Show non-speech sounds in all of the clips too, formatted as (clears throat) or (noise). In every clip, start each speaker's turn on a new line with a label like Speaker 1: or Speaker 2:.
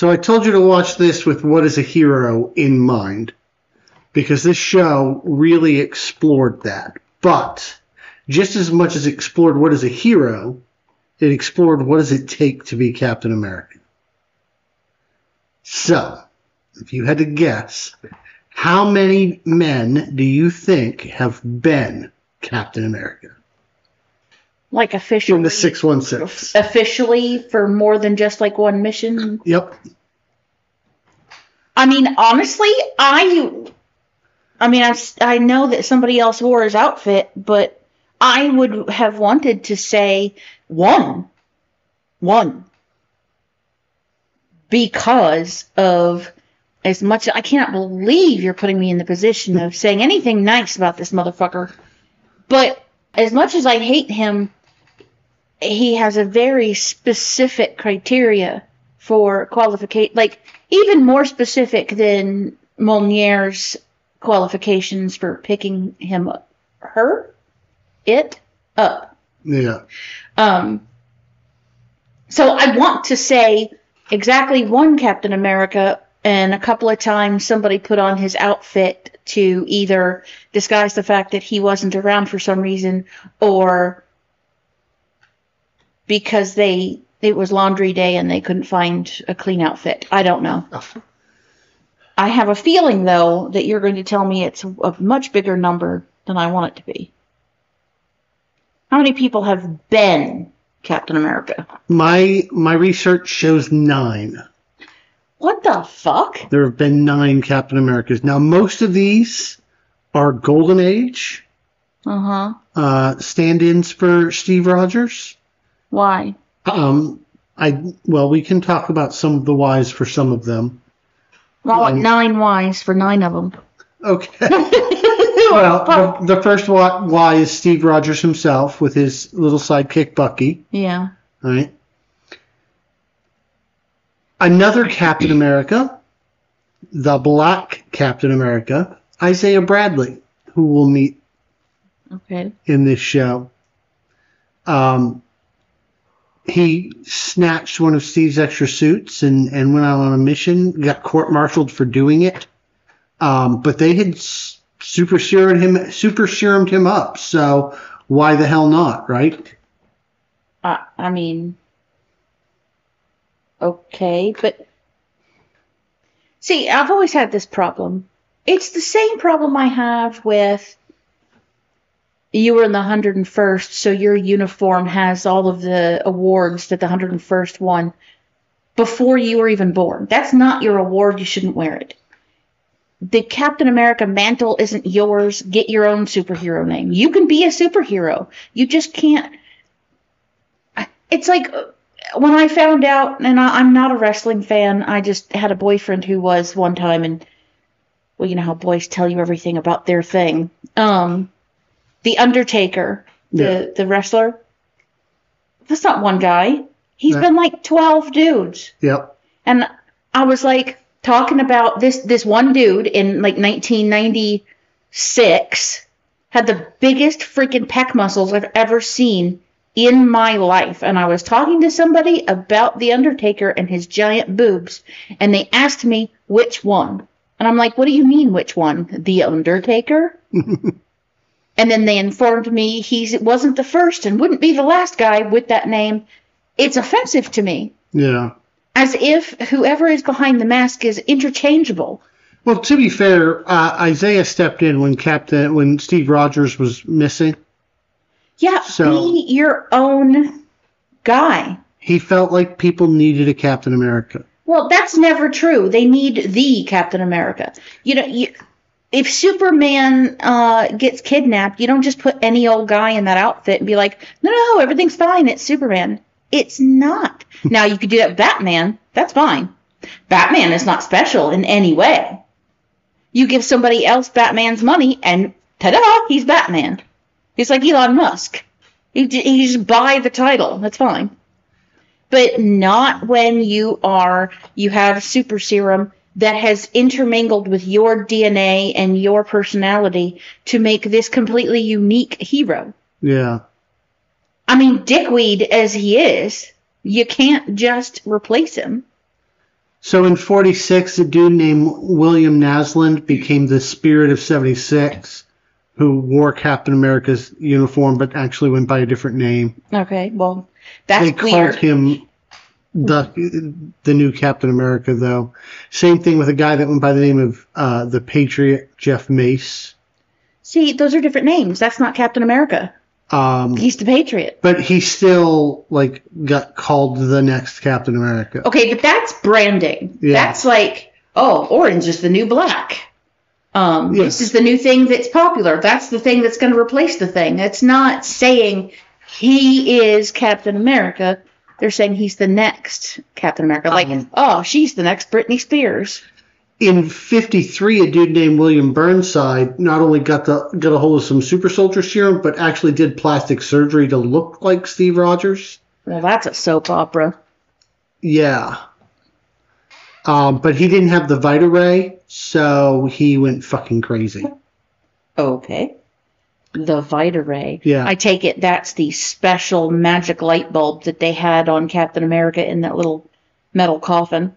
Speaker 1: So I told you to watch this with what is a hero in mind. Because this show really explored that. But just as much as it explored what is a hero, it explored what does it take to be Captain America. So, if you had to guess, how many men do you think have been Captain America?
Speaker 2: Like
Speaker 1: From
Speaker 2: officially,
Speaker 1: the 616.
Speaker 2: officially for more than just like one mission.
Speaker 1: Yep.
Speaker 2: I mean, honestly, I, I mean, I, I know that somebody else wore his outfit, but I would have wanted to say one, one, because of as much. I cannot believe you're putting me in the position of saying anything nice about this motherfucker. But as much as I hate him, he has a very specific criteria for qualification, like even more specific than Mjolnir's qualifications for picking him up, her, it up.
Speaker 1: Yeah.
Speaker 2: Um, so I want to say exactly one Captain America, and a couple of times somebody put on his outfit to either disguise the fact that he wasn't around for some reason or because they it was laundry day and they couldn't find a clean outfit. I don't know. I have a feeling though that you're going to tell me it's a much bigger number than I want it to be. How many people have been Captain America?
Speaker 1: My my research shows nine.
Speaker 2: What the fuck?
Speaker 1: There have been nine Captain Americas. Now most of these are Golden Age
Speaker 2: Uh huh.
Speaker 1: uh, stand-ins for Steve Rogers.
Speaker 2: Why?
Speaker 1: Um, I well, we can talk about some of the whys for some of them.
Speaker 2: Well, like
Speaker 1: Um,
Speaker 2: nine Ys for nine of them.
Speaker 1: Okay. (laughs) well, the, the first why, why is Steve Rogers himself with his little sidekick Bucky.
Speaker 2: yeah.
Speaker 1: All right. Another Captain America, the Black Captain America, Isaiah Bradley, who we'll meet
Speaker 2: Okay.
Speaker 1: in this show. Um, he snatched one of Steve's extra suits and, and went out on a mission, got court martialed for doing it. Um, but they had super serumed him, super serumed him up. So why the hell not, right?
Speaker 2: I, I mean, okay, but see, I've always had this problem. It's the same problem I have with you were in the 101st, so your uniform has all of the awards that the 101st won before you were even born. That's not your award. You shouldn't wear it. The Captain America mantle isn't yours. Get your own superhero name. You can be a superhero. You just can't it's like uh, when I found out, and I, I'm not a wrestling fan. I just had a boyfriend who was one time, and well, you know how boys tell you everything about their thing. Um, the Undertaker, the
Speaker 1: Yeah.
Speaker 2: the wrestler. That's not one guy. He's
Speaker 1: No.
Speaker 2: been like twelve dudes,
Speaker 1: Yep.
Speaker 2: and I was like talking about this this one dude in like 1996 had the biggest freaking pec muscles I've ever seen in my life. And I was talking to somebody about The Undertaker and his giant boobs, and they asked me which one. And I'm like, what do you mean, which one? The Undertaker? (laughs) and then they informed me he wasn't the first and wouldn't be the last guy with that name. It's offensive to me.
Speaker 1: Yeah.
Speaker 2: As if whoever is behind the mask is interchangeable.
Speaker 1: Well, to be fair, uh, Isaiah stepped in when Captain when Steve Rogers was missing.
Speaker 2: Yeah,
Speaker 1: So-
Speaker 2: be your own guy.
Speaker 1: He felt like people needed a Captain America.
Speaker 2: Well, that's never true. They need the Captain America. You know, you, if Superman uh, gets kidnapped, you don't just put any old guy in that outfit and be like, no, no, everything's fine. It's Superman. It's not. now, you could do that with Batman. That's fine. Batman is not special in any way. You give somebody else Batman's money, and ta-da, he's Batman. He's like Elon Musk. J- you just buy the title. That's fine but not when you are you have super serum that has intermingled with your DNA and your personality to make this completely unique hero.
Speaker 1: Yeah.
Speaker 2: I mean, dickweed as he is, you can't just replace him.
Speaker 1: So in 46, a dude named William Naslund became the Spirit of 76, who wore Captain America's uniform but actually went by a different name.
Speaker 2: Okay, well, that's
Speaker 1: they called him the the new Captain America, though. Same thing with a guy that went by the name of uh, the Patriot, Jeff Mace.
Speaker 2: See, those are different names. That's not Captain America.
Speaker 1: Um,
Speaker 2: He's the Patriot.
Speaker 1: but he still like got called the next Captain America.
Speaker 2: Okay, but that's branding.
Speaker 1: Yeah.
Speaker 2: That's like, oh, orange is the new black. Um,
Speaker 1: Yes.
Speaker 2: This is the new thing that's popular. That's the thing that's going to replace the thing. It's not saying he is Captain America. They're saying he's the next Captain America. Like,
Speaker 1: Um,
Speaker 2: oh, she's the next Britney Spears.
Speaker 1: In '53, a dude named William Burnside not only got the got a hold of some super soldier serum, but actually did plastic surgery to look like Steve Rogers.
Speaker 2: Well, that's a soap opera.
Speaker 1: Yeah. Um, but he didn't have the Vita Ray, so he went fucking crazy.
Speaker 2: Okay. The Vita Ray.
Speaker 1: Yeah.
Speaker 2: I take it that's the special magic light bulb that they had on Captain America in that little metal coffin.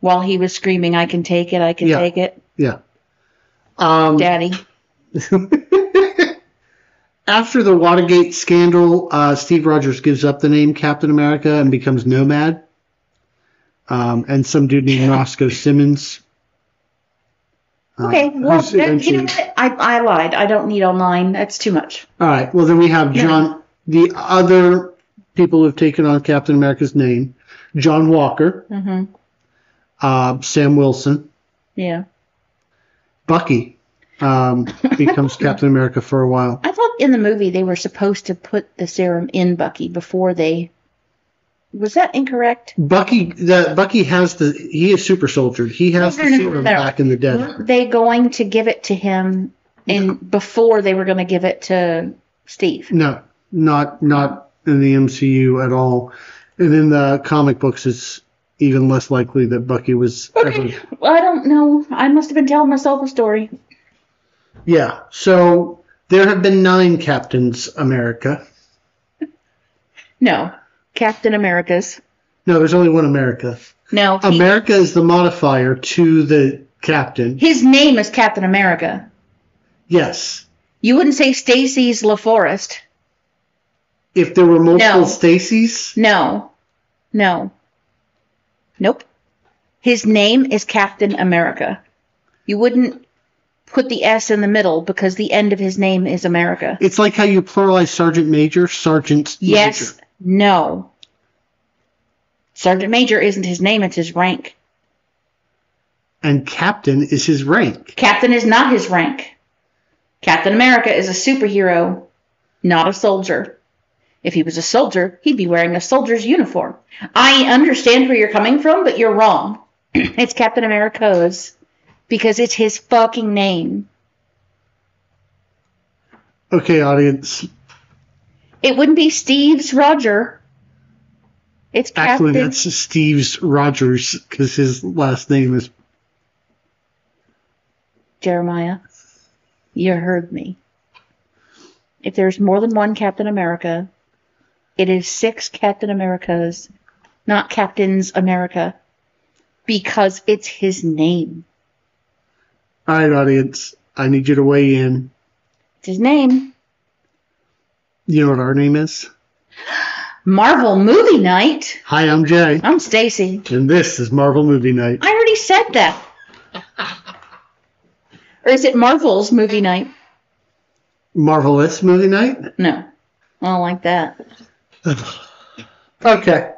Speaker 2: While he was screaming, I can take it, I can
Speaker 1: Yeah.
Speaker 2: take it.
Speaker 1: Yeah. Um,
Speaker 2: Daddy. (laughs)
Speaker 1: after the Watergate scandal, uh, Steve Rogers gives up the name Captain America and becomes Nomad. Um, and some dude named (laughs) Roscoe Simons. Uh,
Speaker 2: Okay, well,
Speaker 1: who's
Speaker 2: that, you know what? I, I lied. I don't need online. That's too much.
Speaker 1: All right. Well, then we have. John. The other people who've taken on Captain America's name: John Walker,
Speaker 2: hmm
Speaker 1: uh, Sam Wilson,
Speaker 2: Yeah.
Speaker 1: Bucky um, (laughs) becomes Captain America for a while.
Speaker 2: I thought in the movie they were supposed to put the serum in Bucky before they. Was that incorrect?
Speaker 1: Bucky, the Bucky has the he is super soldier. He has
Speaker 2: No,
Speaker 1: the
Speaker 2: no, no,
Speaker 1: serum
Speaker 2: no.
Speaker 1: back in the desert.
Speaker 2: Weren't they going to give it to him in before they were going to give it to Steve?
Speaker 1: No, not not in the MCU at all. And in the comic books, it's even less likely that Bucky was
Speaker 2: Okay.
Speaker 1: ever.
Speaker 2: Well, I don't know. I must have been telling myself a story.
Speaker 1: Yeah. So there have been nine Captains America.
Speaker 2: No. Captain America's.
Speaker 1: No, there's only one America.
Speaker 2: No. he-
Speaker 1: America is the modifier to the captain.
Speaker 2: his name is Captain America.
Speaker 1: Yes.
Speaker 2: You wouldn't say Stacy's LaForest.
Speaker 1: If there were multiple
Speaker 2: No.
Speaker 1: Stacys,
Speaker 2: No. No. Nope. His name is Captain America. You wouldn't put the S in the middle because the end of his name is America.
Speaker 1: it's like how you pluralize Sergeant Major, Sergeant
Speaker 2: Yes.
Speaker 1: Major.
Speaker 2: No. Sergeant Major isn't his name, it's his rank.
Speaker 1: And Captain is his rank.
Speaker 2: Captain is not his rank. Captain America is a superhero, not a soldier. If he was a soldier, he'd be wearing a soldier's uniform. I understand where you're coming from, but you're wrong. (clears throat) it's Captain America's because it's his fucking name.
Speaker 1: Okay, audience.
Speaker 2: It wouldn't be Steve's Roger. It's
Speaker 1: Actually,
Speaker 2: Captain.
Speaker 1: that's Steve's Rogers because his last name is.
Speaker 2: Jeremiah, you heard me. If there's more than one Captain America, it is six Captain Americas, not Captain's America, because it's his name.
Speaker 1: All right, audience. I need you to weigh in.
Speaker 2: It's his name.
Speaker 1: You know what our name is?
Speaker 2: Marvel Movie Night.
Speaker 1: Hi, I'm Jay,
Speaker 2: I'm Stacy.
Speaker 1: and this is Marvel Movie Night.
Speaker 2: I already said that. (laughs) or is it Marvel's Movie Night?
Speaker 1: Marvelous Movie Night?
Speaker 2: No. I don't like that. (sighs)
Speaker 1: Okay.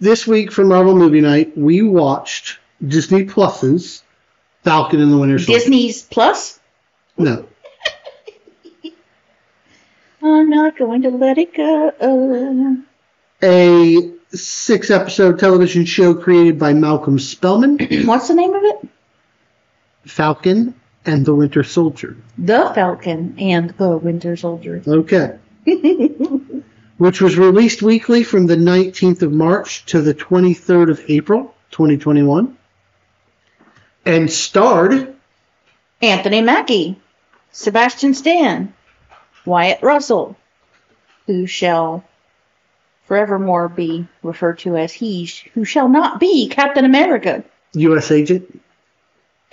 Speaker 1: This week for Marvel Movie Night, we watched Disney Plus's Falcon and the Winter Soldier.
Speaker 2: Disney's Plus?
Speaker 1: No, (laughs)
Speaker 2: I'm not going to let it go.
Speaker 1: a six episode television show created by Malcolm Spellman, (clears throat)
Speaker 2: What's the name of it?
Speaker 1: Falcon and the Winter Soldier.
Speaker 2: The Falcon and the Winter Soldier.
Speaker 1: Okay. (laughs) which was released weekly from the 19th of March to the 23rd of April, 2021, and starred
Speaker 2: Anthony Mackie, Sebastian Stan, Wyatt Russell, who shall forevermore be referred to as he who shall not be Captain America.
Speaker 1: U.S. agent.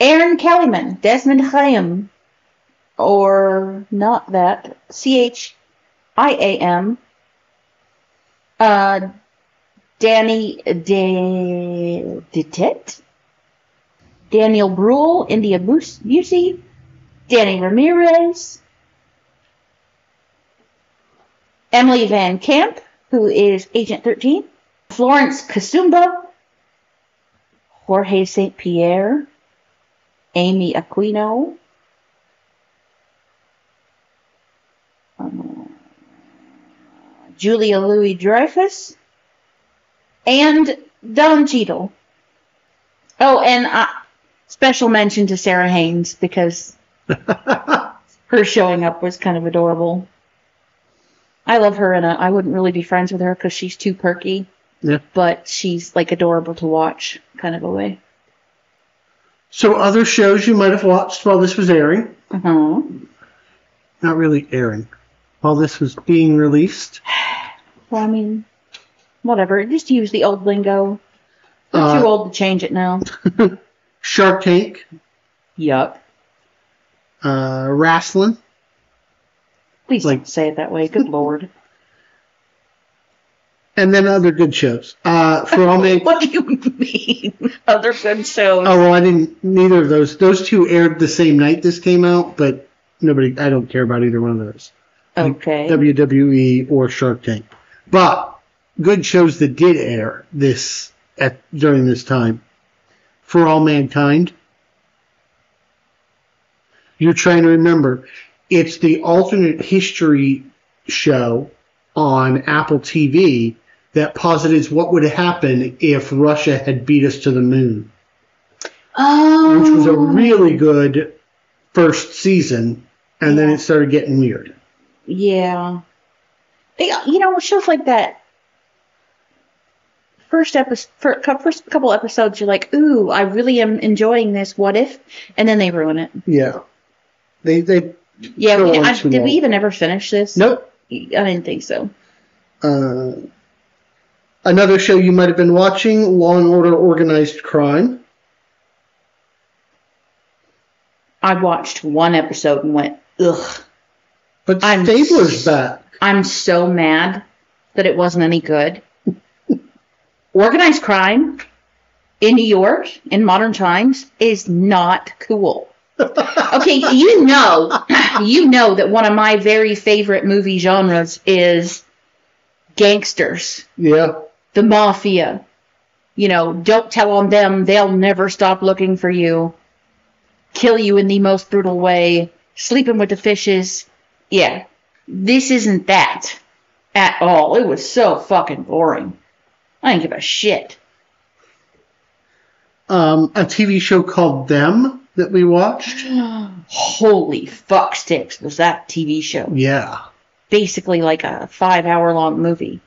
Speaker 2: Erin Kellyman, Desmond Chaim, or not that, C H I A M, uh, Danny De Detet, Daniel Bruhl, India Bus- Busey, Danny Ramirez, Emily Van Camp, who is Agent 13, Florence Kasumba, Georges St. Pierre, Amy Aquino, Julia Louis Dreyfus, and Don Cheadle. Oh, and uh, special mention to Sara Haines because (laughs) her showing up was kind of adorable. I love her, and uh, I wouldn't really be friends with her because she's too perky.
Speaker 1: Yeah.
Speaker 2: But she's like adorable to watch, kind of a way.
Speaker 1: So, other shows you might have watched while this was airing.
Speaker 2: Uh huh.
Speaker 1: Not really airing. While this was being released.
Speaker 2: Well, I mean, whatever. Just use the old lingo. I'm
Speaker 1: Uh,
Speaker 2: too old to change it now. (laughs)
Speaker 1: Shark Tank,
Speaker 2: Yup.
Speaker 1: uh, Wrestling,
Speaker 2: Please
Speaker 1: Like-
Speaker 2: don't say it that way. Good (laughs) lord.
Speaker 1: and then other good shows. Uh, for all (laughs) man-
Speaker 2: What do you mean? Other good shows.
Speaker 1: Oh well, I didn't. Neither of those. Those two aired the same night this came out, but nobody. I don't care about either one of those.
Speaker 2: Okay.
Speaker 1: WWE or Shark Tank. But good shows that did air this at during this time. For All Mankind. You're trying to remember, it's the alternate history show on Apple TV that posits what would happen if Russia had beat us to the moon,
Speaker 2: oh.
Speaker 1: which was a oh. really good first season, and then it started getting weird.
Speaker 2: Yeah. They, you know, shows like that. First episode, first couple episodes, you're like, "Ooh, I really am enjoying this. What if?" And then they ruin it.
Speaker 1: Yeah. They they
Speaker 2: Yeah, we, I, did we even ever finish this?
Speaker 1: nope.
Speaker 2: I didn't think so.
Speaker 1: Uh, another show you might have been watching, Law and Order Organized Crime.
Speaker 2: I watched one episode and went, "Ugh."
Speaker 1: But
Speaker 2: I'm
Speaker 1: Stabler's back.
Speaker 2: I'm so mad that it wasn't any good. (laughs) Organized crime in New York in modern times is not cool. (laughs) Okay, you know, (laughs) you know that one of my very favorite movie genres is gangsters,
Speaker 1: Yeah.
Speaker 2: the mafia. You know, don't tell on them, they'll never stop looking for you. Kill you in the most brutal way, sleeping with the fishes. Yeah. This isn't that at all. It was so fucking boring. I didn't give a shit.
Speaker 1: Um, a TV show called Them that we watched. (gasps)
Speaker 2: Holy fuck sticks was that TV show.
Speaker 1: Yeah.
Speaker 2: Basically like a five hour long movie.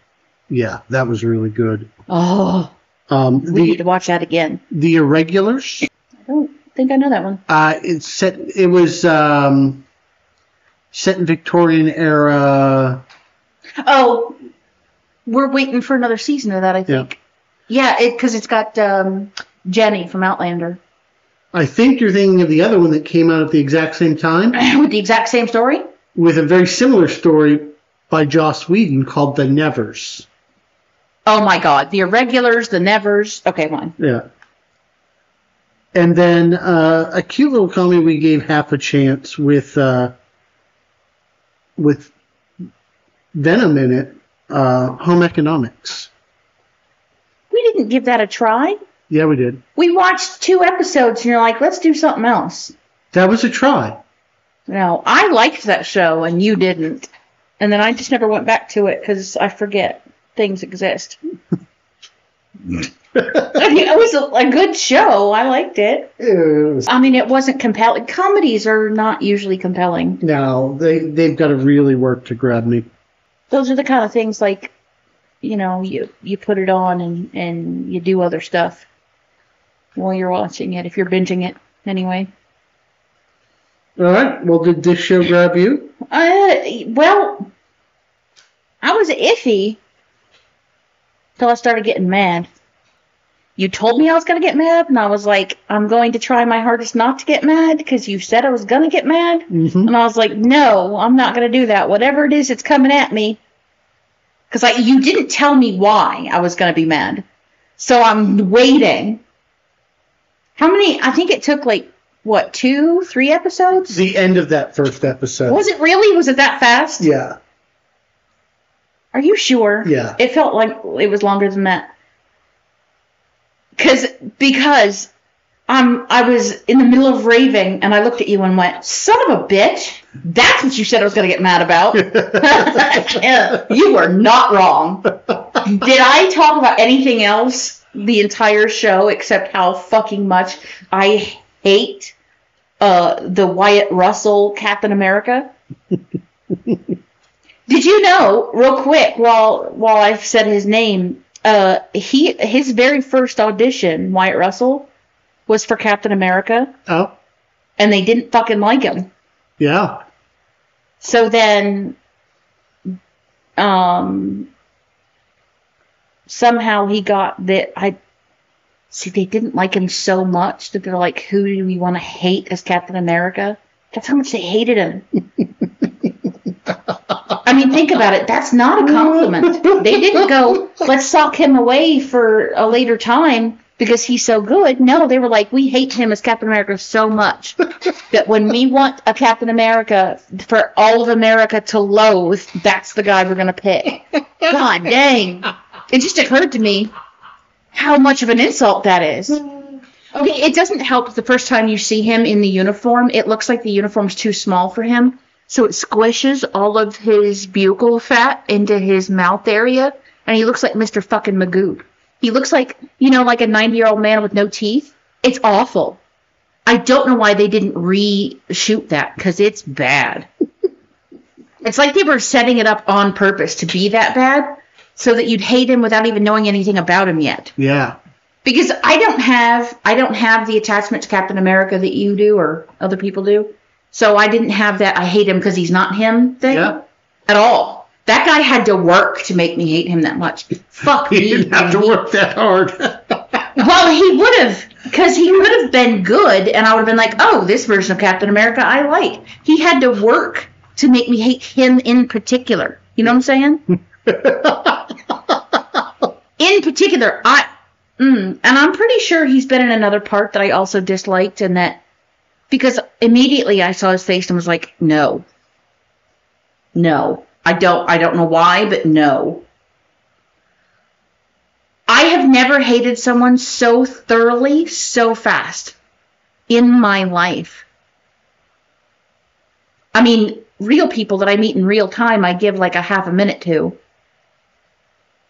Speaker 1: Yeah, that was really good.
Speaker 2: Oh,
Speaker 1: Um,
Speaker 2: we need to watch that again.
Speaker 1: The Irregulars.
Speaker 2: I don't think I know that one.
Speaker 1: Uh, it's set. It was um, set in Victorian era.
Speaker 2: Oh, we're waiting for another season of that, I think. Yeah, it because it's got um, Jenny from Outlander
Speaker 1: I think you're thinking of the other one that came out at the exact same time (laughs)
Speaker 2: with the exact same story.
Speaker 1: with a very similar story by Joss Whedon called The Nevers.
Speaker 2: Oh my God, the Irregulars, the Nevers. Okay, fine.
Speaker 1: Yeah. And then uh, a cute little comedy we gave half a chance with uh, with Venom in it, uh, Home Economics.
Speaker 2: We didn't give that a try.
Speaker 1: Yeah, we did.
Speaker 2: We watched two episodes, and you're like, let's do something else.
Speaker 1: That was a try.
Speaker 2: No, I liked that show, and you didn't. And then I just never went back to it because I forget things exist. (laughs) It was a, a good show. I liked it.
Speaker 1: It was-
Speaker 2: I mean, it wasn't compelling. Comedies are not usually compelling.
Speaker 1: No, they they've got to really work to grab me.
Speaker 2: those are the kind of things like, you know, you you put it on and and you do other stuff while you're watching it if you're binging it anyway.
Speaker 1: All right. Well, did this show grab you?
Speaker 2: Uh, well, I was iffy till I started getting mad. You told me I was gonna get mad, and I was like, I'm going to try my hardest not to get mad because you said I was gonna get mad,
Speaker 1: Mm-hmm.
Speaker 2: and I was like, no, I'm not gonna do that. Whatever it is, it's coming at me. Because I, you didn't tell me why I was gonna be mad, so I'm waiting. How many? I think it took like what two, three episodes.
Speaker 1: The end of that first episode.
Speaker 2: Was it really? Was it that fast?
Speaker 1: Yeah.
Speaker 2: Are you sure?
Speaker 1: Yeah.
Speaker 2: It felt like it was longer than that. Cause because um I was in the middle of raving and I looked at you and went, Son of a bitch, that's what you said I was gonna get mad about. (laughs) (laughs) you were not wrong. Did I talk about anything else the entire show except how fucking much I hate uh the Wyatt Russell Captain America? (laughs) Did you know, real quick, while while I've said his name, uh, he his very first audition, Wyatt Russell, was for Captain America,
Speaker 1: oh,
Speaker 2: and they didn't fucking like him.
Speaker 1: yeah.
Speaker 2: So then, um, somehow he got that. I see they didn't like him so much that they're like, "Who do we want to hate as Captain America?" That's how much they hated him. (laughs) I mean, think about it. That's not a compliment. They didn't go, let's sock him away for a later time because he's so good. No, they were like, we hate him as Captain America so much that when we want a Captain America for all of America to loathe, that's the guy we're going to pick. God dang. It just occurred to me how much of an insult that is. Okay, it doesn't help the first time you see him in the uniform. It looks like the uniform's too small for him. So it squishes all of his buccal fat into his mouth area, and he looks like Mr. fucking Magoo. He looks like, you know, like a 90 year old man with no teeth. It's awful. I don't know why they didn't reshoot that, because it's bad. (laughs) it's like they were setting it up on purpose to be that bad, so that you'd hate him without even knowing anything about him yet
Speaker 1: Yeah.
Speaker 2: because I don't have I don't have the attachment to Captain America that you do or other people do. So I didn't have that I hate him because he's not him thing
Speaker 1: Yeah.
Speaker 2: at all. That guy had to work to make me hate him that much. Fuck (laughs)
Speaker 1: He
Speaker 2: me.
Speaker 1: He didn't have to work that hard. (laughs)
Speaker 2: Well, he would have because he would have been good, and I would have been like, "Oh, this version of Captain America I like." He had to work to make me hate him in particular. You know what I'm saying? (laughs) in particular, I mm, and I'm pretty sure he's been in another part that I also disliked, and that because immediately I saw his face and was like, no, no, I don't, I don't know why, but no. I have never hated someone so thoroughly, so fast in my life. I mean, real people that I meet in real time, I give like a half a minute to.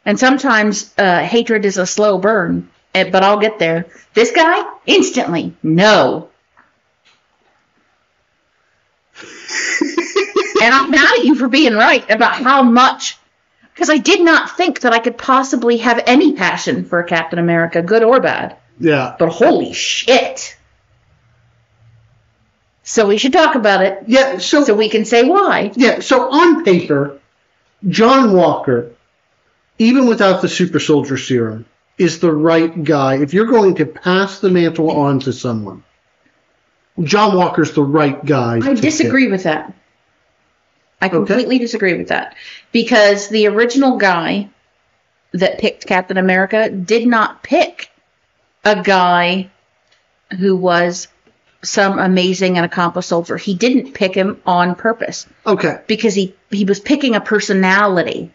Speaker 2: And sometimes uh, hatred is a slow burn, eh, but I'll get there. This guy, instantly, no. (laughs) and I'm mad at you for being right about how much, because I did not think that I could possibly have any passion for Captain America, good or bad.
Speaker 1: yeah.
Speaker 2: But holy shit. So we should talk about it
Speaker 1: Yeah. So,
Speaker 2: so we can say why.
Speaker 1: yeah. So on paper, John Walker, even without the super soldier serum, is the right guy. If you're going to pass the mantle on to someone, John Walker's the right guy.
Speaker 2: I disagree with that. I completely disagree with that. Because the original guy that picked Captain America did not pick a guy who was some amazing and accomplished soldier. He didn't pick him on purpose
Speaker 1: Okay.
Speaker 2: because he, he was picking a personality.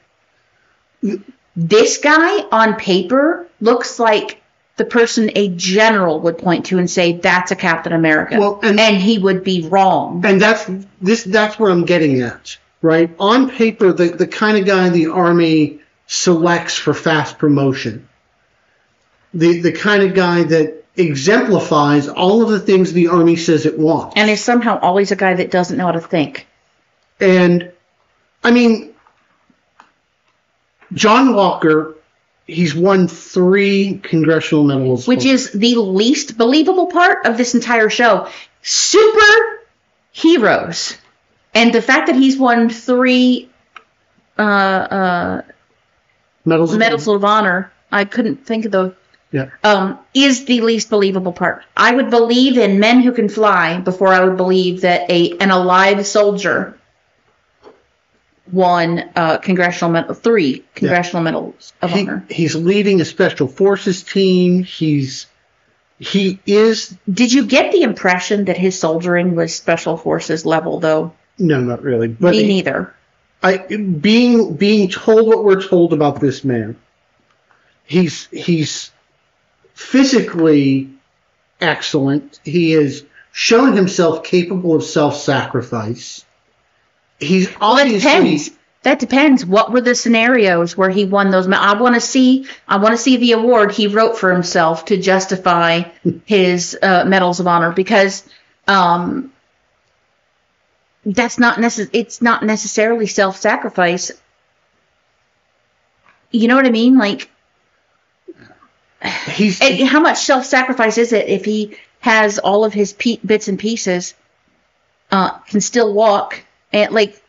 Speaker 2: This guy on paper looks like the person a general would point to and say, that's a Captain America.
Speaker 1: Well, and-
Speaker 2: and he would be wrong.
Speaker 1: And that's this. That's what I'm getting at, right? On paper, the the kind of guy the army selects for fast promotion, the the kind of guy that exemplifies all of the things the army says it wants.
Speaker 2: And is somehow always a guy that doesn't know how to think.
Speaker 1: And I mean, John Walker, he's won three congressional medals.
Speaker 2: which is the least believable part of this entire show. Super heroes, and the fact that he's won three uh, uh,
Speaker 1: medals. of-
Speaker 2: medals of honor, I couldn't think of the.
Speaker 1: Yeah.
Speaker 2: Um, is the least believable part. I would believe in men who can fly before I would believe that a an alive soldier won uh, congressional medal three congressional medals of
Speaker 1: He,
Speaker 2: honor.
Speaker 1: he's leading a special forces team. He's he is
Speaker 2: Did you get the impression that his soldiering was special forces level though?
Speaker 1: no, not really, but
Speaker 2: Me neither.
Speaker 1: I being being told what we're told about this man. He's he's physically excellent. He has shown himself capable of self-sacrifice. He's
Speaker 2: Well, that depends. That depends. What were the scenarios where he won those? I want to see. I want to see the award he wrote for himself to justify (laughs) his uh, medals of honor because um, that's not necess- It's not necessarily self-sacrifice. You know what I mean? Like, (sighs)
Speaker 1: he's
Speaker 2: how much self-sacrifice is it if he has all of his pe- bits and pieces, uh, can still walk, and like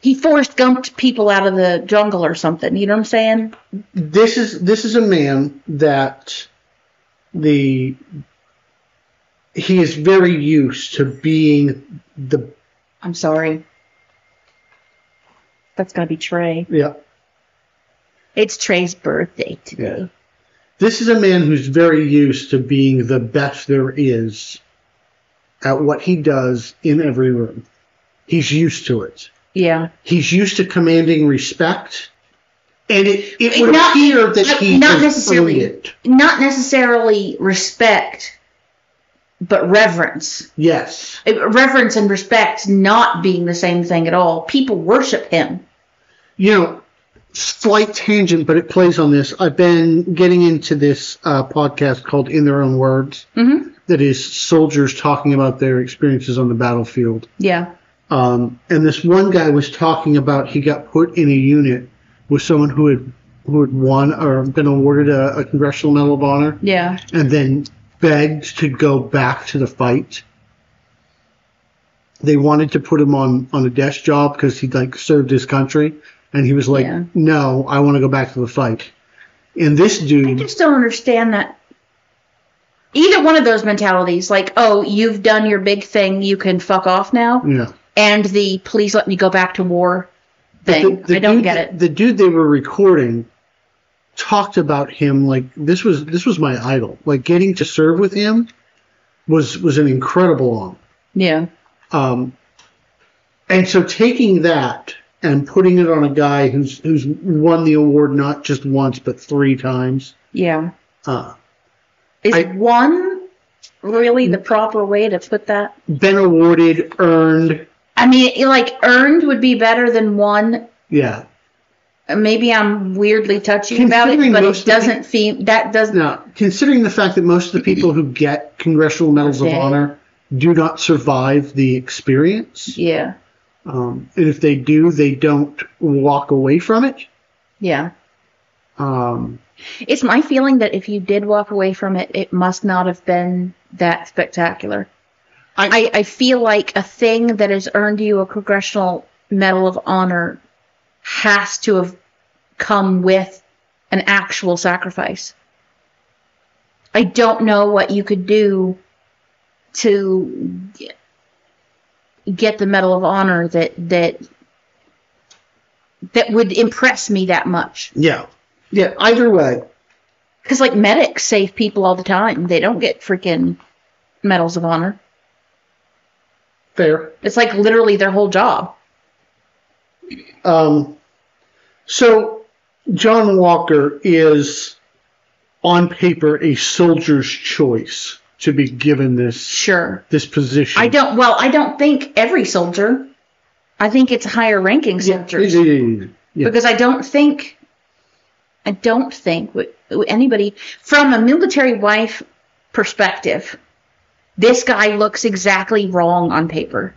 Speaker 2: he Forrest Gumped people out of the jungle or something. You know what I'm saying?
Speaker 1: this is this is a man that the he is very used to being the
Speaker 2: I'm sorry. That's gotta be Trey.
Speaker 1: yeah
Speaker 2: It's Trey's birthday today.
Speaker 1: Yeah. This is a man who's very used to being the best there is at what he does in every room. He's used to it.
Speaker 2: Yeah.
Speaker 1: He's used to commanding respect. And it, it would
Speaker 2: Not-
Speaker 1: appear that he
Speaker 2: not necessarily.
Speaker 1: it.
Speaker 2: Not necessarily respect, but reverence.
Speaker 1: Yes.
Speaker 2: Uh, Reverence and respect not being the same thing at all. People worship him.
Speaker 1: You know, slight tangent, but it plays on this. I've been getting into this uh, podcast called In Their Own Words
Speaker 2: Mm-hmm.
Speaker 1: that is soldiers talking about their experiences on the battlefield.
Speaker 2: Yeah.
Speaker 1: Um, and this one guy was talking about he got put in a unit with someone who had who had won or been awarded a, a congressional medal of honor,
Speaker 2: Yeah.
Speaker 1: and then begged to go back to the fight. They wanted to put him on on a desk job because he like served his country, and he was like,
Speaker 2: Yeah.
Speaker 1: "No, I want to go back to the fight." And this dude, I
Speaker 2: just don't understand that. Either one of those mentalities, like, oh, you've done your big thing, you can fuck off now,
Speaker 1: yeah,
Speaker 2: and the please let me go back to war thing.
Speaker 1: The- the
Speaker 2: I don't
Speaker 1: dude
Speaker 2: get it.
Speaker 1: The dude they were recording talked about him like this was this was my idol. Like getting to serve with him was was an incredible honor.
Speaker 2: Yeah.
Speaker 1: Um, and so taking that and putting it on a guy who's who's won the award not just once but three times.
Speaker 2: Yeah.
Speaker 1: Uh,
Speaker 2: Is
Speaker 1: I-
Speaker 2: one really the proper way to put that?
Speaker 1: been awarded, earned.
Speaker 2: I mean, like earned would be better than one.
Speaker 1: Yeah.
Speaker 2: Uh, Maybe I'm weirdly touchy about it, but it doesn't seem that doesn't.
Speaker 1: Now, considering the fact that most of the people who get congressional medals of honor do not survive the experience,
Speaker 2: Yeah.
Speaker 1: um, and if they do, they don't walk away from it.
Speaker 2: Yeah.
Speaker 1: Um,
Speaker 2: It's my feeling that if you did walk away from it, it must not have been that spectacular.
Speaker 1: I-
Speaker 2: I, I feel like a thing that has earned you a Congressional Medal of Honor has to have come with an actual sacrifice. I don't know what you could do to get- get the Medal of Honor that that that would impress me that much.
Speaker 1: yeah, yeah. Either way,
Speaker 2: Because like medics save people all the time. They don't get freaking medals of honor.
Speaker 1: Fair.
Speaker 2: It's like literally their whole job.
Speaker 1: Um, so John Walker is on paper a soldier's choice to be given this
Speaker 2: Sure.
Speaker 1: this position.
Speaker 2: I don't. Well, I don't think every soldier. I think it's higher ranking soldiers
Speaker 1: yeah, yeah, yeah, yeah.
Speaker 2: because I don't think. I don't think anybody from a military wife perspective. This guy looks exactly wrong on paper.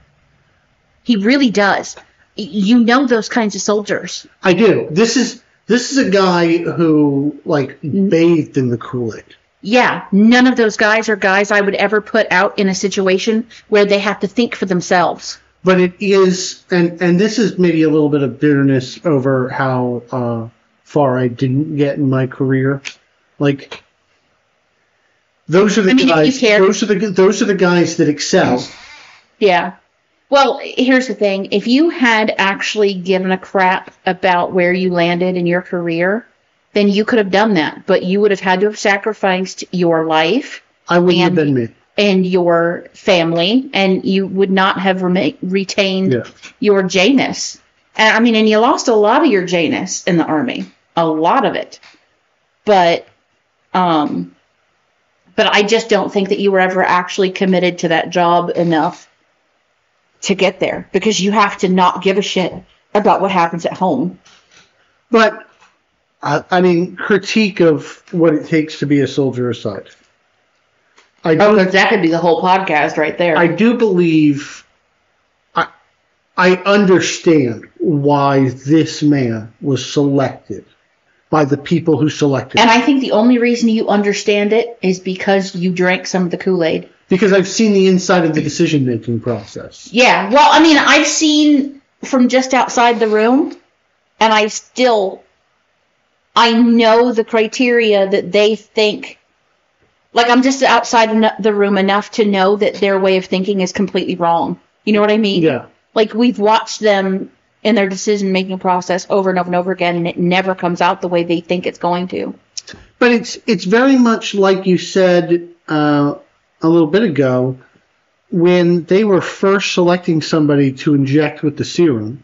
Speaker 2: He really does. you know those kinds of soldiers.
Speaker 1: I do. This is this is a guy who like
Speaker 2: Mm-hmm.
Speaker 1: bathed in the Kool Aid.
Speaker 2: Yeah, none of those guys are guys I would ever put out in a situation where they have to think for themselves.
Speaker 1: But it is, and and this is maybe a little bit of bitterness over how uh, far I didn't get in my career. Like those are the
Speaker 2: I mean,
Speaker 1: guys. Those are the those are the guys that excel.
Speaker 2: Yeah. Well, here's the thing. If you had actually given a crap about where you landed in your career, then you could have done that. But you would have had to have sacrificed your life
Speaker 1: I wouldn't have
Speaker 2: And-
Speaker 1: been me.
Speaker 2: and your family, and you would not have rema- retained
Speaker 1: Yeah.
Speaker 2: your Janus. And I mean, and you lost a lot of your Janus in the army, a lot of it. But, um, but I just don't think that you were ever actually committed to that job enough to get there because you have to not give a shit about what happens at home.
Speaker 1: But I, I mean, critique of what it takes to be a soldier aside. I,
Speaker 2: Oh, that could be the whole podcast right there.
Speaker 1: I do believe I I understand why this man was selected by the people who selected
Speaker 2: and. I think the only reason you understand it is because you drank some of the Kool Aid.
Speaker 1: because I've seen the inside of the decision making process.
Speaker 2: Yeah, well, I mean, I've seen from just outside the room, and I still, I know the criteria that they think. Like, I'm just outside the room enough to know that their way of thinking is completely wrong. You know what I mean?
Speaker 1: Yeah.
Speaker 2: Like, we've watched them in their decision making process over and over and over again, and it never comes out the way they think it's going to.
Speaker 1: But it's it's very much like you said uh, a little bit ago when they were first selecting somebody to inject with the serum.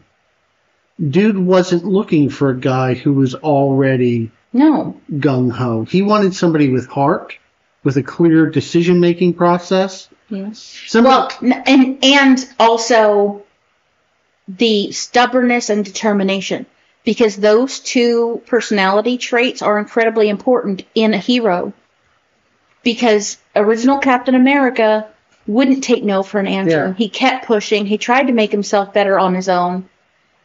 Speaker 1: Dude wasn't looking for a guy who was already
Speaker 2: No.
Speaker 1: gung ho. He wanted somebody with heart, with a clear decision making process.
Speaker 2: Yes.
Speaker 1: Somebody,
Speaker 2: Well, and and also the stubbornness and determination, because those two personality traits are incredibly important in a hero. Because original Captain America wouldn't take no for an answer.
Speaker 1: Yeah.
Speaker 2: He kept pushing. He tried to make himself better on his own.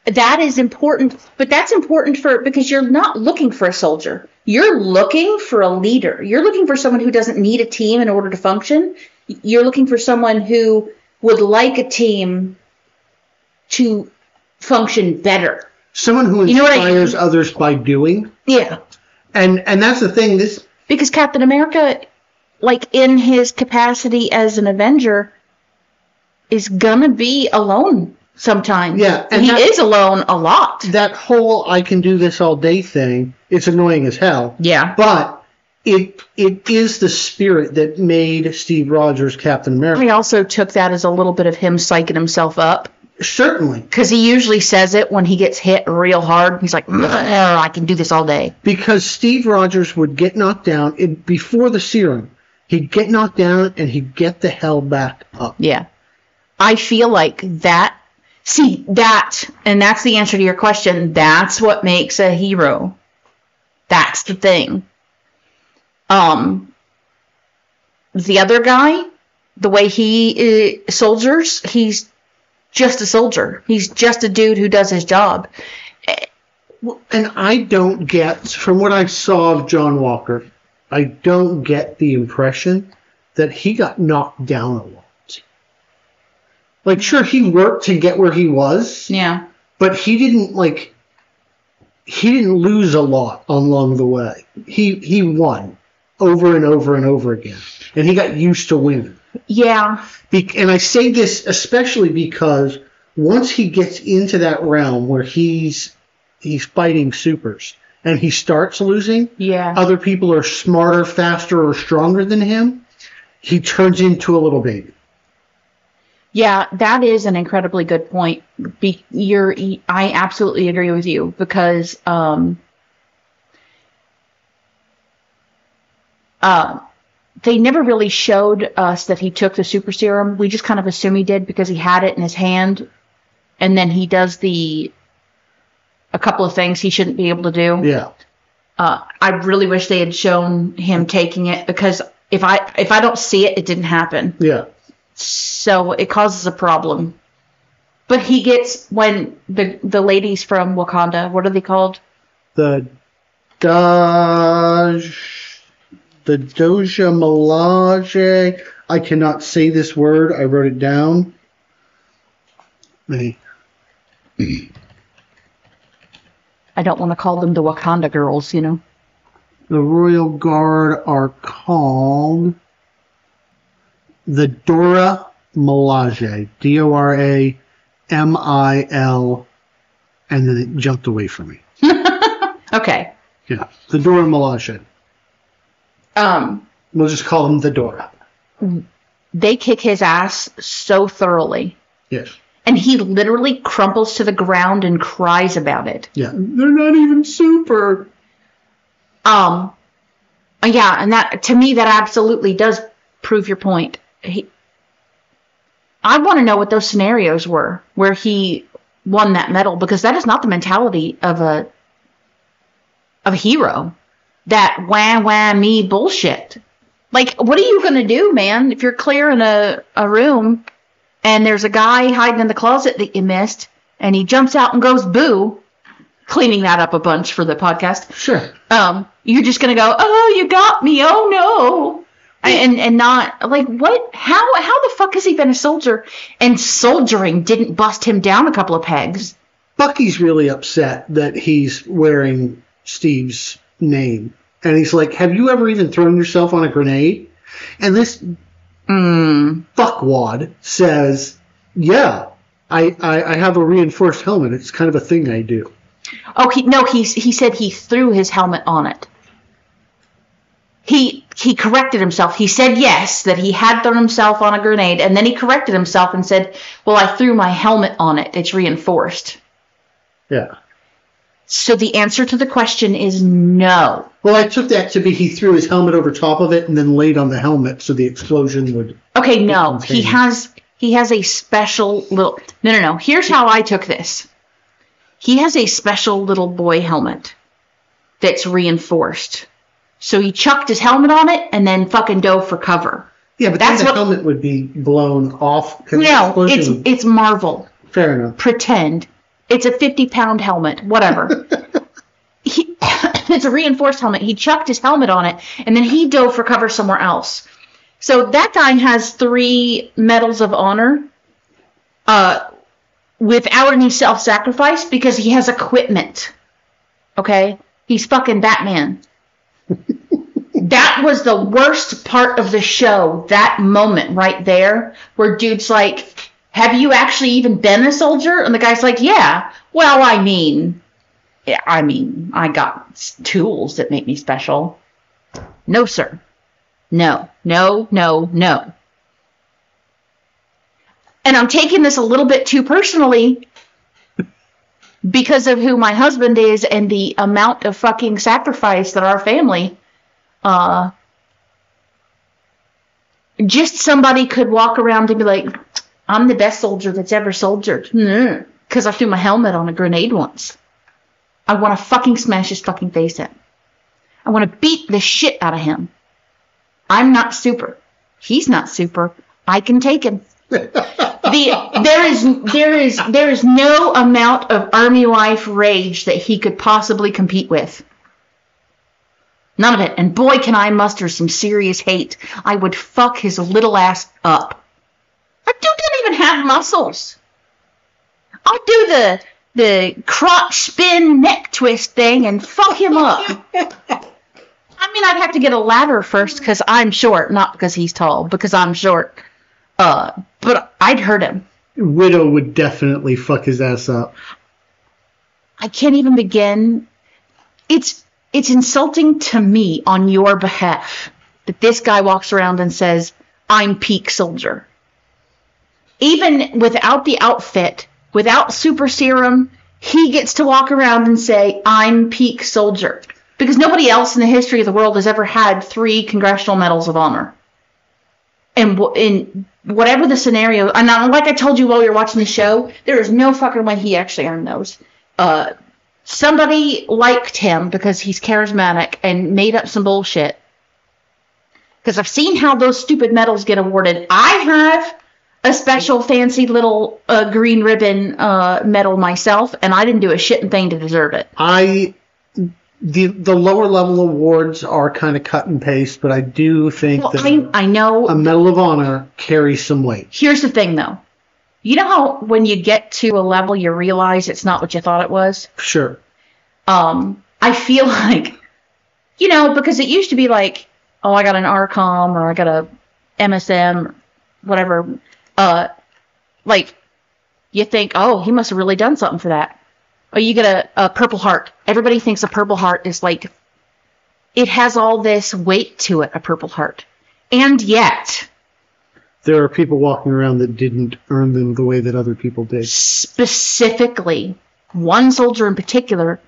Speaker 2: That is important, but that's important for because you're not looking for a soldier. You're looking for a leader. You're looking for someone who doesn't need a team in order to function. You're looking for someone who would like a team to function better.
Speaker 1: someone who
Speaker 2: You know what I-
Speaker 1: inspires others by doing.
Speaker 2: Yeah.
Speaker 1: And and that's the thing. This
Speaker 2: Because Captain America, like in his capacity as an Avenger, is gonna be alone sometimes.
Speaker 1: Yeah, and
Speaker 2: he
Speaker 1: that-
Speaker 2: is alone a lot.
Speaker 1: that whole I can do this all day thing. It's annoying as hell.
Speaker 2: Yeah.
Speaker 1: But it it is the spirit that made Steve Rogers Captain America.
Speaker 2: He also took that as a little bit of him psyching himself up.
Speaker 1: Certainly,
Speaker 2: Because he usually says it when he gets hit real hard. He's like, I can do this all day.
Speaker 1: because Steve Rogers would get knocked down it, before the serum. He'd get knocked down and he'd get the hell back up.
Speaker 2: Yeah. I feel like that. See, that, and that's the answer to your question. That's what makes a hero. That's the thing. Um, the other guy, the way he uh, soldiers, he's just a soldier. He's just a dude who does his job.
Speaker 1: And I don't get, from what I saw of John Walker, I don't get the impression that he got knocked down a lot. Like, sure, he worked to get where he was,
Speaker 2: Yeah.
Speaker 1: but he didn't like. He didn't lose a lot along the way. He he won over and over and over again, and he got used to winning.
Speaker 2: Yeah.
Speaker 1: Be- and I say this especially because once he gets into that realm where he's he's fighting supers and he starts losing,
Speaker 2: Yeah.
Speaker 1: other people are smarter, faster, or stronger than him. He turns into a little baby.
Speaker 2: Yeah, that is an incredibly good point. Be, you're, I absolutely agree with you because um, uh, they never really showed us that he took the super serum. We just kind of assume he did because he had it in his hand, and then he does the a couple of things he shouldn't be able to do.
Speaker 1: Yeah.
Speaker 2: Uh, I really wish they had shown him taking it because if I if I don't see it, it didn't happen
Speaker 1: Yeah.
Speaker 2: so it causes a problem. But he gets when the the ladies from Wakanda, what are they called?
Speaker 1: The Daj, the Doja Melage. I cannot say this word. I wrote it down.
Speaker 2: I don't want to call them the Wakanda girls, you know.
Speaker 1: The Royal Guard are called the Dora Milaje. D O R A M I L, and then it jumped away from me. (laughs)
Speaker 2: Okay.
Speaker 1: Yeah, the Dora Milaje.
Speaker 2: Um,
Speaker 1: We'll just call them the Dora.
Speaker 2: they kick his ass so thoroughly.
Speaker 1: Yes.
Speaker 2: And he literally crumples to the ground and cries about it.
Speaker 1: Yeah. They're not even super.
Speaker 2: Um, yeah, and that to me that absolutely does prove your point. He, I want to know what those scenarios were where he won that medal because that is not the mentality of a of a hero. That wah wah me bullshit. Like, what are you gonna do, man? If you're clearing a a room and there's a guy hiding in the closet that you missed, and he jumps out and goes boo, cleaning that up a bunch for the podcast
Speaker 1: Sure.
Speaker 2: um, you're just gonna go, oh, you got me, oh no, and and not like what? How how the fuck has he been a soldier? And soldiering didn't bust him down a couple of pegs.
Speaker 1: Bucky's really upset that he's wearing Steve's name. And he's like, Have you ever even thrown yourself on a grenade? And this
Speaker 2: Mm.
Speaker 1: fuckwad says, Yeah, I, I, I have a reinforced helmet. It's kind of a thing I do.
Speaker 2: Oh, he no, he he said he threw his helmet on it. He he corrected himself. He said yes that he had thrown himself on a grenade, and then he corrected himself and said, "Well, I threw my helmet on it. It's reinforced."
Speaker 1: Yeah.
Speaker 2: So the answer to the question is no.
Speaker 1: Well, I took that to be he threw his helmet over top of it and then laid on the helmet so the explosion would.
Speaker 2: Okay, no. He has he has a special little No, no, no. Here's how I took this. He has a special little boy helmet that's reinforced. So he chucked his helmet on it and then fucking dove for cover.
Speaker 1: Yeah, but
Speaker 2: That's
Speaker 1: then the
Speaker 2: what-
Speaker 1: helmet would be blown off.
Speaker 2: No,
Speaker 1: explosion
Speaker 2: it's it's Marvel.
Speaker 1: fair enough.
Speaker 2: Pretend. It's a 50 pound helmet, whatever. (laughs) he, (laughs) it's a reinforced helmet. He chucked his helmet on it and then he dove for cover somewhere else. So that guy has three medals of honor uh, without any self sacrifice because he has equipment. Okay? He's fucking Batman. (laughs) that was the worst part of the show, that moment right there, where dude's like, Have you actually even been a soldier? And the guy's like, Yeah. Well, I mean, I mean, I got tools that make me special. No, sir. No, no, no, no. And I'm taking this a little bit too personally because of who my husband is and the amount of fucking sacrifice that our family uh just somebody could walk around and be like i'm the best soldier that's ever soldiered mm-hmm. because i threw my helmet on a grenade once i want to fucking smash his fucking face in i want to beat the shit out of him i'm not super he's not super i can take him (laughs) the there is there is there is no amount of army life rage that he could possibly compete with. None of it. And boy, can I muster some serious hate. I would fuck his little ass up. Dude doesn't even have muscles. I'll do the the crotch spin neck twist thing and fuck him up. (laughs) I mean, I'd have to get a ladder first because I'm short, not because he's tall, because I'm short. Uh, but I'd hurt him.
Speaker 1: Widow would definitely fuck his ass up.
Speaker 2: I can't even begin. It's it's insulting to me on your behalf that this guy walks around and says, "I'm peak soldier." Even without the outfit, without super serum, he gets to walk around and say, "I'm peak soldier." Because nobody else in the history of the world has ever had three congressional medals of honor. And in whatever the scenario, and like I told you while were watching the show, there is no fucking way he actually earned those. Uh, somebody liked him because he's charismatic and made up some bullshit. Because I've seen how those stupid medals get awarded. I have. A special fancy little uh, green ribbon uh, medal myself, and I didn't do a shitting thing to deserve it.
Speaker 1: I the the lower level awards are kind of cut and paste, but I do think
Speaker 2: Well,
Speaker 1: that
Speaker 2: I, I know.
Speaker 1: a Medal of Honor carries some weight.
Speaker 2: Here's the thing, though. You know how when you get to a level, you realize it's not what you thought it was?
Speaker 1: Sure.
Speaker 2: um, I feel (laughs) like, you know, because it used to be like, oh, I got an RCOM or I got a MSM, whatever. Uh, like, you think, oh, he must have really done something for that. Or you get a, a Purple Heart. Everybody thinks a Purple Heart is like, it has all this weight to it, a Purple Heart. And yet,
Speaker 1: There are people walking around that didn't earn them the way that other people did.
Speaker 2: specifically, one soldier in particular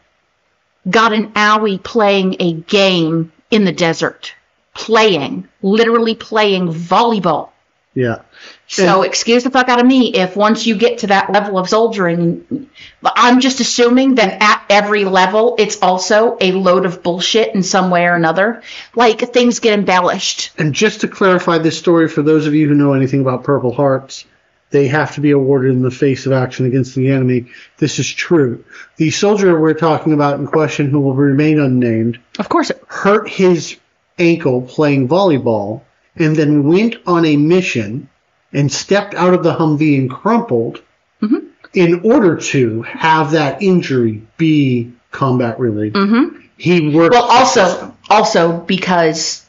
Speaker 2: got an owie playing a game in the desert. Playing, literally playing volleyball.
Speaker 1: Yeah.
Speaker 2: So excuse the fuck out of me if once you get to that level of soldiering, I'm just assuming that at every level it's also a load of bullshit in some way or another. Like things get embellished.
Speaker 1: And just to clarify this story for those of you who know anything about Purple Hearts, they have to be awarded in the face of action against the enemy. This is true. The soldier we're talking about in question, who will remain unnamed,
Speaker 2: Of course,
Speaker 1: hurt his ankle playing volleyball and then went on a mission and stepped out of the Humvee and crumpled
Speaker 2: Mhm.
Speaker 1: in order to have that injury be combat related.
Speaker 2: hmm
Speaker 1: He worked.
Speaker 2: Well, also, also because,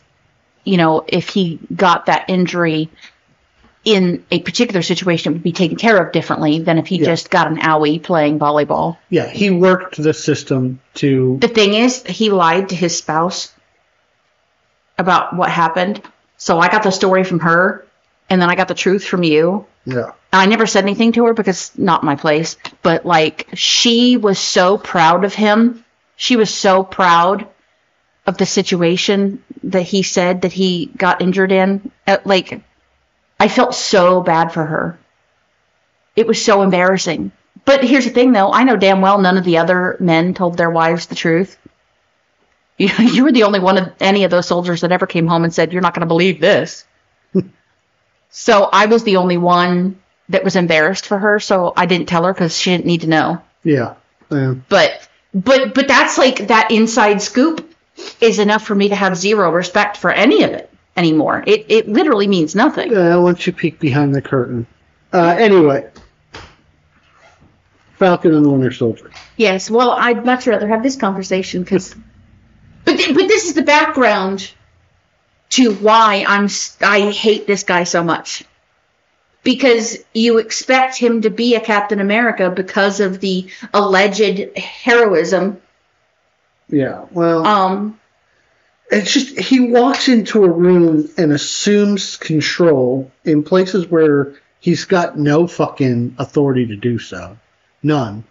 Speaker 2: you know, if he got that injury in a particular situation, it would be taken care of differently than if he
Speaker 1: Yeah.
Speaker 2: just got an owie playing volleyball.
Speaker 1: yeah, he worked the system to.
Speaker 2: The thing is, he lied to his spouse about what happened. So I got the story from her, and then I got the truth from you.
Speaker 1: Yeah.
Speaker 2: I never said anything to her because it's not my place. But like, she was so proud of him. She was so proud of the situation that he said that he got injured in. Uh, Like, I felt so bad for her. It was so embarrassing. But here's the thing, though. I know damn well none of the other men told their wives the truth. You, (laughs) you were the only one of any of those soldiers that ever came home and said, "You're not going to believe this." (laughs) so I was the only one that was embarrassed for her. So I didn't tell her because she didn't need to know.
Speaker 1: Yeah. Yeah.
Speaker 2: But but but that's like that inside scoop is enough for me to have zero respect for any of it anymore. It it literally means nothing.
Speaker 1: Uh, once you peek behind the curtain. Uh, anyway, Falcon and the Winter Soldier.
Speaker 2: Yes, well, I'd much rather have this conversation because, but th- but this is the background to why I'm I hate this guy so much because you expect him to be a Captain America because of the alleged heroism.
Speaker 1: Yeah. Well,
Speaker 2: Um,
Speaker 1: it's just he walks into a room and assumes control in places where he's got no fucking authority to do so. None.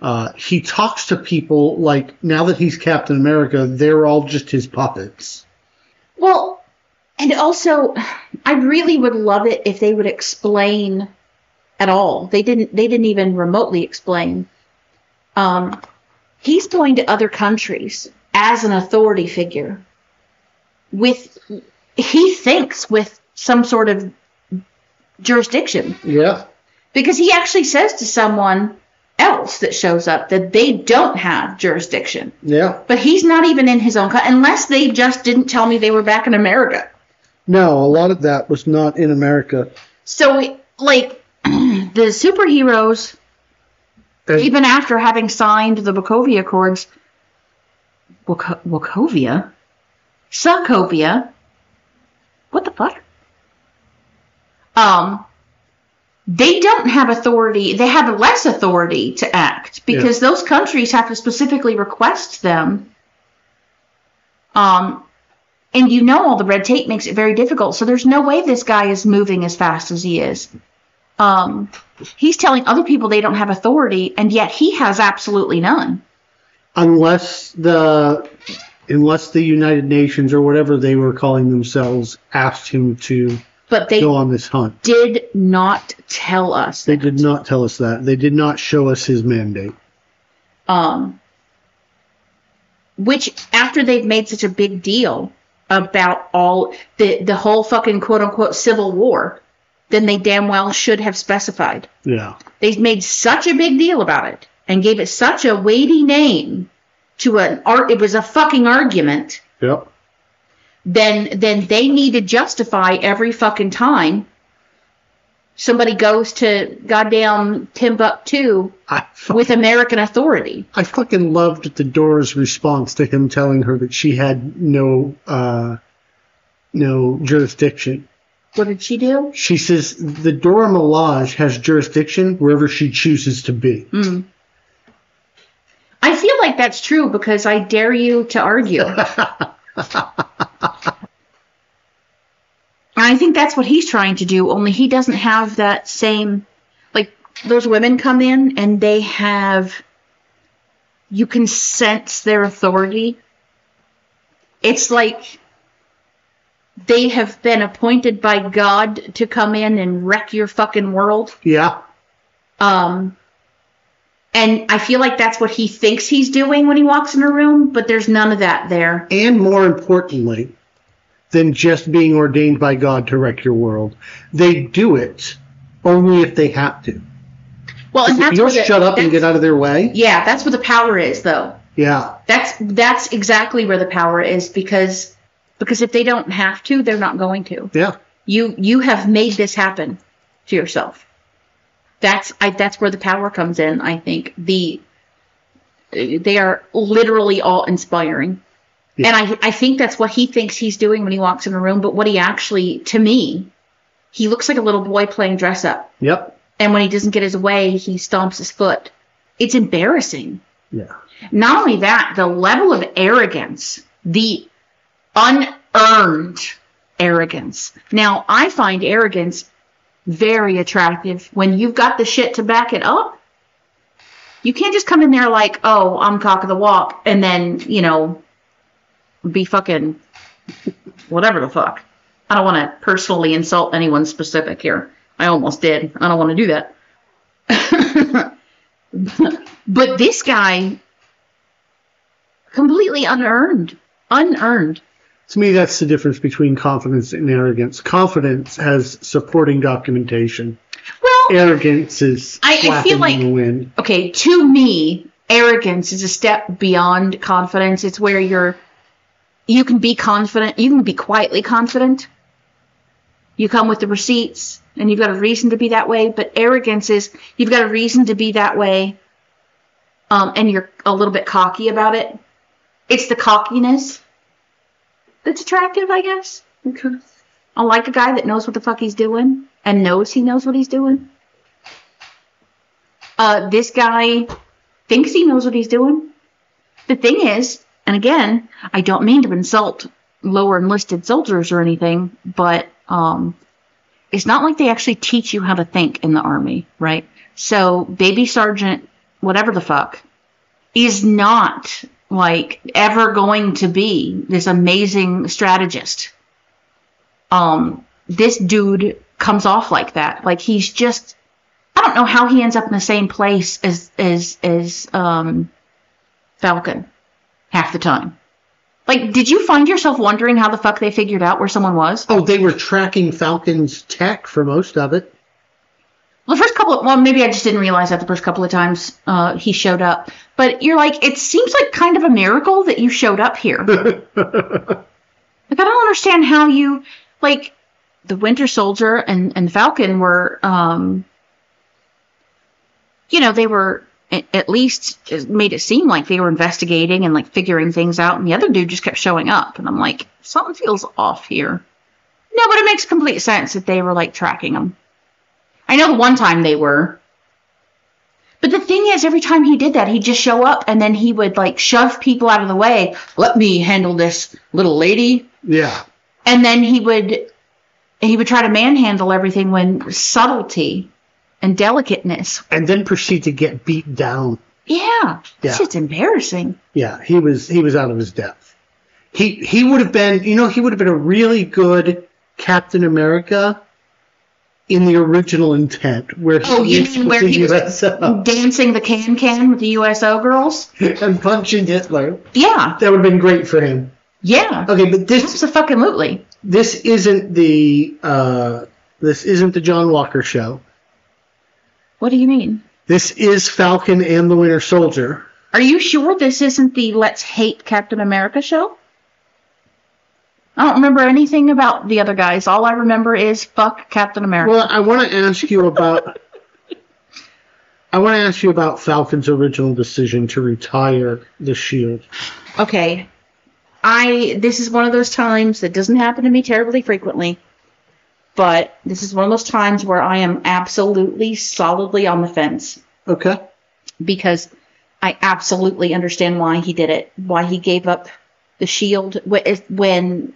Speaker 1: Uh, he talks to people like now that he's Captain America, they're all just his puppets.
Speaker 2: well, and also, I really would love it if they would explain at all. They didn't. They didn't even remotely explain. Um, he's going to other countries as an authority figure. With he thinks with some sort of jurisdiction
Speaker 1: Yeah.
Speaker 2: because he actually says to someone else that shows up that they don't have jurisdiction.
Speaker 1: Yeah.
Speaker 2: But he's not even in his own country unless they just didn't tell me they were back in America.
Speaker 1: No, a lot of that was not in America.
Speaker 2: So, like, (clears throat) the superheroes,
Speaker 1: And-
Speaker 2: even after having signed the Wachovia Accords, Wak- Wachovia? Sokovia? What the fuck? Um, they don't have authority, they have less authority to act because those countries have to specifically request them. Um, and you know all the red tape makes it very difficult. So there's no way this guy is moving as fast as he is. Um, he's telling other people they don't have authority, and yet he has absolutely none.
Speaker 1: unless the unless the United Nations or whatever they were calling themselves asked him to
Speaker 2: But they
Speaker 1: go on this hunt.
Speaker 2: did not tell us.
Speaker 1: They did not tell us that. They did not show us his mandate.
Speaker 2: um, which after they've made such a big deal about all the the whole fucking quote unquote civil war, then they damn well should have specified.
Speaker 1: Yeah.
Speaker 2: They made such a big deal about it and gave it such a weighty name to an art. It was a fucking argument.
Speaker 1: Yep.
Speaker 2: Then, then they need to justify every fucking time somebody goes to goddamn Timbuktu
Speaker 1: I, fu-
Speaker 2: with American authority.
Speaker 1: I fucking loved the Dora's response to him telling her that she had no uh, no jurisdiction.
Speaker 2: What did she do?
Speaker 1: She says the Dora Milaje has jurisdiction wherever she chooses to be.
Speaker 2: Mm. I feel like that's true because I dare you to argue. (laughs) I think that's what he's trying to do, only he doesn't have that same. Like, those women come in and they have. You can sense their authority. It's like they have been appointed by God to come in and wreck your fucking world.
Speaker 1: Yeah.
Speaker 2: Um, and I feel like that's what he thinks he's doing when he walks in a room, but there's none of that there.
Speaker 1: And more importantly than just being ordained by God to wreck your world, they do it only if they have to.
Speaker 2: Well, and that's
Speaker 1: you'll
Speaker 2: where the-
Speaker 1: shut up and get out of their way.
Speaker 2: Yeah, that's where the power is, though.
Speaker 1: Yeah.
Speaker 2: That's that's exactly where the power is because because if they don't have to, they're not going to.
Speaker 1: Yeah.
Speaker 2: You you have made this happen to yourself. That's I that's where the power comes in. I think the they are literally all inspiring.
Speaker 1: Yeah.
Speaker 2: And I I think that's what he thinks he's doing when he walks in a room, but what he actually to me, he looks like a little boy playing dress up.
Speaker 1: Yep.
Speaker 2: And when he doesn't get his way, he stomps his foot. It's embarrassing.
Speaker 1: Yeah.
Speaker 2: Not only that, the level of arrogance, the unearned arrogance. Now, I find arrogance very attractive when you've got the shit to back it up. You can't just come in there like, oh, I'm cock of the walk, and then, you know, be fucking whatever the fuck. I don't want to personally insult anyone specific here. I almost did. I don't want to do that. (laughs) but this guy completely unearned unearned
Speaker 1: To me, that's the difference between confidence and arrogance. Confidence has supporting documentation.
Speaker 2: well
Speaker 1: Arrogance is
Speaker 2: I- I feel like-
Speaker 1: in the wind.
Speaker 2: okay to me arrogance is a step beyond confidence it's where you're you can be confident you can be quietly confident you come with the receipts and you've got a reason to be that way but arrogance is you've got a reason to be that way um, and you're a little bit cocky about it it's the cockiness that's attractive i guess
Speaker 1: Okay.
Speaker 2: I like a guy that knows what the fuck he's doing and knows he knows what he's doing. Uh, this guy thinks he knows what he's doing. The thing is, and again, I don't mean to insult lower enlisted soldiers or anything, but um, it's not like they actually teach you how to think in the army, right? So, baby sergeant, whatever the fuck, is not like ever going to be this amazing strategist um, this dude comes off like that. Like he's just, I don't know how he ends up in the same place as as as um, Falcon half the time. Like, did you find yourself wondering how the fuck they figured out where someone was?
Speaker 1: Oh, they were tracking Falcon's tech for most of it.
Speaker 2: Well, the first couple, of, well, maybe I just didn't realize that the first couple of times uh, he showed up. But you're like, it seems like kind of a miracle that you showed up here. (laughs) Like, I don't understand how you like the Winter Soldier and and Falcon were, um, you know, they were at least it made it seem like they were investigating and like figuring things out, and the other dude just kept showing up, and I'm like, something feels off here. No, but it makes complete sense that they were like tracking him. I know the one time they were. But the thing is, every time he did that, he'd just show up and then he would like shove people out of the way. Let me handle this little lady
Speaker 1: yeah.
Speaker 2: and then he would he would try to manhandle everything when subtlety and delicateness.
Speaker 1: And then proceed to get beat down.
Speaker 2: Yeah,
Speaker 1: Yeah.
Speaker 2: it's embarrassing.
Speaker 1: Yeah, he was he was out of his depth. He he would have been you know he would have been a really good Captain America in the original intent where
Speaker 2: Oh, you mean where he was dancing the can can with the USO girls? (laughs)
Speaker 1: and punching Hitler.
Speaker 2: Yeah,
Speaker 1: That would have been great for him.
Speaker 2: yeah,
Speaker 1: Okay, but this is a fucking
Speaker 2: absolutely.
Speaker 1: this isn't the uh, This isn't the John Walker show.
Speaker 2: What do you mean?
Speaker 1: This is Falcon and the Winter Soldier.
Speaker 2: Are you sure this isn't the Let's Hate Captain America show? I don't remember anything about the other guys. All I remember is fuck Captain America.
Speaker 1: Well, I want to ask you about. I want to ask you about Falcon's original decision to retire the shield.
Speaker 2: okay. I this is one of those times that doesn't happen to me terribly frequently. But this is one of those times where I am absolutely solidly on the fence
Speaker 1: Okay.
Speaker 2: because I absolutely understand why he did it, why he gave up the shield when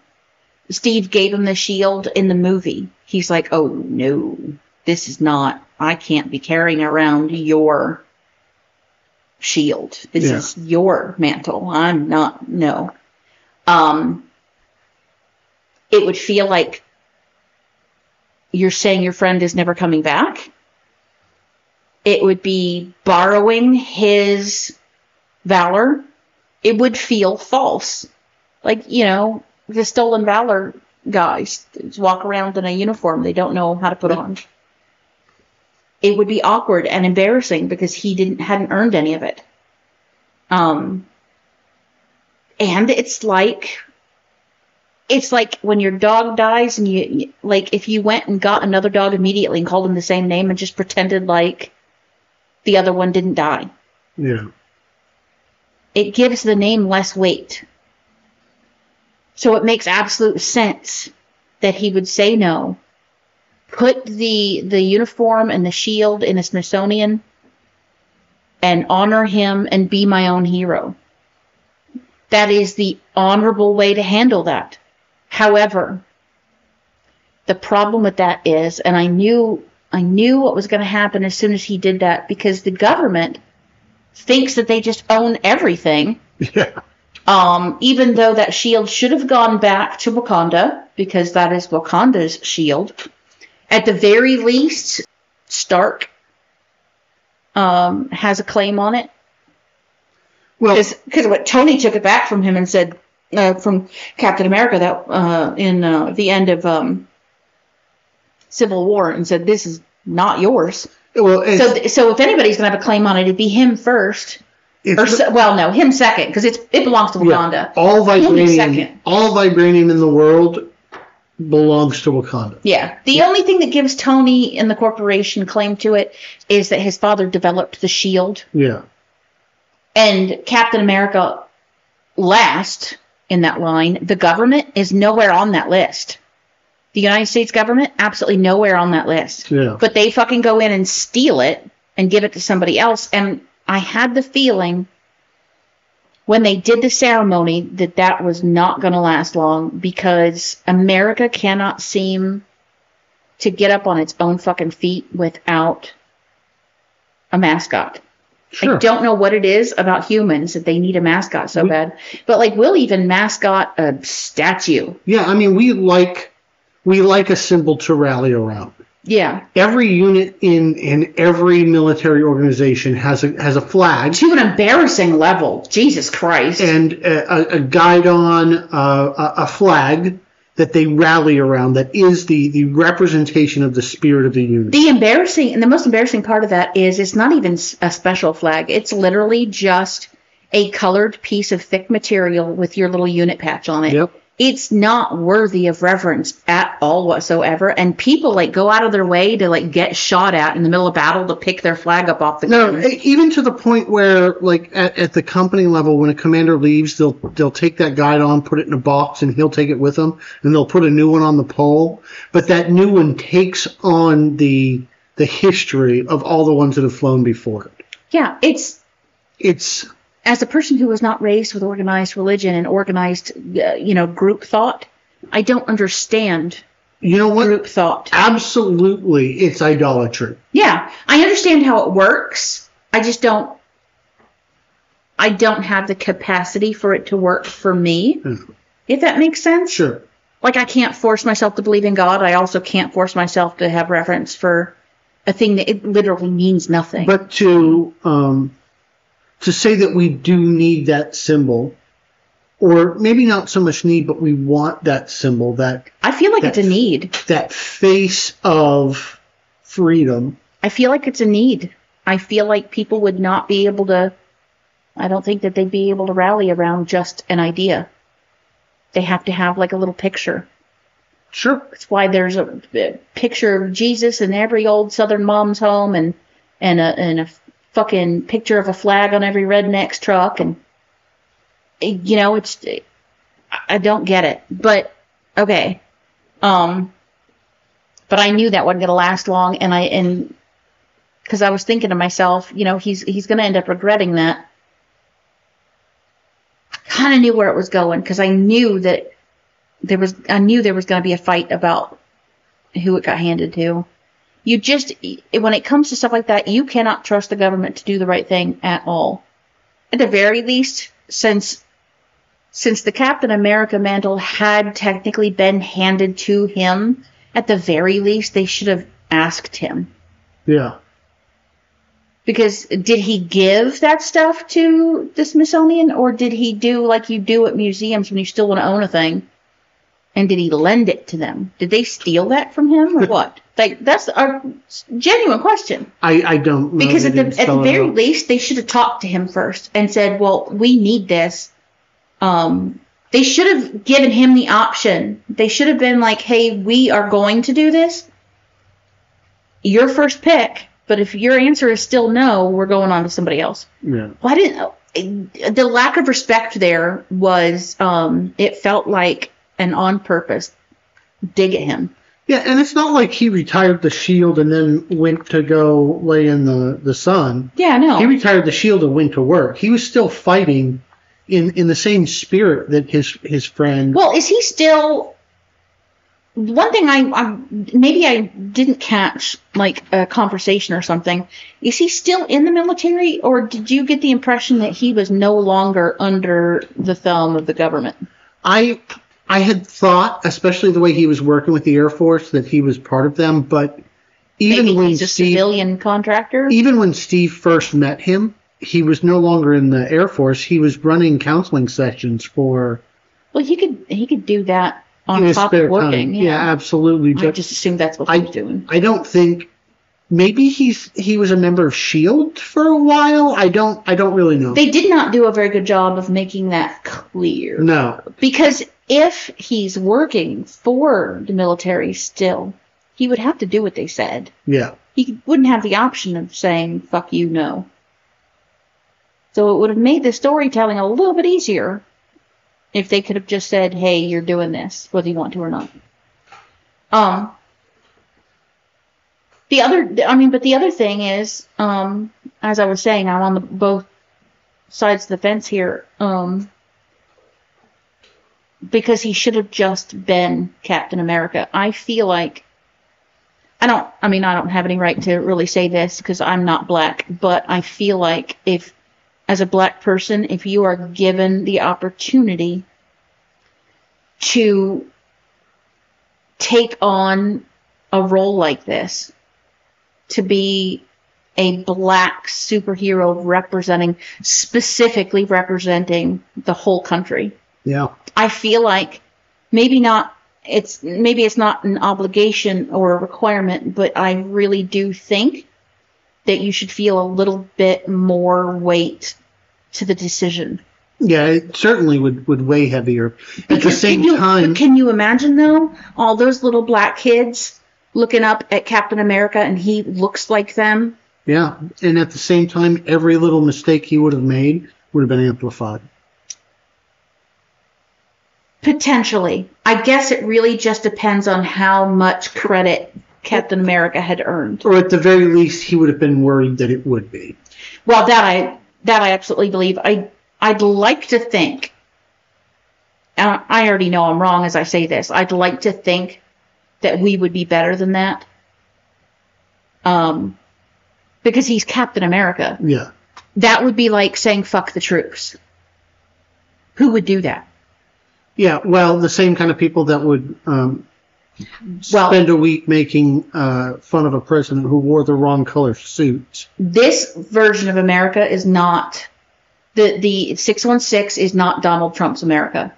Speaker 2: Steve gave him the shield in the movie. He's like, "Oh no, this is not. I can't be carrying around your shield. This
Speaker 1: Yeah.
Speaker 2: is your mantle. I'm not. No." Um, it would feel like you're saying your friend is never coming back. It would be borrowing his valor. It would feel false. Like, you know, the stolen valor guys walk around in a uniform they don't know how to put on. It would be awkward and embarrassing because he didn't hadn't earned any of it. Um and it's like it's like when your dog dies and you like if you went and got another dog immediately and called him the same name and just pretended like the other one didn't die.
Speaker 1: Yeah.
Speaker 2: it gives the name less weight. So it makes absolute sense that he would say no. Put the the uniform and the shield in a smithsonian and honor him and be my own hero. That is the honorable way to handle that However, the problem with that is, and I knew I knew what was going to happen as soon as he did that because the government thinks that they just own everything. (laughs)
Speaker 1: Yeah.
Speaker 2: Um, even though that shield should have gone back to Wakanda because that is Wakanda's shield. At the very least, Stark um, has a claim on it
Speaker 1: Well,
Speaker 2: because what Tony took it back from him and said uh, from Captain America that uh, in uh, the end of um, Civil War and said this is not yours.
Speaker 1: well,
Speaker 2: So th- so if anybody's gonna have a claim on it, it'd be him first, or well no him second because it's it belongs to Wakanda.
Speaker 1: yeah, all vibranium. All vibranium in the world belongs to Wakanda.
Speaker 2: Yeah. The only thing that gives Tony and the corporation claim to it is that his father developed the shield
Speaker 1: Yeah.
Speaker 2: and Captain America last in that line. The government is nowhere on that list. The United States government absolutely nowhere on that list.
Speaker 1: Yeah.
Speaker 2: But they fucking go in and steal it and give it to somebody else. And I had the feeling when they did the ceremony that that was not going to last long because America cannot seem to get up on its own fucking feet without a mascot.
Speaker 1: Sure.
Speaker 2: I don't know what it is about humans that they need a mascot so
Speaker 1: We-
Speaker 2: bad. But like we'll even mascot a statue.
Speaker 1: Yeah, I mean, we like we like a symbol to rally around.
Speaker 2: Yeah.
Speaker 1: Every unit in in every military organization has a has a flag
Speaker 2: To an embarrassing level. Jesus Christ.
Speaker 1: and a, a, a guidon, uh, a, a flag that they rally around. That is the the representation of the spirit of the unit.
Speaker 2: the embarrassing and the most embarrassing part of that is it's not even a special flag. It's literally just a colored piece of thick material with your little unit patch on it.
Speaker 1: Yep.
Speaker 2: It's not worthy of reverence at all whatsoever. And people like go out of their way to like get shot at in the middle of battle to pick their flag up off the
Speaker 1: No,
Speaker 2: ground.
Speaker 1: even to the point where, like at, at the company level, when a commander leaves, they'll they'll take that guidon, put it in a box, and he'll take it with him, and they'll put a new one on the pole. But that new one takes on the the history of all the ones that have flown before it.
Speaker 2: Yeah, it's
Speaker 1: It's
Speaker 2: as a person who was not raised with organized religion and organized, uh, you know, group thought, I don't understand
Speaker 1: you know what?
Speaker 2: group thought.
Speaker 1: Absolutely, it's idolatry.
Speaker 2: Yeah, I understand how it works. I just don't. I don't have the capacity for it to work for me.
Speaker 1: Hmm.
Speaker 2: If that makes sense.
Speaker 1: Sure.
Speaker 2: Like I can't force myself to believe in God. I also can't force myself to have reverence for a thing that it literally means nothing.
Speaker 1: But to um, to say that we do need that symbol or maybe not so much need, but we want that symbol, that
Speaker 2: I feel like it's a need.
Speaker 1: that face of freedom.
Speaker 2: I feel like it's a need. I feel like people would not be able to. I don't think that they'd be able to rally around just an idea. They have to have like a little picture.
Speaker 1: Sure.
Speaker 2: That's why there's a, a picture of Jesus in every old Southern mom's home, and and a and a fucking picture of a flag on every redneck's truck, and you know it's. I- don't get it, but okay. Um. But I knew that wasn't gonna last long, and I and because I was thinking to myself, you know, he's he's gonna end up regretting that. I Kind of knew where it was going because I knew that there was I knew there was going to be a fight about who it got handed to. You just when it comes to stuff like that, you cannot trust the government to do the right thing at all. At the very least, since since the Captain America mantle had technically been handed to him, at the very least they should have asked him.
Speaker 1: Yeah.
Speaker 2: Because did he give that stuff to the Smithsonian or did he do like you do at museums when you still want to own a thing? And did he lend it to them? Did they steal that from him or (laughs) what? Like that's a genuine question.
Speaker 1: I, I don't know.
Speaker 2: Because at the at the very
Speaker 1: out.
Speaker 2: least they should have talked to him first and said, "Well, we need this." Um, they should have given him the option. They should have been like, "Hey, we are going to do this. Your first pick, but if your answer is still no, we're going on to somebody else."
Speaker 1: Yeah.
Speaker 2: I didn't. The lack of respect there was. Um, it felt like an on purpose dig at him.
Speaker 1: Yeah, and it's not like he retired the shield and then went to go lay in the, the sun.
Speaker 2: Yeah, no.
Speaker 1: He retired the shield and went to work. He was still fighting in, in the same spirit that his his friend.
Speaker 2: Well, is he still? One thing I, I maybe I didn't catch like a conversation or something. Is he still in the military, or did you get the impression that he was no longer under the thumb of the government?
Speaker 1: I I had thought, especially the way he was working with the Air Force, that he was part of them. But even
Speaker 2: Maybe
Speaker 1: when
Speaker 2: he's a
Speaker 1: Steve,
Speaker 2: civilian contractor.
Speaker 1: even when Steve first met him, he was no longer in the Air Force. He was running counseling sessions for
Speaker 2: well, he could he could do that on top of working. Yeah,
Speaker 1: Yeah, absolutely.
Speaker 2: I
Speaker 1: Ju-
Speaker 2: just assumed that's what
Speaker 1: I-
Speaker 2: he was doing.
Speaker 1: I don't think maybe he's he was a member of Shield for a while. I don't I don't really know.
Speaker 2: They did not do a very good job of making that clear.
Speaker 1: no.
Speaker 2: Because if he's working for the military still, he would have to do what they said.
Speaker 1: Yeah.
Speaker 2: He wouldn't have the option of saying, fuck you, no. So it would have made the storytelling a little bit easier if they could have just said, hey, you're doing this, whether you want to or not. Um, the other, I mean, but the other thing is, um, as I was saying, I'm on the both sides of the fence here. Um, because he should have just been Captain America. I feel like I don't I mean I don't have any right to really say this because I'm not black, but I feel like if as a black person if you are given the opportunity to take on a role like this to be a black superhero representing specifically representing the whole country
Speaker 1: Yeah.
Speaker 2: I feel like maybe not it's maybe it's not an obligation or a requirement, but I really do think that you should feel a little bit more weight to the decision.
Speaker 1: Yeah, it certainly would, would weigh heavier. At the same
Speaker 2: you,
Speaker 1: time,
Speaker 2: but can you imagine though all those little black kids looking up at Captain America and he looks like them?
Speaker 1: yeah, and at the same time, every little mistake he would have made would have been amplified.
Speaker 2: Potentially. I guess it really just depends on how much credit Captain America had earned.
Speaker 1: Or at the very least, he would have been worried that it would be.
Speaker 2: Well, that I that I absolutely believe. I I'd like to think. And I already know I'm wrong as I say this. I'd like to think that we would be better than that. Um, because he's Captain America.
Speaker 1: Yeah.
Speaker 2: That would be like saying "fuck the troops." Who would do that?
Speaker 1: Yeah, well, the same kind of people that would um,
Speaker 2: Well-
Speaker 1: spend a week making uh, fun of a president who wore the wrong color suit.
Speaker 2: This version of America is not The the six one six is not Donald Trump's America.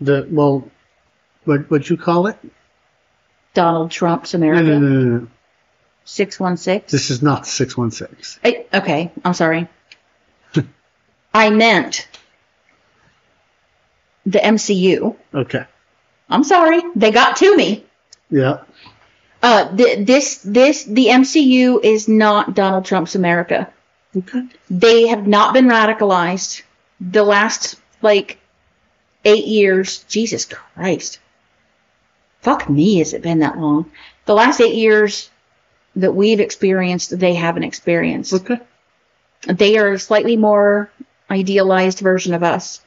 Speaker 1: The well, what what you call it?
Speaker 2: Donald Trump's
Speaker 1: No,
Speaker 2: America.
Speaker 1: no, no, no, no.
Speaker 2: Six one six.
Speaker 1: This is not six one six.
Speaker 2: Okay, I'm sorry. (laughs) I meant the MCU.
Speaker 1: Okay.
Speaker 2: I'm sorry, they got to me.
Speaker 1: Yeah.
Speaker 2: Uh, th- this this the MCU is not Donald Trump's America.
Speaker 1: Okay.
Speaker 2: They have not been radicalized. The last like eight years, Jesus Christ, fuck me, has it been that long? The last eight years that we've experienced, they haven't experienced.
Speaker 1: Okay.
Speaker 2: They are a slightly more idealized version of us.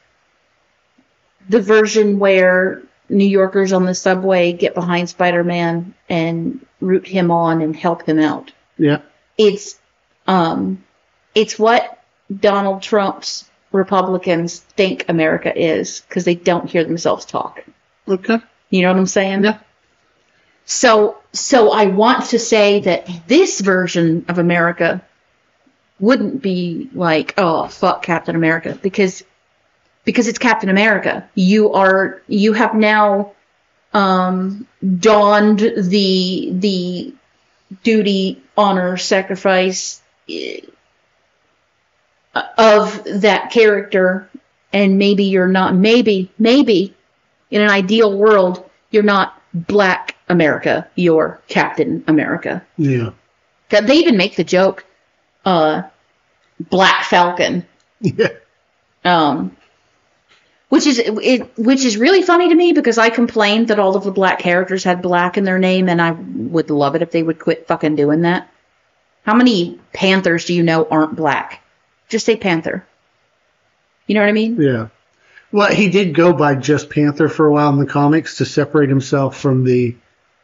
Speaker 2: The version where New Yorkers on the subway get behind Spider Man and root him on and help him out.
Speaker 1: Yeah.
Speaker 2: It's um it's what Donald Trump's Republicans think America is because they don't hear themselves talk.
Speaker 1: Okay.
Speaker 2: You know what I'm saying?
Speaker 1: Yeah.
Speaker 2: So so I want to say that this version of America wouldn't be like, oh fuck Captain America because because it's Captain America. You are you have now um donned the the duty, honor, sacrifice eh, of that character and maybe you're not maybe maybe in an ideal world you're not black America, you're Captain America.
Speaker 1: Yeah.
Speaker 2: They even make the joke, uh, Black Falcon, (laughs)
Speaker 1: Yeah.
Speaker 2: um, which is it, which is really funny to me because I complained that all of the black characters had black in their name, and I would love it if they would quit fucking doing that. How many Panthers do you know aren't black? Just say Panther. You know what I mean?
Speaker 1: Yeah. Well, he did go by just Panther for a while in the comics to separate himself from the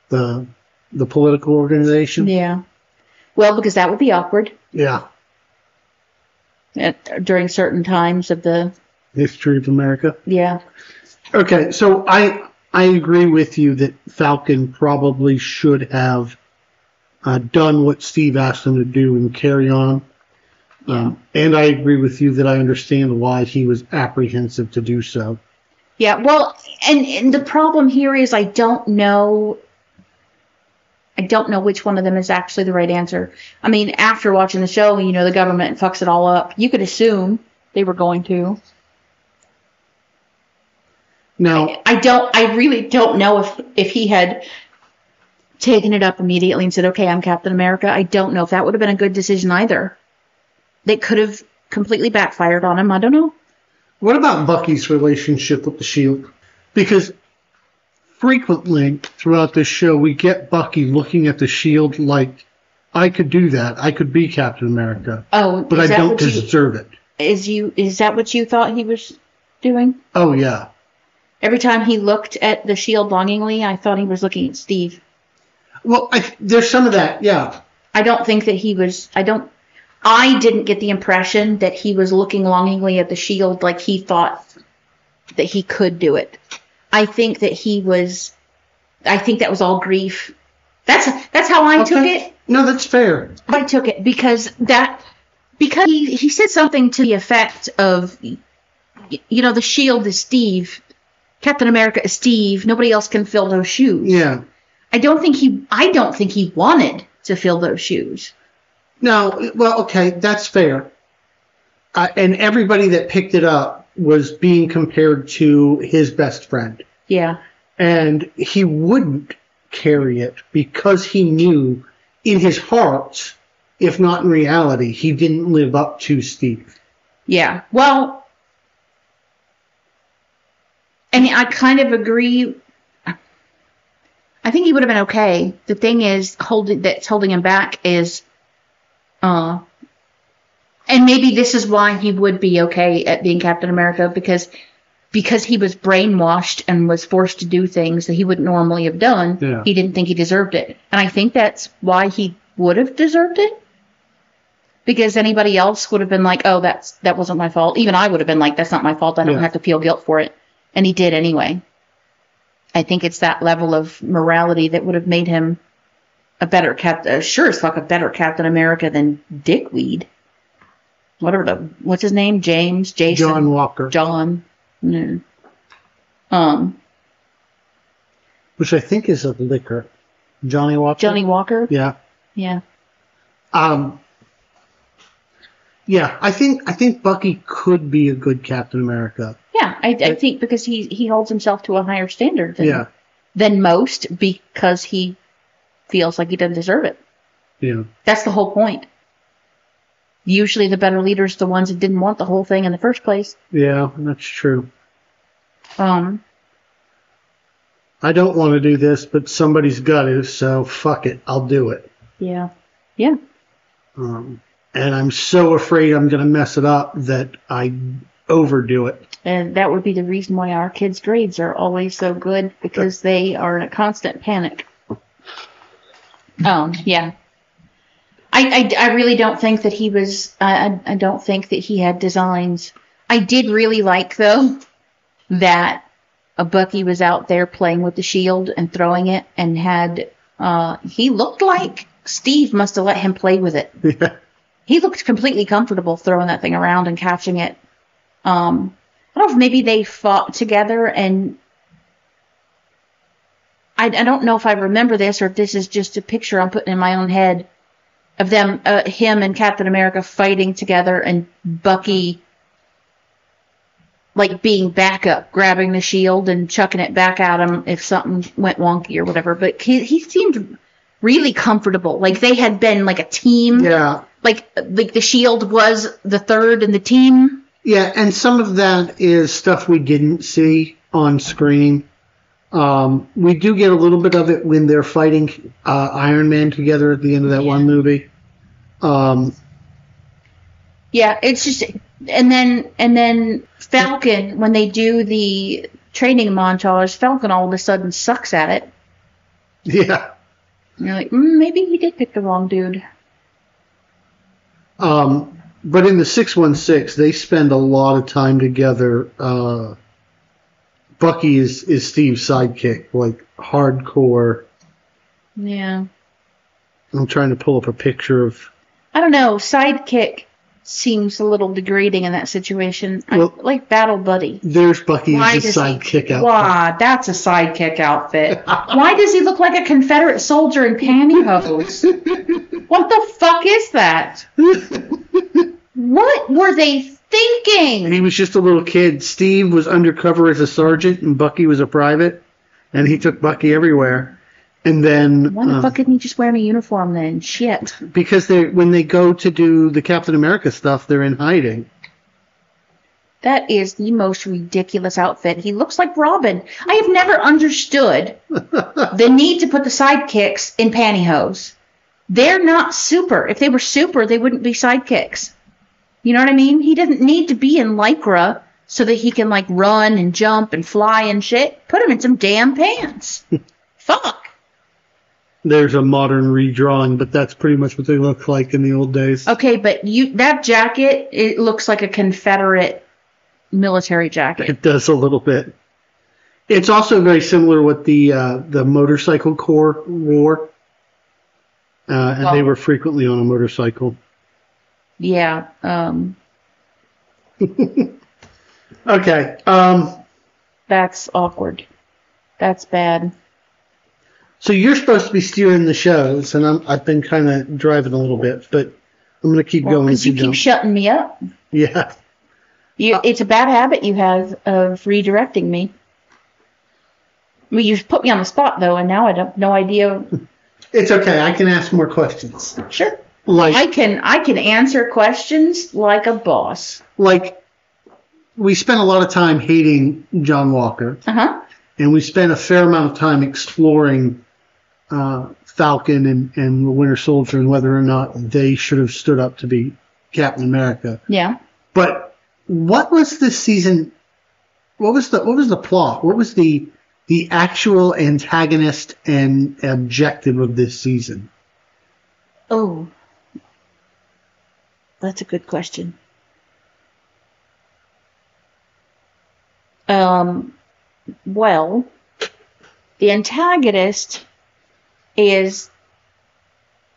Speaker 1: the the political organization.
Speaker 2: Yeah. Well, because that would be awkward
Speaker 1: Yeah.
Speaker 2: at, during certain times of the
Speaker 1: History of America.
Speaker 2: yeah.
Speaker 1: Okay, so I I agree with you that Falcon probably should have uh, done what Steve asked him to do and carry on. Um, and I agree with you that I understand why he was apprehensive to do so.
Speaker 2: Yeah, well, and, and the problem here is I don't know. I don't know which one of them is actually the right answer. I mean, after watching the show, you know, the government fucks it all up. You could assume they were going to.
Speaker 1: Now,
Speaker 2: I don't. I really don't know if if he had taken it up immediately and said, "Okay, I'm Captain America." I don't know if that would have been a good decision either. They could have completely backfired on him. I don't know.
Speaker 1: what about Bucky's relationship with the Shield? Because frequently throughout this show, we get Bucky looking at the Shield like, "I could do that. I could be Captain America,
Speaker 2: Oh,
Speaker 1: but I don't
Speaker 2: what you-
Speaker 1: deserve it."
Speaker 2: is you is that what you thought he was doing?
Speaker 1: Oh yeah,
Speaker 2: Every time he looked at the shield longingly, I thought he was looking at Steve.
Speaker 1: well, I, there's some of that. Yeah,
Speaker 2: I don't think that he was. I don't. I didn't get the impression that he was looking longingly at the shield like he thought that he could do it. I think that he was. I think that was all grief. That's that's how I took it.
Speaker 1: no, that's fair.
Speaker 2: I took it because that because he, he said something to the effect of you know the shield is Steve Captain America is Steve nobody else can fill those shoes
Speaker 1: Yeah.
Speaker 2: I don't think he I don't think he wanted to fill those shoes
Speaker 1: No, well, okay, that's fair. Uh, and everybody that picked it up was being compared to his best friend.
Speaker 2: yeah
Speaker 1: And he wouldn't carry it because he knew in his heart, if not in reality, he didn't live up to Steve.
Speaker 2: yeah well I mean I kind of agree I think he would have been okay the thing is holding that's holding him back is uh and maybe this is why he would be okay at being Captain America because because he was brainwashed and was forced to do things that he wouldn't normally have done.
Speaker 1: Yeah.
Speaker 2: He didn't think he deserved it, and I think that's why he would have deserved it. Because anybody else would have been like, "Oh, that's that wasn't my fault." Even I would have been like, "That's not my fault. I don't
Speaker 1: Yeah.
Speaker 2: have to feel guilt for it," and he did anyway. I think it's that level of morality that would have made him a better cap, uh, sure as fuck, a better Captain America than Dickweed. whatever the what's his name? James, Jason,
Speaker 1: John Walker,
Speaker 2: John. Yeah. Um,
Speaker 1: which I think is a liquor. Johnnie Walker.
Speaker 2: Johnnie Walker.
Speaker 1: Yeah.
Speaker 2: Yeah.
Speaker 1: Um. Yeah, I think I think Bucky could be a good Captain America.
Speaker 2: Yeah, I, I think because he he holds himself to a higher standard than
Speaker 1: Yeah.
Speaker 2: than most because he feels like he doesn't deserve it.
Speaker 1: Yeah.
Speaker 2: That's the whole point. Usually, the better leaders the ones that didn't want the whole thing in the first place.
Speaker 1: Yeah, that's true.
Speaker 2: Um,
Speaker 1: I don't want to do this, but somebody's got to, so fuck it, I'll do it.
Speaker 2: yeah, yeah.
Speaker 1: Um, and I'm so afraid I'm going to mess it up that I overdo it.
Speaker 2: And that would be the reason why our kids' grades are always so good because they are in a constant panic. Um, yeah. I, I, I really don't think that he was, I, I I don't think that he had designs. I did really like, though, that a Bucky was out there playing with the shield and throwing it and had, uh, he looked like Steve must have let him play with it (laughs)
Speaker 1: Yeah.
Speaker 2: He looked completely comfortable throwing that thing around and catching it. Um, I don't know if maybe they fought together and I, I don't know if I remember this or if this is just a picture I'm putting in my own head of them, uh, him and Captain America fighting together and Bucky like being backup, grabbing the shield and chucking it back at him if something went wonky or whatever. But he, he seemed really comfortable. Like they had been like a team
Speaker 1: Yeah.
Speaker 2: Like like the shield was the third in the team.
Speaker 1: Yeah, and some of that is stuff we didn't see on screen. Um, we do get a little bit of it when they're fighting uh, Iron Man together at the end of that one movie. Um,
Speaker 2: Yeah, it's just and then and then Falcon when they do the training montage, Falcon all of a sudden sucks at it.
Speaker 1: yeah.
Speaker 2: And you're like, mm, maybe he did pick the wrong dude.
Speaker 1: Um, but in the 616, they spend a lot of time together. Uh, Bucky is, is Steve's sidekick, like hardcore.
Speaker 2: Yeah,
Speaker 1: I'm trying to pull up a picture of.
Speaker 2: I don't know. Sidekick seems a little degrading in that situation.
Speaker 1: Well-
Speaker 2: I like battle buddy.
Speaker 1: There's Bucky
Speaker 2: Why
Speaker 1: as his
Speaker 2: he-
Speaker 1: sidekick out.
Speaker 2: Wow, that's a sidekick outfit. (laughs) Why does he look like a Confederate soldier in pantyhose? (laughs) what the fuck is that? (laughs) What were they thinking?
Speaker 1: he was just a little kid. Steve was undercover as a sergeant, and Bucky was a private, and he took Bucky everywhere. And then
Speaker 2: Why the
Speaker 1: uh,
Speaker 2: fuck couldn't he just wear a uniform then? Shit.
Speaker 1: because they when they go to do the Captain America stuff, they're in hiding.
Speaker 2: That is the most ridiculous outfit. He looks like Robin. I have never understood (laughs) the need to put the sidekicks in pantyhose. They're not super. If they were super, they wouldn't be sidekicks. You know what I mean? He doesn't need to be in lycra so that he can like run and jump and fly and shit. Put him in some damn pants. (laughs) Fuck.
Speaker 1: There's a modern redrawing, but that's pretty much what they look like in the old days.
Speaker 2: Okay, but you that jacket it looks like a Confederate military jacket.
Speaker 1: It does a little bit. It's also very similar what the uh, the motorcycle corps wore, uh, and they were frequently on a motorcycle.
Speaker 2: Yeah. Um (laughs)
Speaker 1: Okay, um,
Speaker 2: that's awkward. That's bad.
Speaker 1: So you're supposed to be steering the shows, and I'm, I've been kind of driving a little bit, but I'm going to keep going.
Speaker 2: Because you
Speaker 1: you
Speaker 2: keep
Speaker 1: don't.
Speaker 2: shutting me up.
Speaker 1: yeah,
Speaker 2: You, it's a bad habit you have of redirecting me. I mean, you put me on the spot though, and now I don't no idea. (laughs)
Speaker 1: it's okay. I can ask more questions.
Speaker 2: Sure,
Speaker 1: Like,
Speaker 2: I can I can answer questions like a boss.
Speaker 1: like we spent a lot of time hating John Walker.
Speaker 2: Uh huh.
Speaker 1: and we spent a fair amount of time exploring uh, Falcon and, and the Winter Soldier and whether or not they should have stood up to be Captain America.
Speaker 2: Yeah.
Speaker 1: But what was this season? What was the what was the plot? What was the the actual antagonist and objective of this season?
Speaker 2: Oh, that's a good question. Um, well, the antagonist is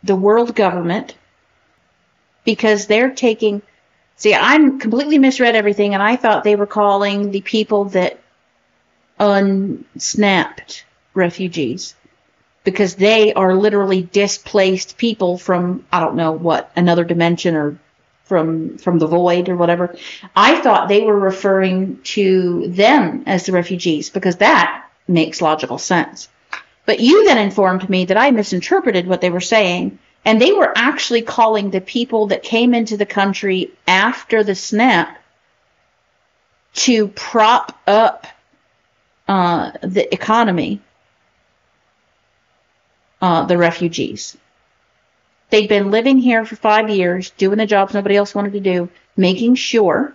Speaker 2: the world government because they're taking See, i'm completely misread everything, and I thought they were calling the people that unsnapped refugees because they are literally displaced people from I don't know what another dimension or from from the void or whatever. I thought they were referring to them as the refugees because that makes logical sense. But you then informed me that I misinterpreted what they were saying, and they were actually calling the people that came into the country after the snap to prop up uh, the economy, uh, the refugees. They'd been living here for five years, doing the jobs nobody else wanted to do, making sure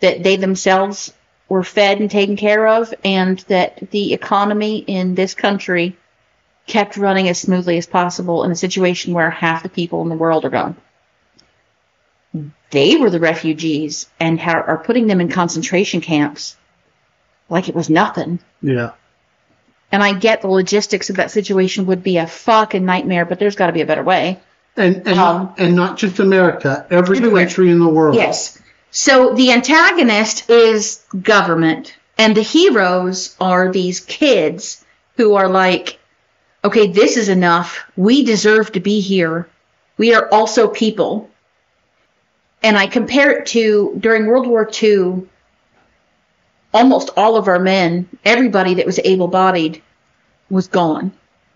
Speaker 2: that they themselves were fed and taken care of, and that the economy in this country kept running as smoothly as possible in a situation where half the people in the world are gone. They were the refugees and are putting them in concentration camps like it was nothing.
Speaker 1: Yeah.
Speaker 2: And I get the logistics of that situation would be a fucking nightmare, but there's got to be a better way.
Speaker 1: And and,
Speaker 2: Um,
Speaker 1: and not just America, every
Speaker 2: Everywhere.
Speaker 1: country in the world.
Speaker 2: Yes. So the antagonist is government, and the heroes are these kids who are like, okay, this is enough. We deserve to be here. We are also people. And I compare it to during World War II, almost all of our men, everybody that was able bodied, was gone.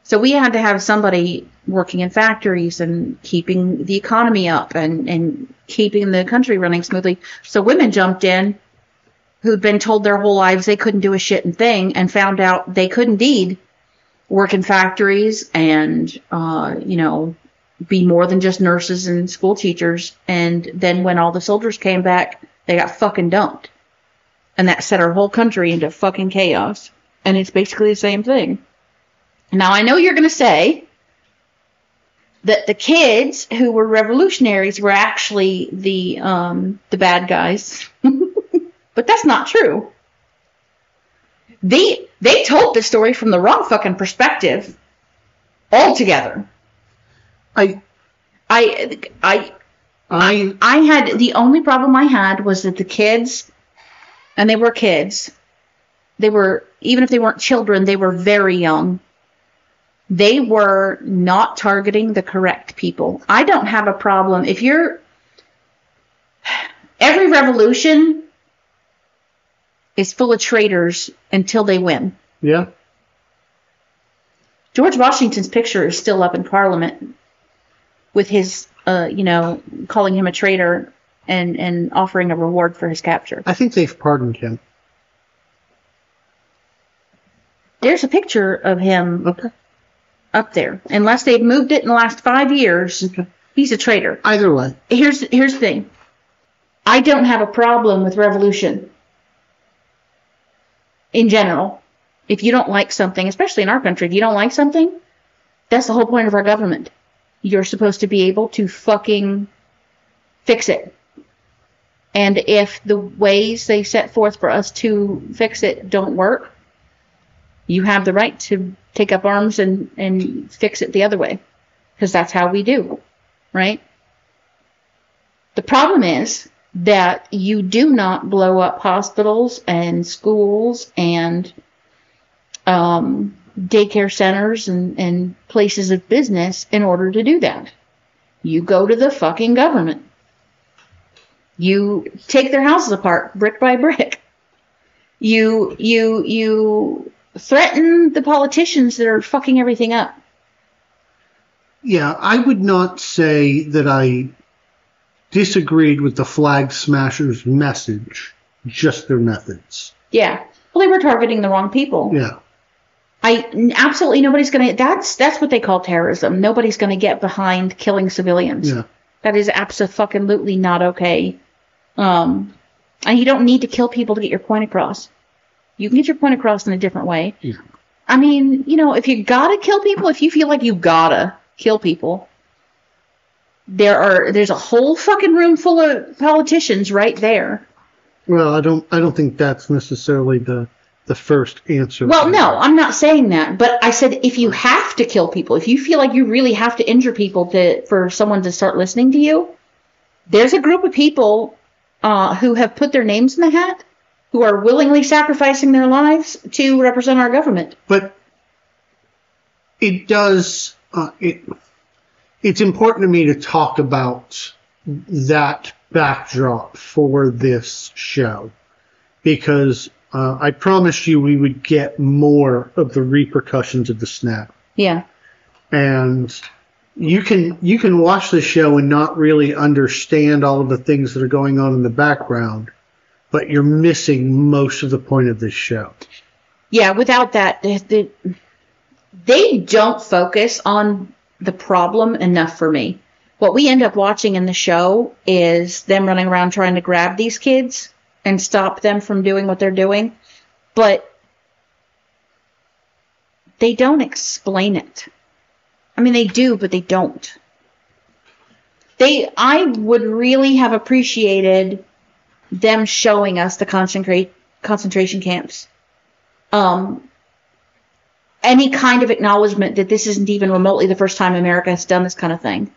Speaker 2: So we had to have somebody working in factories and keeping the economy up and, and keeping the country running smoothly. So women jumped in who'd been told their whole lives they couldn't do a shit and thing and found out they could indeed work in factories and, uh, you know, be more than just nurses and school teachers. And then when all the soldiers came back, they got fucking dumped. And that set our whole country into fucking chaos. And it's basically the same thing. Now I know you're going to say that the kids who were revolutionaries were actually the um, the bad guys, (laughs) but that's not true. They they told the story from the wrong fucking perspective altogether.
Speaker 1: I
Speaker 2: I I
Speaker 1: I
Speaker 2: I had the only problem I had was that the kids, and they were kids, they were even if they weren't children, they were very young. They were not targeting the correct people. I don't have a problem if you're. Every revolution is full of traitors until they win.
Speaker 1: yeah.
Speaker 2: George Washington's picture is still up in Parliament with his, uh, you know, calling him a traitor and, and offering a reward for his capture.
Speaker 1: I think they've pardoned him.
Speaker 2: There's a picture of him
Speaker 1: Okay.
Speaker 2: Up there. Unless they've moved it in the last five years, he's a traitor.
Speaker 1: Either way.
Speaker 2: Here's here's the thing. I don't have a problem with revolution. In general, if you don't like something, especially in our country, if you don't like something, that's the whole point of our government. You're supposed to be able to fucking fix it. And if the ways they set forth for us to fix it don't work, you have the right to take up arms and, and fix it the other way. Because that's how we do, right? The problem is that you do not blow up hospitals and schools and um, daycare centers and, and places of business in order to do that. You go to the fucking government. You take their houses apart brick by brick. You you you threaten the politicians that are fucking everything up.
Speaker 1: Yeah, I would not say that I disagreed with the flag smashers' message, just their methods.
Speaker 2: Yeah. Well, they were targeting the wrong people.
Speaker 1: Yeah.
Speaker 2: I absolutely nobody's gonna. That's that's what they call terrorism. Nobody's gonna get behind killing civilians.
Speaker 1: Yeah.
Speaker 2: That is absolutely not okay. Um, and you don't need to kill people to get your point across. You can get your point across in a different way.
Speaker 1: Yeah.
Speaker 2: I mean, you know, if you gotta kill people, if you feel like you gotta kill people, there are there's a whole fucking room full of politicians right there.
Speaker 1: Well, I don't I don't think that's necessarily the the first answer.
Speaker 2: Well, no, I'm not saying that, but I said if you have to kill people, if you feel like you really have to injure people to for someone to start listening to you, there's a group of people uh, who have put their names in the hat, who are willingly sacrificing their lives to represent our government.
Speaker 1: But it does. Uh, it it's important to me to talk about that backdrop for this show because uh, I promised you we would get more of the repercussions of the snap.
Speaker 2: Yeah.
Speaker 1: and you can you can watch the show and not really understand all of the things that are going on in the background, but you're missing most of the point of this show.
Speaker 2: Yeah, without that, the, the, they don't focus on the problem enough for me. What we end up watching in the show is them running around trying to grab these kids and stop them from doing what they're doing, but they don't explain it. I mean, they do, but they don't. They, I would really have appreciated them showing us the concentrate concentration camps um, any kind of acknowledgement that this isn't even remotely the first time America has done this kind of thing.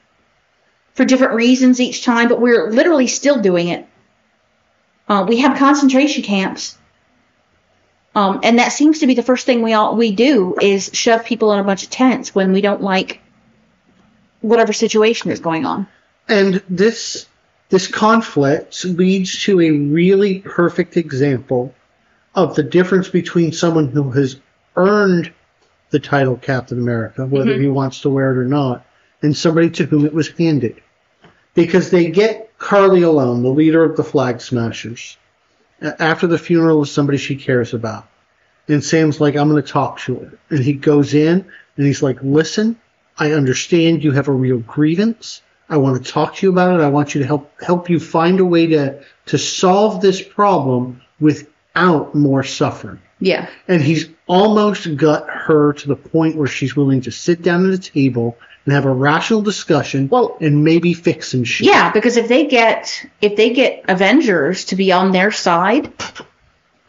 Speaker 2: For different reasons each time, but we're literally still doing it. Uh, we have concentration camps. Um, and that seems to be the first thing we all we do is shove people in a bunch of tents when we don't like whatever situation is going on.
Speaker 1: And this this conflict leads to a really perfect example of the difference between someone who has earned the title Captain America, whether
Speaker 2: Mhm.
Speaker 1: he wants to wear it or not, and somebody to whom it was handed. Because they get Karli alone, the leader of the Flag Smashers, after the funeral of somebody she cares about. And Sam's like, I'm going to talk to her. And he goes in and he's like, Listen, I understand you have a real grievance. I want to talk to you about it. I want you to help help you find a way to to solve this problem without more suffering.
Speaker 2: Yeah.
Speaker 1: And he's almost got her to the point where she's willing to sit down at a table and have a rational discussion
Speaker 2: Well-
Speaker 1: and maybe fix some shit.
Speaker 2: Yeah, because if they get if they get Avengers to be on their side,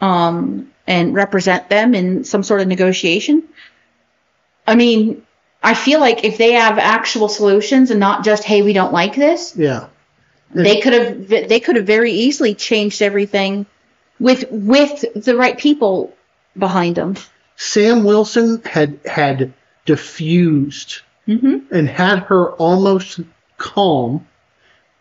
Speaker 2: um, and represent them in some sort of negotiation, I mean, I feel like if they have actual solutions and not just hey we don't like this,
Speaker 1: Yeah.
Speaker 2: they could have they could have very easily changed everything with with the right people behind them.
Speaker 1: Sam Wilson had had diffused
Speaker 2: hmm
Speaker 1: and had her almost calm.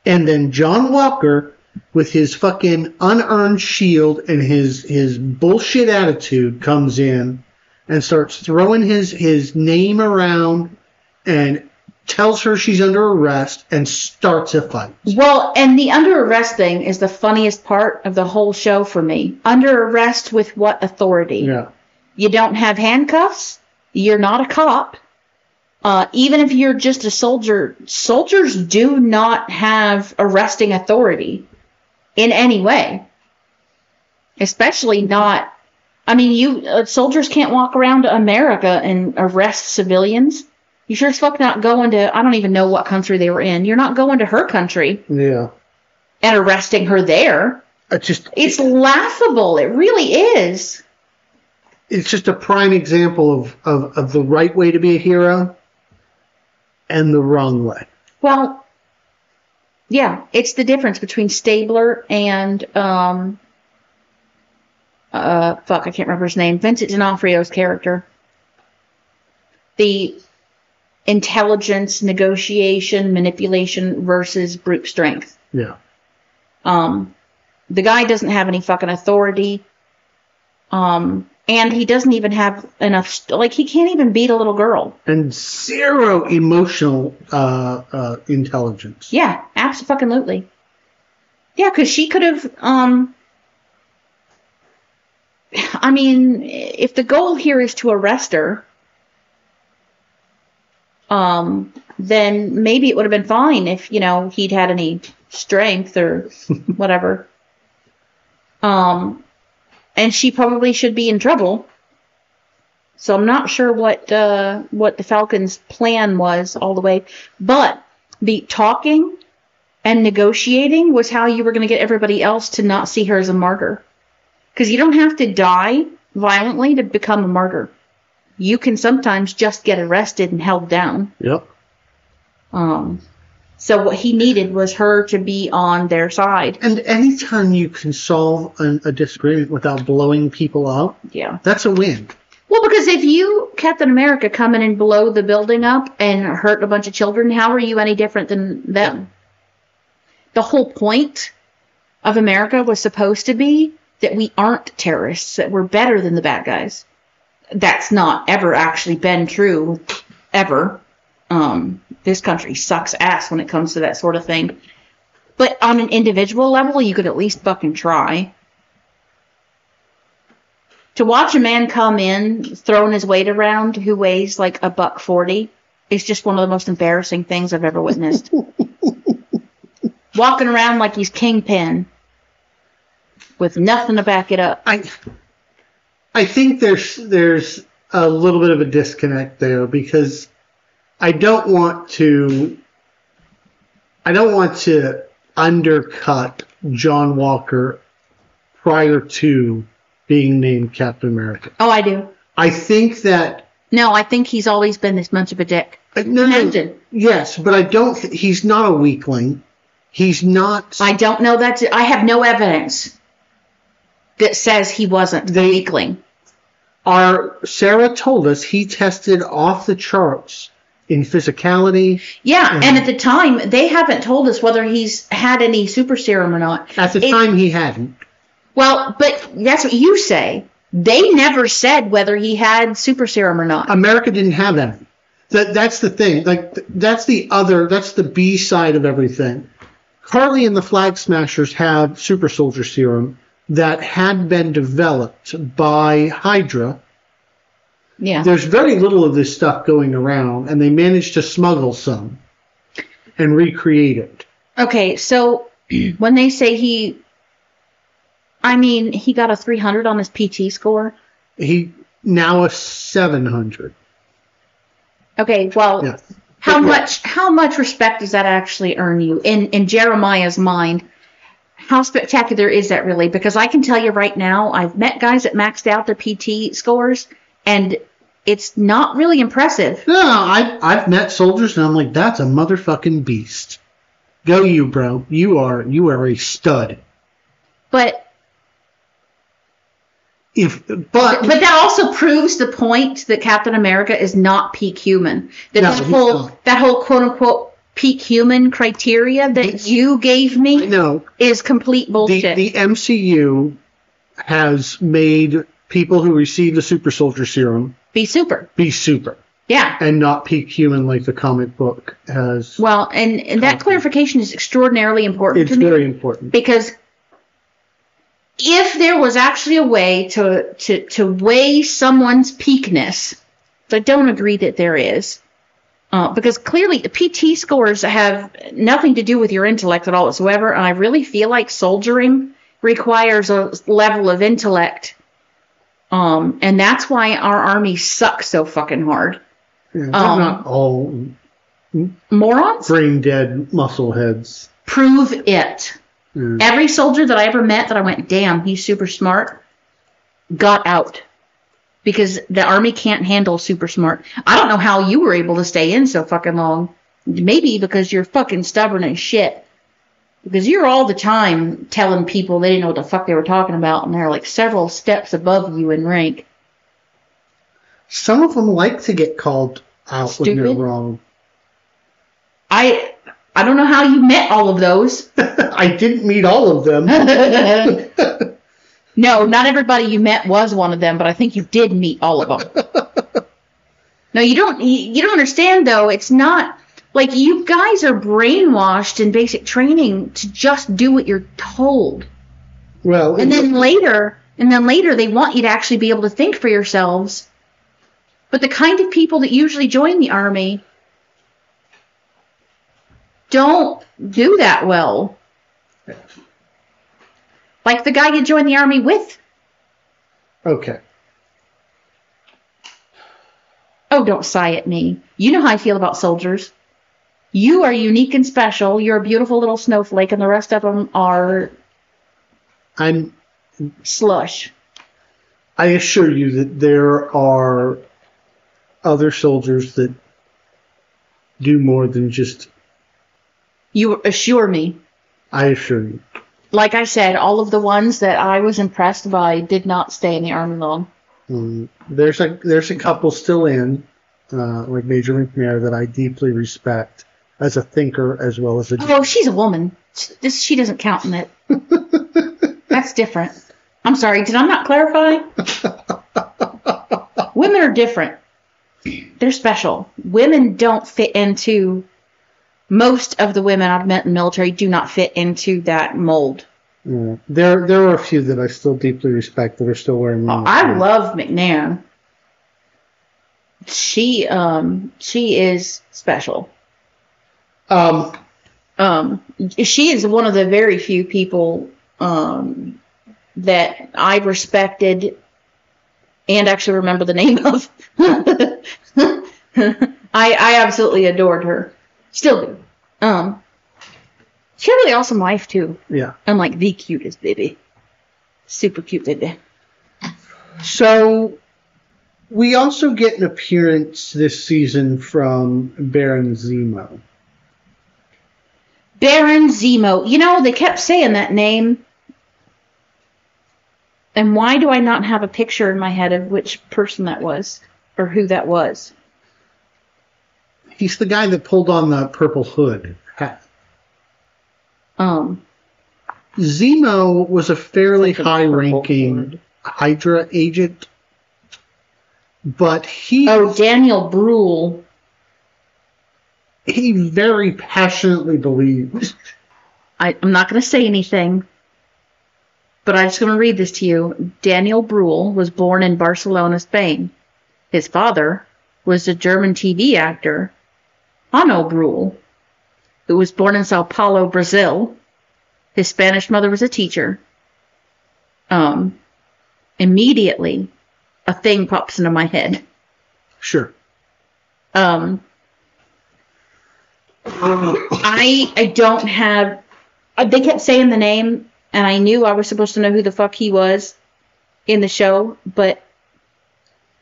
Speaker 1: And then John Walker, with his fucking unearned shield and his his bullshit attitude, comes in and starts throwing his his name around and tells her she's under arrest and starts a fight.
Speaker 2: Well, and the under arrest thing is the funniest part of the whole show for me. Under arrest with what authority?
Speaker 1: Yeah.
Speaker 2: You don't have handcuffs. You're not a cop. Uh, even if you're just a soldier, soldiers do not have arresting authority in any way. Especially not. I mean, you uh, soldiers can't walk around America and arrest civilians. You sure as fuck not going to. I don't even know what country they were in. You're not going to her country
Speaker 1: Yeah.
Speaker 2: and arresting her there.
Speaker 1: I just
Speaker 2: It's laughable. It really is.
Speaker 1: it's just a prime example of, of, of the right way to be a hero and the wrong way.
Speaker 2: Well, yeah, it's the difference between Stabler and um uh fuck, I can't remember his name. Vincent D'Onofrio's character. The intelligence, negotiation, manipulation versus brute strength.
Speaker 1: Yeah.
Speaker 2: Um the guy doesn't have any fucking authority. Um and he doesn't even have enough st- like he can't even beat a little girl.
Speaker 1: And zero emotional uh, uh, intelligence.
Speaker 2: Yeah, absolutely. Yeah, because she could have. Um, I mean, if the goal here is to arrest her, um, then maybe it would have been fine if you know he'd had any strength or (laughs) whatever. Um, and she probably should be in trouble. So I'm not sure what uh, what the Falcons' plan was all the way, but the talking and negotiating was how you were going to get everybody else to not see her as a martyr. Because you don't have to die violently to become a martyr. You can sometimes just get arrested and held down.
Speaker 1: Yep.
Speaker 2: Um, So what he needed was her to be on their side.
Speaker 1: And anytime you can solve an, a disagreement without blowing people up,
Speaker 2: Yeah.
Speaker 1: that's a win.
Speaker 2: Well, because if you, Captain America, come in and blow the building up and hurt a bunch of children, how are you any different than them? The whole point of America was supposed to be that we aren't terrorists, that we're better than the bad guys. That's not ever actually been true, ever. Um, this country sucks ass when it comes to that sort of thing. But on an individual level, you could at least fucking try. To watch a man come in throwing his weight around who weighs like a buck forty is just one of the most embarrassing things I've ever witnessed. (laughs) Walking around like he's kingpin with nothing to back it up.
Speaker 1: I I think there's there's a little bit of a disconnect there because I don't want to I don't want to undercut John Walker prior to being named Captain America.
Speaker 2: Oh, I do.
Speaker 1: I think that
Speaker 2: No, I think he's always been this much of a dick.
Speaker 1: uh, no, no, yes, but I don't. th- He's not a weakling. He's not.
Speaker 2: I don't know that. I have no evidence that says he wasn't the
Speaker 1: They-
Speaker 2: weakling.
Speaker 1: Our Sarah told us he tested off the charts in physicality.
Speaker 2: Yeah,
Speaker 1: Mhm.
Speaker 2: and at the time, they haven't told us whether he's had any super serum or not.
Speaker 1: At the
Speaker 2: It-
Speaker 1: time, he hadn't.
Speaker 2: Well, but that's what you say. They never said whether he had super serum or not.
Speaker 1: America didn't have that. That that's the thing. Like that's the other. That's the B side of everything. Karli and the Flag Smashers have super soldier serum that had been developed by Hydra.
Speaker 2: yeah.
Speaker 1: There's very little of this stuff going around, and they managed to smuggle some and recreate it.
Speaker 2: Okay, so (clears throat) when they say he, I mean, he got a 300 on his PT score.
Speaker 1: He now a 700.
Speaker 2: Okay, well,
Speaker 1: Yeah.
Speaker 2: how
Speaker 1: yeah.
Speaker 2: much how much respect does that actually earn you in in Jeremiah's mind? How spectacular is that really? Because I can tell you right now, I've met guys that maxed out their PT scores, and it's not really impressive.
Speaker 1: No, I've, I've met soldiers and I'm like, that's a motherfucking beast. Go you, bro. You are you are a stud.
Speaker 2: But
Speaker 1: If but
Speaker 2: but that also proves the point that Captain America is not peak human. That
Speaker 1: No,
Speaker 2: whole that whole quote unquote peak human criteria that you gave me
Speaker 1: no,
Speaker 2: is complete bullshit.
Speaker 1: the MCU has made people who receive the super soldier serum
Speaker 2: Be super.
Speaker 1: be super
Speaker 2: Yeah.
Speaker 1: and not peak human like the comic book has.
Speaker 2: Well, and, and that clarification is extraordinarily important
Speaker 1: it's
Speaker 2: to me
Speaker 1: very important.
Speaker 2: because if there was actually a way to, to, to weigh someone's peakness, I don't agree that there is. Uh, because clearly the PT scores have nothing to do with your intellect at all whatsoever, and I really feel like soldiering requires a level of intellect. Um, and that's why our army sucks so fucking hard.
Speaker 1: Yeah, they're
Speaker 2: um,
Speaker 1: not all
Speaker 2: Morons?
Speaker 1: brain dead muscle heads.
Speaker 2: Prove it.
Speaker 1: Yeah.
Speaker 2: Every soldier that I ever met that I went, damn, he's super smart, got out. Because the army can't handle super smart. I don't know how you were able to stay in so fucking long. Maybe because you're fucking stubborn as shit. Because you're all the time telling people they didn't know what the fuck they were talking about, and they're like several steps above you in rank.
Speaker 1: Some of them like to get called out when they're
Speaker 2: Stupid.
Speaker 1: wrong.
Speaker 2: I I don't know how you met all of those. (laughs)
Speaker 1: I didn't meet all of them. (laughs)
Speaker 2: no, not everybody you met was one of them, but I think you did meet all of them. (laughs) no, you don't. You, you don't understand though. It's not like you guys are brainwashed in basic training to just do what you're told,
Speaker 1: well,
Speaker 2: and then later, and then later they want you to actually be able to think for yourselves. But the kind of people that usually join the army don't do that well. Like the guy you joined the army with.
Speaker 1: okay.
Speaker 2: Oh, don't sigh at me. You know how I feel about soldiers. You are unique and special. You're a beautiful little snowflake, and the rest of them are
Speaker 1: I'm.
Speaker 2: slush.
Speaker 1: I assure you that there are other soldiers that do more than just
Speaker 2: You assure me.
Speaker 1: I assure you.
Speaker 2: Like I said, all of the ones that I was impressed by did not stay in the army long.
Speaker 1: Um, there's a there's a couple still in, uh, like Major McNair, that I deeply respect as a thinker as well as a.
Speaker 2: Oh, she's a woman. This she doesn't count in it. (laughs) That's different. I'm sorry. Did I not clarify? (laughs) Women are different. They're special. Women don't fit into. Most of the women I've met in the military do not fit into that mold.
Speaker 1: Yeah. There there are a few that I still deeply respect that are still wearing.
Speaker 2: Oh, I love McNair. She um she is special.
Speaker 1: Um,
Speaker 2: Um, she is one of the very few people um, that I respected and actually remember the name of. (laughs) I I absolutely adored her, still do. Um, she had a really awesome life too.
Speaker 1: yeah.
Speaker 2: I'm like the cutest baby, super cute baby.
Speaker 1: So we also get an appearance this season from Baron Zemo.
Speaker 2: Baron Zemo. You know, they kept saying that name. And why do I not have a picture in my head of which person that was or who that was?
Speaker 1: He's the guy that pulled on the purple hood hat.
Speaker 2: Um,
Speaker 1: Zemo was a fairly
Speaker 2: Like
Speaker 1: high ranking. Hydra agent, but he
Speaker 2: oh, Daniel Bruhl.
Speaker 1: he very passionately believes
Speaker 2: I, I'm not going to say anything, but I'm just going to read this to you. Daniel Bruhl was born in Barcelona, Spain. His father was a German TV actor, Hanno Bruhl, who was born in Sao Paulo, Brazil. His Spanish mother was a teacher. Um, immediately, a thing pops into my head.
Speaker 1: sure.
Speaker 2: Um, I I don't have. uh, They kept saying the name, and I knew I was supposed to know who the fuck he was in the show, but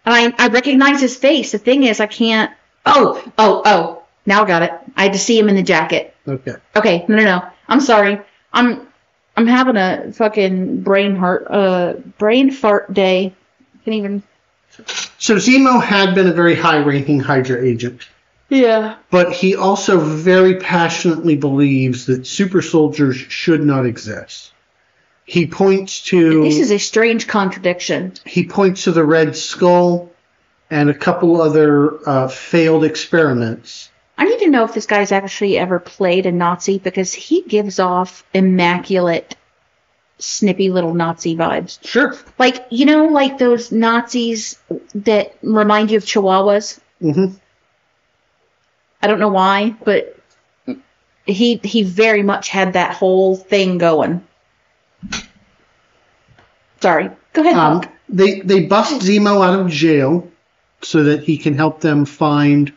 Speaker 2: I I recognize his face. The thing is, I can't. Oh oh oh! Now I got it. I had to see him in the jacket.
Speaker 1: Okay.
Speaker 2: Okay, no no no. I'm sorry. I'm I'm having a fucking brain heart uh brain fart day. Can't even.
Speaker 1: So Zemo had been a very high ranking Hydra agent,
Speaker 2: Yeah.
Speaker 1: but he also very passionately believes that super soldiers should not exist. He points to
Speaker 2: This is a strange contradiction.
Speaker 1: he points to the Red Skull and a couple other uh, failed experiments.
Speaker 2: I need to know if this guy's actually ever played a Nazi because he gives off immaculate, snippy little Nazi vibes.
Speaker 1: Sure.
Speaker 2: Like, you know, like those Nazis that remind you of Chihuahuas?
Speaker 1: Mm-hmm.
Speaker 2: I don't know why, but he he very much had that whole thing going. Sorry. Go ahead.
Speaker 1: Um, they they bust Zemo out of jail so that he can help them find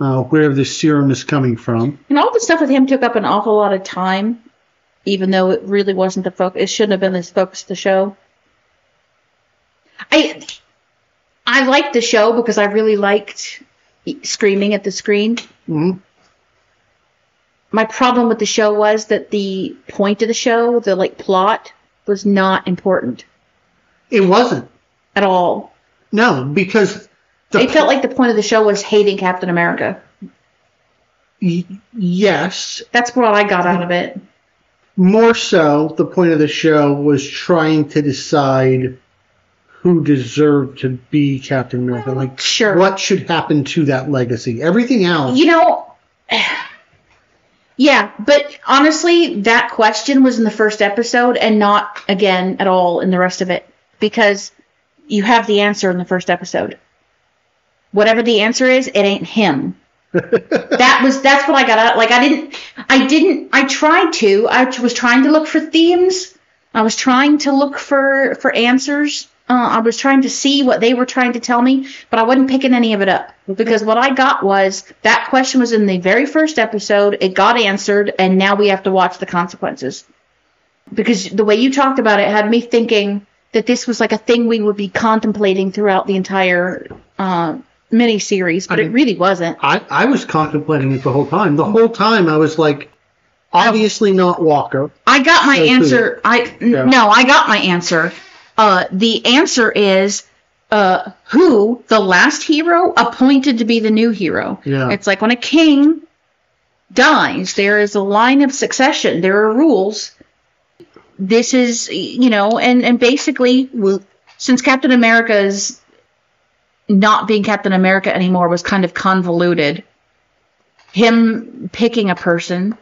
Speaker 1: uh, where the serum is coming from.
Speaker 2: And all the stuff with him took up an awful lot of time, even though it really wasn't the focus. It shouldn't have been the focus of the show. I I liked the show because I really liked screaming at the screen.
Speaker 1: hmm
Speaker 2: My problem with the show was that the point of the show, the like plot, was not important
Speaker 1: It wasn't.
Speaker 2: at all.
Speaker 1: No, because
Speaker 2: It felt like the point of the show was hating Captain America.
Speaker 1: y- yes,
Speaker 2: That's what I got out of it.
Speaker 1: more so the point of the show was trying to decide who deserved to be Captain America. Like
Speaker 2: Sure.
Speaker 1: what should happen to that legacy. Everything else.
Speaker 2: You know, (sighs) yeah, but honestly, that question was in the first episode and not again at all in the rest of it because you have the answer in the first episode. Whatever the answer is, it ain't him. (laughs) that was that's what I got out. Like I didn't, I didn't, I tried to. I was trying to look for themes. I was trying to look for for answers. Uh, I was trying to see what they were trying to tell me, but I wasn't picking any of it up because what I got was that question was in the very first episode. It got answered, and now we have to watch the consequences. Because the way you talked about it had me thinking that this was like a thing we would be contemplating throughout the entire uh, mini series, but
Speaker 1: I
Speaker 2: it really wasn't.
Speaker 1: I, I was contemplating it the whole time. The whole time I was like, Obviously not Walker.
Speaker 2: I got my
Speaker 1: So who?
Speaker 2: answer. I
Speaker 1: Yeah.
Speaker 2: no, I got my answer. Uh, the answer is uh, who the last hero appointed to be the new hero.
Speaker 1: Yeah.
Speaker 2: It's like when a king dies, there is a line of succession. There are rules. This is, you know, and and basically, since Captain America's not being Captain America anymore was kind of convoluted, him picking a person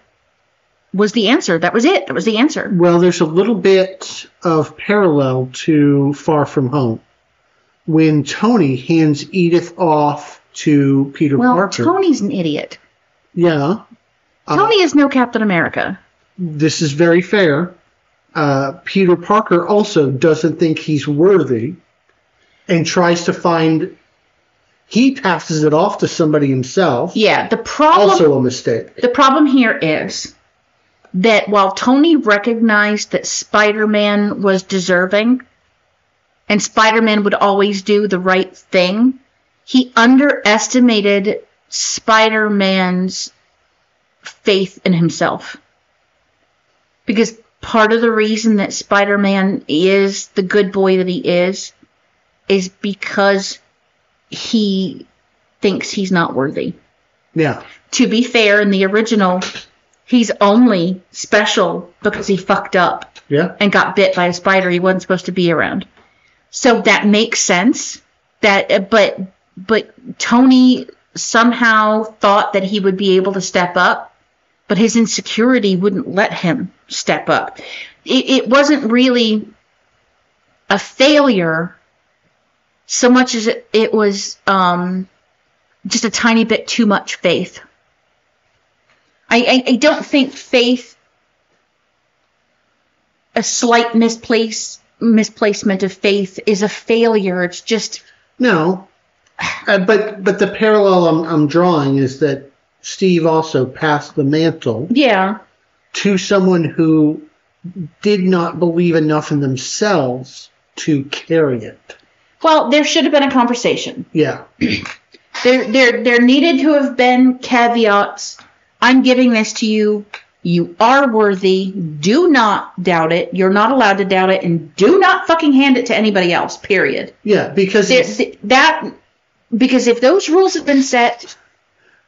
Speaker 2: was the answer. That was it. That was the answer.
Speaker 1: well, there's a little bit of parallel to Far From Home when Tony hands Edith off to Peter
Speaker 2: Well,
Speaker 1: Parker.
Speaker 2: Tony's an idiot.
Speaker 1: yeah. Uh,
Speaker 2: Tony is no Captain America.
Speaker 1: this is very fair. Uh, Peter Parker also doesn't think he's worthy and tries to find. He passes it off to somebody himself.
Speaker 2: Yeah, the problem
Speaker 1: Also a mistake.
Speaker 2: the problem here is that while Tony recognized that Spider-Man was deserving and Spider-Man would always do the right thing, he underestimated Spider-Man's faith in himself. Because part of the reason that Spider-Man is the good boy that he is is because he thinks he's not worthy
Speaker 1: Yeah.
Speaker 2: to be fair, in the original, he's only special because he fucked up
Speaker 1: Yeah.
Speaker 2: and got bit by a spider he wasn't supposed to be around. So that makes sense. That, uh, but but Tony somehow thought that he would be able to step up, but his insecurity wouldn't let him step up. It, it wasn't really a failure so much as it, it was um, just a tiny bit too much faith. I, I, I don't think faith, a slight misplace, misplacement of faith, is a failure. It's just,
Speaker 1: No. Uh, but but the parallel I'm, I'm drawing is that Steve also passed the mantle
Speaker 2: yeah,
Speaker 1: to someone who did not believe enough in themselves to carry it.
Speaker 2: Well, there should have been a conversation.
Speaker 1: Yeah. (clears throat)
Speaker 2: There, there, there needed to have been caveats. I'm giving this to you. You are worthy. Do not doubt it. You're not allowed to doubt it, and do not fucking hand it to anybody else. Period.
Speaker 1: Yeah, because
Speaker 2: There,
Speaker 1: it's-
Speaker 2: th- that because if those rules have been set,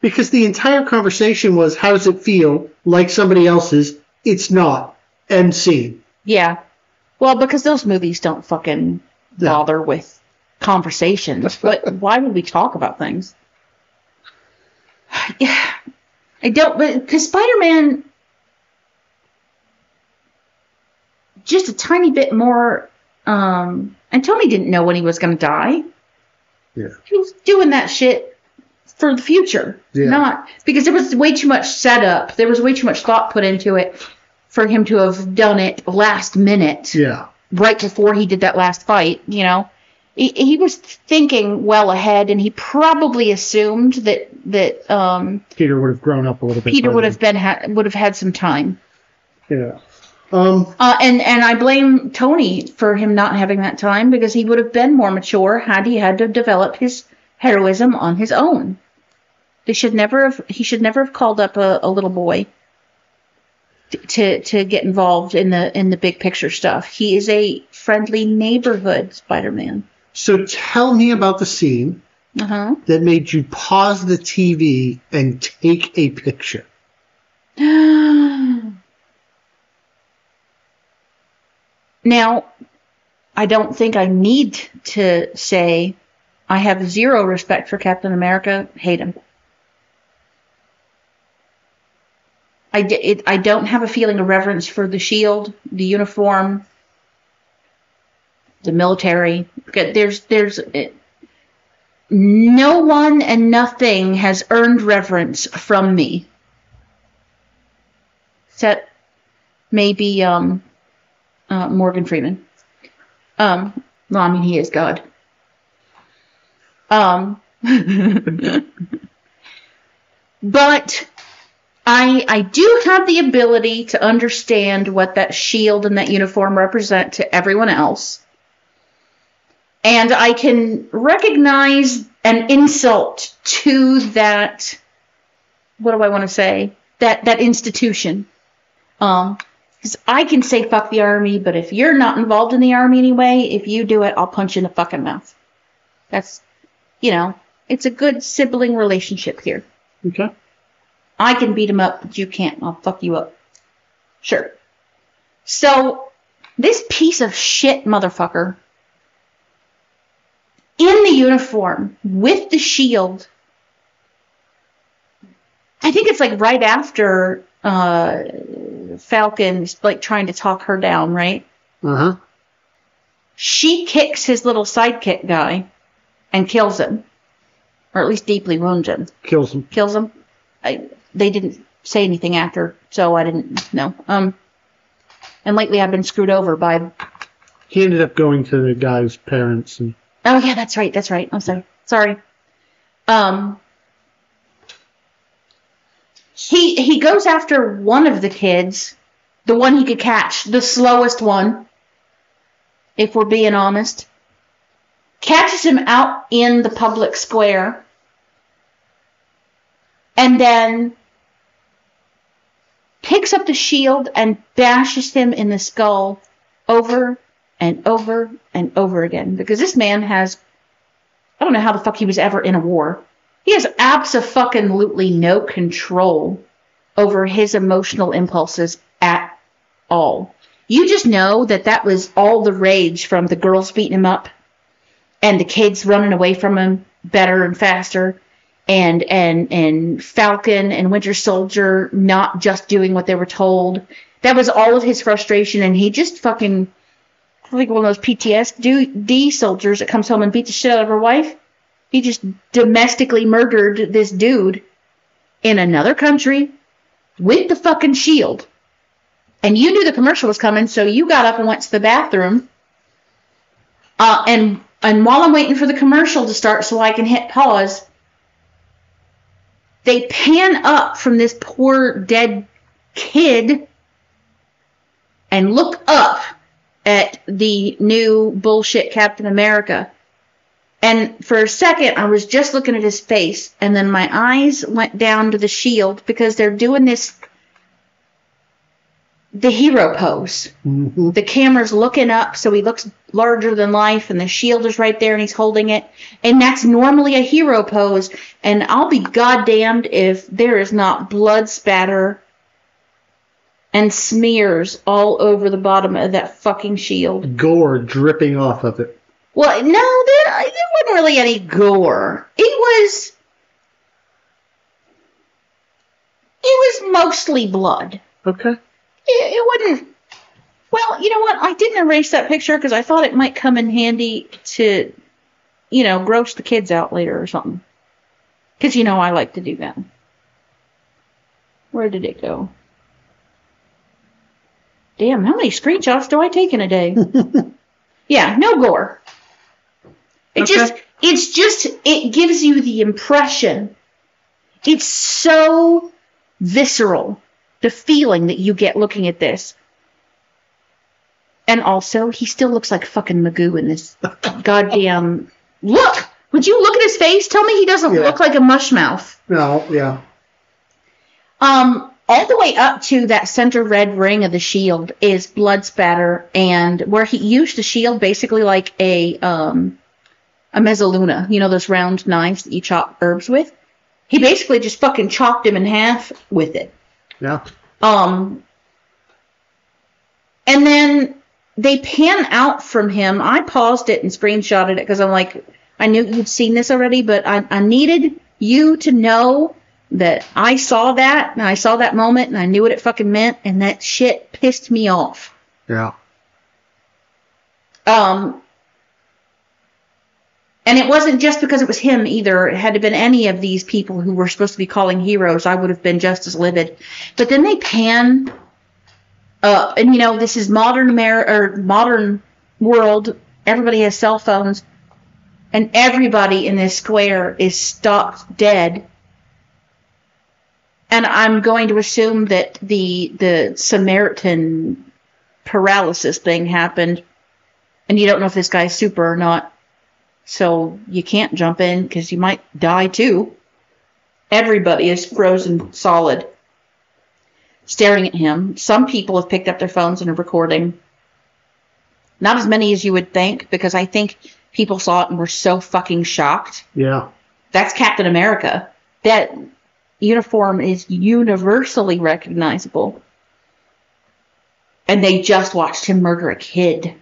Speaker 1: because the entire conversation was how does it feel like somebody else's? It's not. End scene.
Speaker 2: yeah. Well, because those movies don't fucking
Speaker 1: Yeah.
Speaker 2: bother with conversations. but why would we talk about things? (sighs) Yeah, I don't. Because Spider-Man, just a tiny bit more. Um, and Tony didn't know when he was going to die.
Speaker 1: Yeah.
Speaker 2: He was doing that shit for the future,
Speaker 1: Yeah.
Speaker 2: not because there was way too much setup. There was way too much thought put into it for him to have done it last minute
Speaker 1: Yeah.
Speaker 2: right before he did that last fight, you know. He, he was thinking well ahead, and he probably assumed that that um,
Speaker 1: Peter would have grown up a little bit.
Speaker 2: Peter would have been ha- would have had some time.
Speaker 1: Yeah. Um.
Speaker 2: Uh, and and I blame Tony for him not having that time because he would have been more mature had he had to develop his heroism on his own. They should never have. He should never have called up a, a little boy to, to to get involved in the in the big picture stuff. He is a friendly neighborhood Spider-Man.
Speaker 1: So tell me about the scene
Speaker 2: Uh huh.
Speaker 1: that made you pause the TV and take a picture. (gasps)
Speaker 2: now, I don't think I need to say I have zero respect for Captain America, hate him. I, d- it, I don't have a feeling of reverence for the shield, the uniform, the military. There's, there's, no one and nothing has earned reverence from me. Except maybe um, uh, Morgan Freeman. Um, well, I mean, he is God. Um, (laughs) but I I do have the ability to understand what that shield and that uniform represent to everyone else. And I can recognize an insult to that what do I want to say? That that institution. Um, because I can say fuck the army, but if you're not involved in the army anyway, if you do it, I'll punch you in the fucking mouth. That's, you know, it's a good sibling relationship here.
Speaker 1: Okay.
Speaker 2: I can beat him up, but you can't. I'll fuck you up. Sure. So, this piece of shit motherfucker in the uniform with the shield. I think it's like right after uh, Falcon's like trying to talk her down, right?
Speaker 1: Uh huh.
Speaker 2: She kicks his little sidekick guy and kills him, or at least deeply wounds him.
Speaker 1: Kills him.
Speaker 2: Kills him. I, they didn't say anything after, so I didn't know. Um, and lately I've been screwed over by.
Speaker 1: He ended up going to the guy's parents and
Speaker 2: Oh yeah, that's right. That's right. I'm sorry. Sorry. Um. He he goes after one of the kids, the one he could catch, the slowest one. If we're being honest, catches him out in the public square, and then picks up the shield and bashes him in the skull over and over and over again because this man has I don't know how the fuck he was ever in a war. He has absolutely no control over his emotional impulses at all. You just know that that was all the rage from the girls beating him up and the kids running away from him better and faster and and and Falcon and Winter Soldier not just doing what they were told. That was all of his frustration and he just fucking like one of those PTSD soldiers that comes home and beats the shit out of her wife. He just domestically murdered this dude in another country with the fucking shield. And you knew the commercial was coming, so you got up and went to the bathroom. Uh, and and while I'm waiting for the commercial to start so I can hit pause, they pan up from this poor dead kid and look up at the new bullshit Captain America. And for a second, I was just looking at his face, and then my eyes went down to the shield because they're doing this the hero pose.
Speaker 1: Mm-hmm.
Speaker 2: The camera's looking up, so he looks larger than life, and the shield is right there, and he's holding it. And that's normally a hero pose. And I'll be goddamned if there is not blood spatter and smears all over the bottom of that fucking shield.
Speaker 1: gore dripping off of it.
Speaker 2: Well, no, there, there wasn't really any gore. It was. It was mostly blood.
Speaker 1: Okay.
Speaker 2: It, it wasn't. Well, you know what? I didn't erase that picture because I thought it might come in handy to, you know, gross the kids out later or something. Because, you know, I like to do that. Where did it go? Damn, how many screenshots do I take in a day? (laughs) yeah, no gore. It
Speaker 1: Okay.
Speaker 2: just, it's just, it gives you the impression. It's so visceral, the feeling that you get looking at this. And also, he still looks like fucking Magoo in this (laughs) goddamn. Look! Would you look at his face? Tell me he doesn't
Speaker 1: Yeah.
Speaker 2: look like a mushmouth.
Speaker 1: No, yeah.
Speaker 2: Um, all the way up to that center red ring of the shield is blood spatter, and where he used the shield basically like a um a mezzaluna, you know those round knives that you chop herbs with. He basically just fucking chopped him in half with it.
Speaker 1: Yeah.
Speaker 2: Um, and then they pan out from him. I paused it and screenshotted it because I'm like, I knew you'd seen this already, but I, I needed you to know that I saw that and I saw that moment and I knew what it fucking meant and that shit pissed me off.
Speaker 1: Yeah.
Speaker 2: Um, and it wasn't just because it was him either. It had to been any of these people who were supposed to be calling heroes. I would have been just as livid. But then they pan up, and you know this is modern Amer- or modern world. Everybody has cell phones, and everybody in this square is stopped dead. And I'm going to assume that the the Samaritan paralysis thing happened, and you don't know if this guy's super or not. So you can't jump in because you might die too. Everybody is frozen solid. staring at him. Some people have picked up their phones and are recording. Not as many as you would think, because I think people saw it and were so fucking shocked.
Speaker 1: Yeah.
Speaker 2: That's Captain America. That uniform is universally recognizable. And they just watched him murder a kid.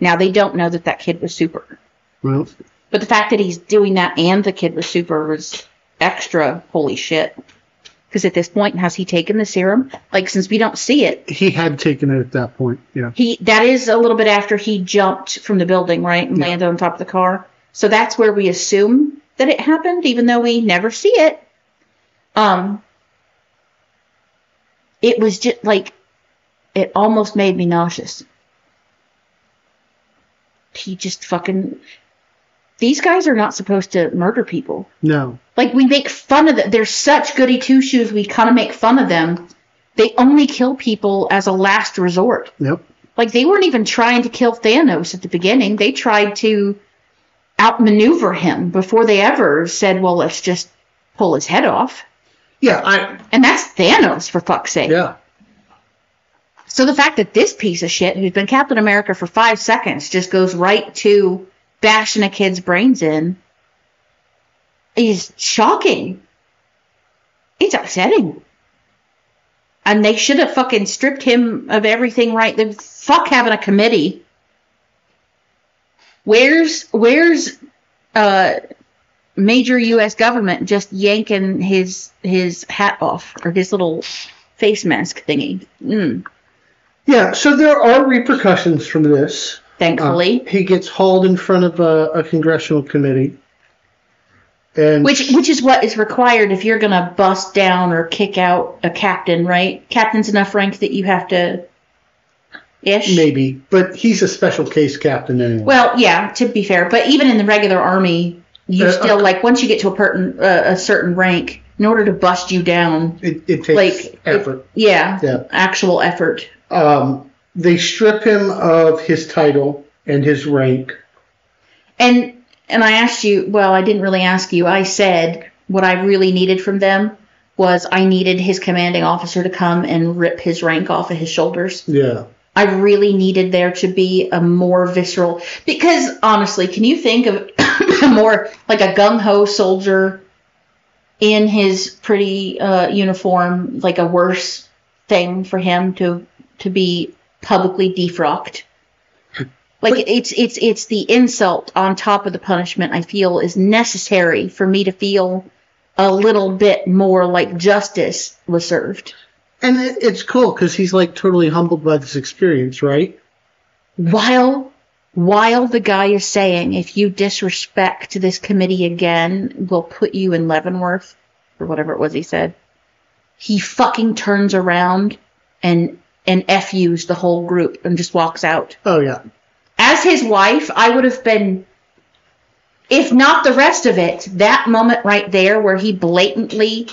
Speaker 2: Now they don't know that that kid was super.
Speaker 1: Well,
Speaker 2: But the fact that he's doing that and the kid was super was extra holy shit. Because at this point, has he taken the serum? Like, since we don't see it,
Speaker 1: he had taken it at that point. Yeah.
Speaker 2: he that is a little bit after he jumped from the building, right, and
Speaker 1: Yeah.
Speaker 2: landed on top of the car. So that's where we assume that it happened, even though we never see it. Um, it was just like it almost made me nauseous. He just fucking. These guys are not supposed to murder people.
Speaker 1: No.
Speaker 2: Like we make fun of them. They're such goody two shoes. We kind of make fun of them. They only kill people as a last resort.
Speaker 1: Yep.
Speaker 2: Like they weren't even trying to kill Thanos at the beginning. They tried to outmaneuver him before they ever said, "Well, let's just pull his head off."
Speaker 1: Yeah. I.
Speaker 2: And that's Thanos for fuck's sake.
Speaker 1: Yeah.
Speaker 2: So the fact that this piece of shit, who's been Captain America for five seconds, just goes right to bashing a kid's brains in, is shocking. It's upsetting. And they should have fucking stripped him of everything right. The fuck having a committee. Where's where's uh major US government just yanking his his hat off or his little face mask thingy? Mm.
Speaker 1: Yeah. So there are repercussions from this.
Speaker 2: thankfully.
Speaker 1: Uh, he gets hauled in front of a, a congressional committee. And
Speaker 2: which which is what is required if you're gonna bust down or kick out a captain, right? Captain's enough rank that you have to ish.
Speaker 1: maybe, but he's a special case captain anyway.
Speaker 2: Well, yeah, to be fair, but even in the regular army, you
Speaker 1: Uh,
Speaker 2: still like once you get to a certain uh, a certain rank, in order to bust you down,
Speaker 1: it, it takes
Speaker 2: like
Speaker 1: effort.
Speaker 2: yeah,
Speaker 1: Yeah.
Speaker 2: actual effort.
Speaker 1: Um, they strip him of his title and his rank.
Speaker 2: And and I asked you, well, I didn't really ask you. I said what I really needed from them was I needed his commanding officer to come and rip his rank off of his shoulders.
Speaker 1: Yeah.
Speaker 2: I really needed there to be a more visceral because honestly, can you think of (laughs) more like a gung ho soldier in his pretty uh, uniform, like a worse thing for him to to be publicly defrocked? Like
Speaker 1: But-
Speaker 2: it's it's it's the insult on top of the punishment I feel is necessary for me to feel a little bit more like justice was served.
Speaker 1: And it, it's cool because he's like totally humbled by this experience, right?
Speaker 2: while while the guy is saying if you disrespect this committee again we'll put you in leavenworth or whatever it was he said he fucking turns around and and FUs the whole group and just walks out
Speaker 1: Oh yeah.
Speaker 2: as his wife i would have been if not the rest of it that moment right there where he blatantly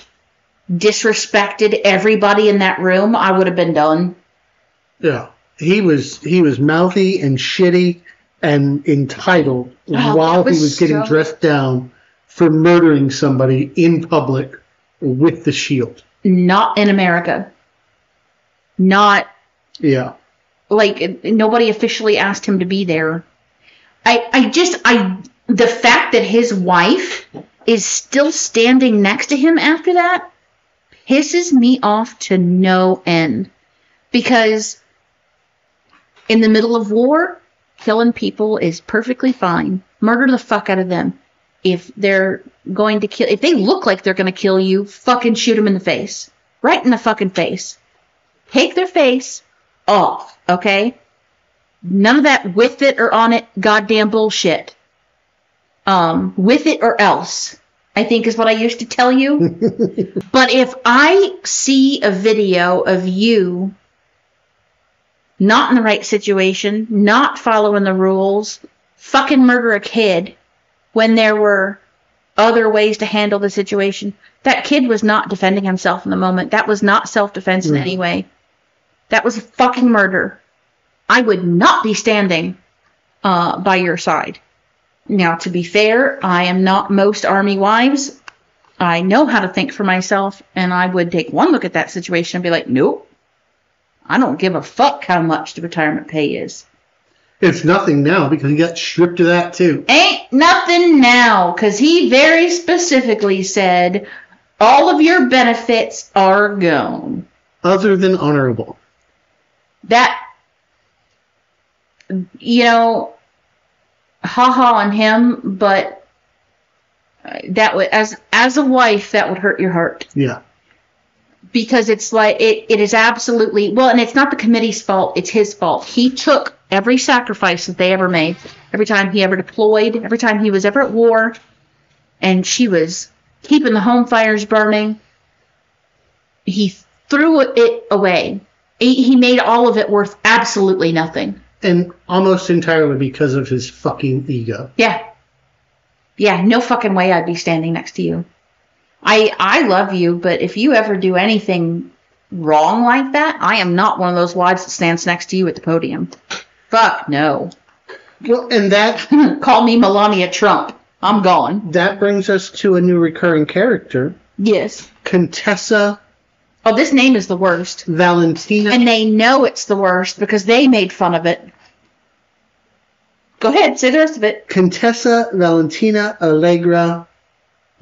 Speaker 2: disrespected everybody in that room i would have been done
Speaker 1: Yeah. He was he was mouthy and shitty and entitled
Speaker 2: Oh,
Speaker 1: while
Speaker 2: that
Speaker 1: he
Speaker 2: was
Speaker 1: was getting
Speaker 2: so-
Speaker 1: dressed down for murdering somebody in public with the shield.
Speaker 2: not in america not
Speaker 1: Yeah.
Speaker 2: like nobody officially asked him to be there. I I just I the fact that his wife is still standing next to him after that pisses me off to no end because in the middle of war killing people is perfectly fine murder the fuck out of them if they're going to kill if they look like they're going to kill you fucking shoot them in the face right in the fucking face take their face off, okay? None of that with it or on it goddamn bullshit. Um, with it or else, I think is what I used to tell you. (laughs) but if I see a video of you not in the right situation, not following the rules, fucking murder a kid when there were other ways to handle the situation. That kid was not defending himself in the moment. That was not self defense in any way. That was fucking murder. I would not be standing uh, by your side. Now, to be fair, I am not most army wives. I know how to think for myself, and I would take one look at that situation and be like, nope, I don't give a fuck how much the retirement pay is.
Speaker 1: It's nothing now because he got stripped of that too.
Speaker 2: Ain't nothing now, because he very specifically said all of your benefits are gone.
Speaker 1: Other than honorable.
Speaker 2: That, you know, haha on him, but uh, that would, as as a wife, that would hurt your heart
Speaker 1: Yeah.
Speaker 2: Because it's like it, it is absolutely well, and it's not the committee's fault; it's his fault. He took every sacrifice that they ever made, every time he ever deployed, every time he was ever at war, and she was keeping the home fires burning. He threw it away. He, he made all of it worth absolutely nothing.
Speaker 1: And almost entirely because of his fucking ego.
Speaker 2: Yeah. Yeah, no fucking way I'd be standing next to you. I I love you, but if you ever do anything wrong like that, I am not one of those wives that stands next to you at the podium. Fuck no.
Speaker 1: Well, and that (laughs)
Speaker 2: Call me Melania Trump. I'm gone.
Speaker 1: that brings us to a new recurring character,
Speaker 2: Yes.
Speaker 1: Contessa
Speaker 2: Oh, this name is the worst.
Speaker 1: Valentina.
Speaker 2: And they know it's the worst because they made fun of it. Go ahead, say the rest of it.
Speaker 1: Contessa Valentina Allegra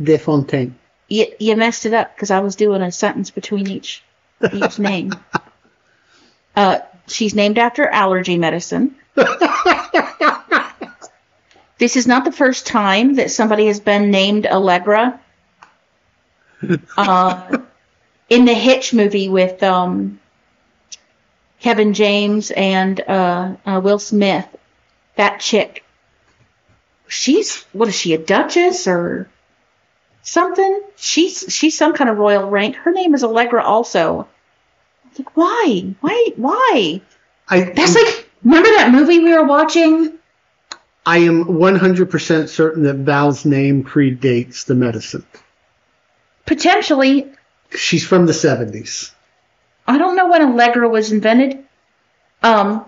Speaker 1: de Fontaine.
Speaker 2: You, you messed it up because I was doing a sentence between each each name. (laughs) Uh, she's named after allergy medicine. (laughs) This is not the first time that somebody has been named Allegra. (laughs) Uh, in the Hitch movie with um, Kevin James and uh, uh, Will Smith, that chick, she's what is she a duchess or something? She's she's some kind of royal rank. Her name is Allegra also. Like why? Why? Why?
Speaker 1: I,
Speaker 2: That's like remember that movie we were watching?
Speaker 1: I am 100% certain that Val's name predates the medicine.
Speaker 2: Potentially,
Speaker 1: She's from the 70s.
Speaker 2: I don't know when Allegra was invented. Um,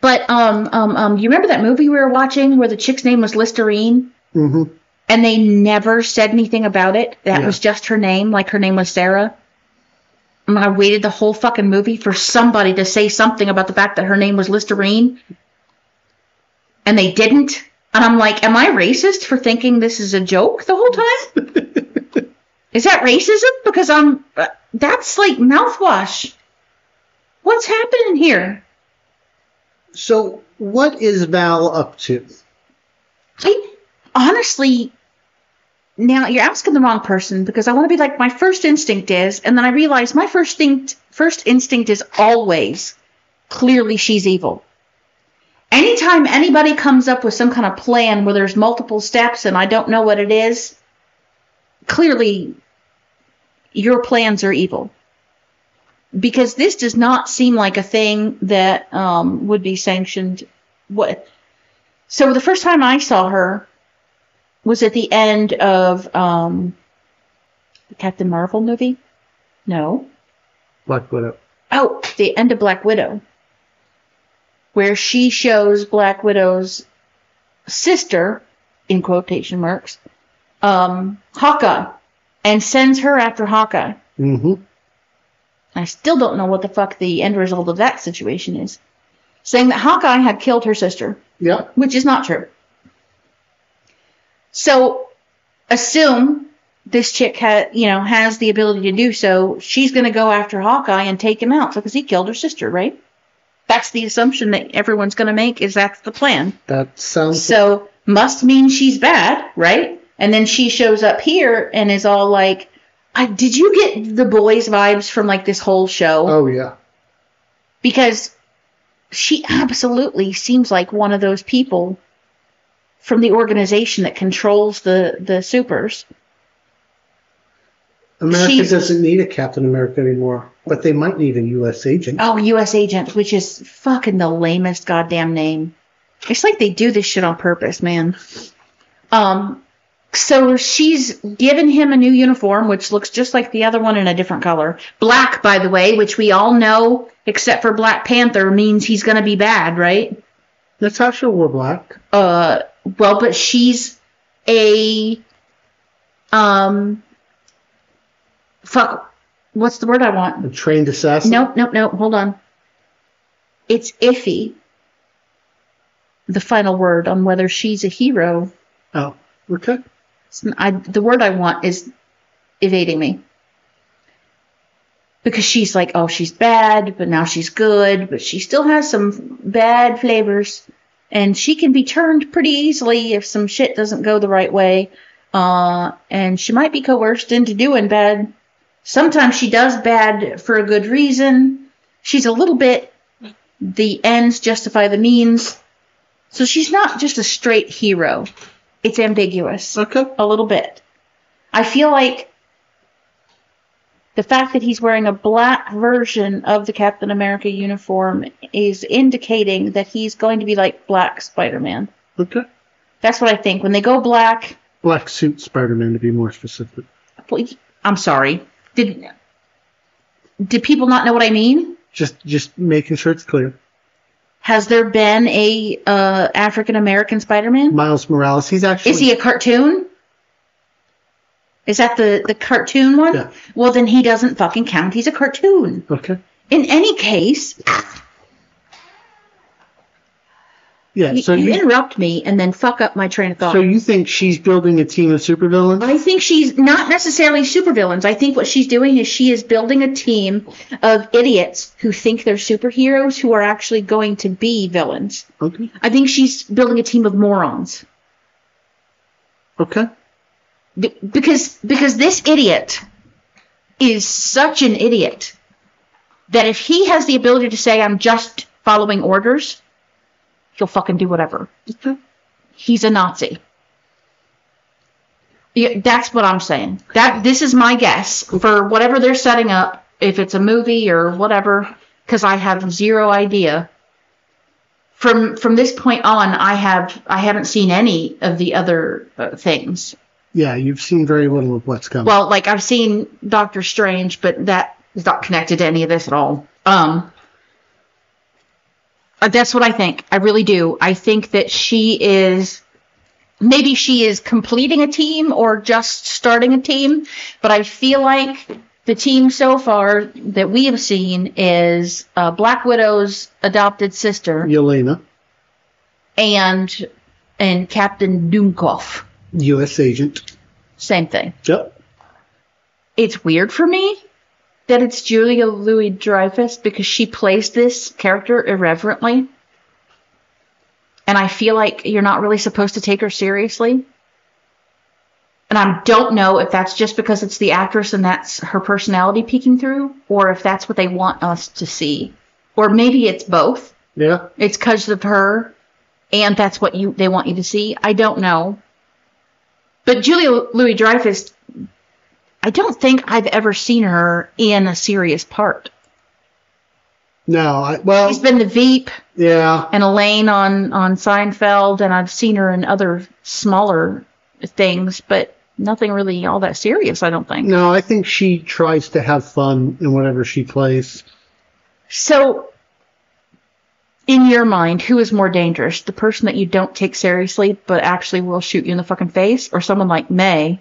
Speaker 2: but um, um, um, you remember that movie we were watching where the chick's name was Listerine,
Speaker 1: hmm
Speaker 2: and they never said anything about it. That
Speaker 1: Yeah.
Speaker 2: was just her name, like her name was Sarah. And I waited the whole fucking movie for somebody to say something about the fact that her name was Listerine, and they didn't. And I'm like, am I racist for thinking this is a joke the whole time? (laughs) Is that racism? Because I'm. Uh, that's like mouthwash. What's happening here?
Speaker 1: So, what is Val up to?
Speaker 2: I honestly. Now you're asking the wrong person because I want to be like my first instinct is, and then I realize my first instinct first instinct is always clearly she's evil. Anytime anybody comes up with some kind of plan where there's multiple steps and I don't know what it is, clearly your plans are evil. Because this does not seem like a thing that um, would be sanctioned. What? So the first time I saw her was at the end of um, the Captain Marvel movie. No.
Speaker 1: Black Widow.
Speaker 2: Oh, the end of Black Widow, where she shows Black Widow's sister, in quotation marks, um, Hawkeye, and sends her after Hawkeye.
Speaker 1: hmm
Speaker 2: I still don't know what the fuck the end result of that situation is. Saying that Hawkeye had killed her sister,
Speaker 1: Yep.
Speaker 2: which is not true. So, assume this chick ha you know, has the ability to do so. She's going to go after Hawkeye and take him out because he killed her sister, right? That's the assumption that everyone's going to make. Is that's the plan?
Speaker 1: That sounds.
Speaker 2: So must mean she's bad, right? And then she shows up here and is all like, I, "Did you get the boys' vibes from like this whole show?"
Speaker 1: oh, yeah.
Speaker 2: because she absolutely seems like one of those people from the organization that controls the the supers.
Speaker 1: America
Speaker 2: She's-
Speaker 1: doesn't need a Captain America anymore, but they might need a U.S. agent.
Speaker 2: Oh, U.S. agent, which is fucking the lamest goddamn name. It's like they do this shit on purpose, man. Um, so she's given him a new uniform, which looks just like the other one in a different color. Black, by the way, which we all know, except for Black Panther, means he's gonna be bad, right?
Speaker 1: Natasha wore black.
Speaker 2: Uh, well, but she's a Um, fuck. What's the word I want?
Speaker 1: A trained assassin.
Speaker 2: Nope, nope, nope. Hold on. It's iffy. The final word on whether she's a hero.
Speaker 1: Oh, okay.
Speaker 2: I, the word I want is evading me. Because she's like, oh, she's bad, but now she's good, but she still has some bad flavors. And she can be turned pretty easily if some shit doesn't go the right way. Uh, and she might be coerced into doing bad. Sometimes she does bad for a good reason. She's a little bit the ends justify the means. So she's not just a straight hero. It's ambiguous
Speaker 1: Okay.
Speaker 2: a little bit. I feel like the fact that he's wearing a black version of the Captain America uniform is indicating that he's going to be like Black Spider-Man.
Speaker 1: Okay.
Speaker 2: That's what I think. When they go black,
Speaker 1: Black suit Spider-Man to be more specific.
Speaker 2: I'm sorry. Did did people not know what I mean?
Speaker 1: Just just making sure it's clear.
Speaker 2: Has there been a uh, African American Spider-Man?
Speaker 1: Miles Morales. He's actually.
Speaker 2: Is he a cartoon? Is that the the cartoon one?
Speaker 1: Yeah.
Speaker 2: Well, then he doesn't fucking count. He's a cartoon.
Speaker 1: Okay.
Speaker 2: In any case,
Speaker 1: Yeah.
Speaker 2: you,
Speaker 1: So
Speaker 2: you
Speaker 1: you
Speaker 2: interrupt me and then fuck up my train of thought.
Speaker 1: so you think she's building a team of supervillains?
Speaker 2: I think she's not necessarily supervillains. I think what she's doing is she is building a team of idiots who think they're superheroes who are actually going to be villains.
Speaker 1: Okay.
Speaker 2: I think she's building a team of morons.
Speaker 1: Okay.
Speaker 2: Because because this idiot is such an idiot that if he has the ability to say I'm just following orders, he'll fucking do whatever.
Speaker 1: Okay.
Speaker 2: He's a Nazi. Yeah, that's what I'm saying. That this is my guess for whatever they're setting up, if it's a movie or whatever, because I have zero idea. From from this point on, I have I haven't seen any of the other uh, things.
Speaker 1: Yeah, you've seen very little of what's coming.
Speaker 2: Well, like I've seen Doctor Strange, but that is not connected to any of this at all. Um, uh, that's what I think. I really do. I think that she is maybe she is completing a team or just starting a team, but I feel like the team so far that we have seen is uh, Black Widow's adopted sister
Speaker 1: Yelena,
Speaker 2: and and Captain Doomkoff.
Speaker 1: U.S. agent.
Speaker 2: Same thing.
Speaker 1: Yep.
Speaker 2: it's weird for me that it's Julia Louis Dreyfus because she plays this character irreverently. And I feel like you're not really supposed to take her seriously. And I don't know if that's just because it's the actress and that's her personality peeking through, or if that's what they want us to see. Or maybe it's both.
Speaker 1: Yeah.
Speaker 2: It's because of her, and that's what you they want you to see. I don't know. But Julia Louis Dreyfus, I don't think I've ever seen her in a serious part.
Speaker 1: No. I, well.
Speaker 2: She's been the Veep
Speaker 1: yeah.
Speaker 2: and Elaine on on Seinfeld, and I've seen her in other smaller things, but nothing really all that serious. I don't think.
Speaker 1: No, I think she tries to have fun in whatever she plays.
Speaker 2: So, in your mind, who is more dangerous? The person that you don't take seriously but actually will shoot you in the fucking face, or someone like May,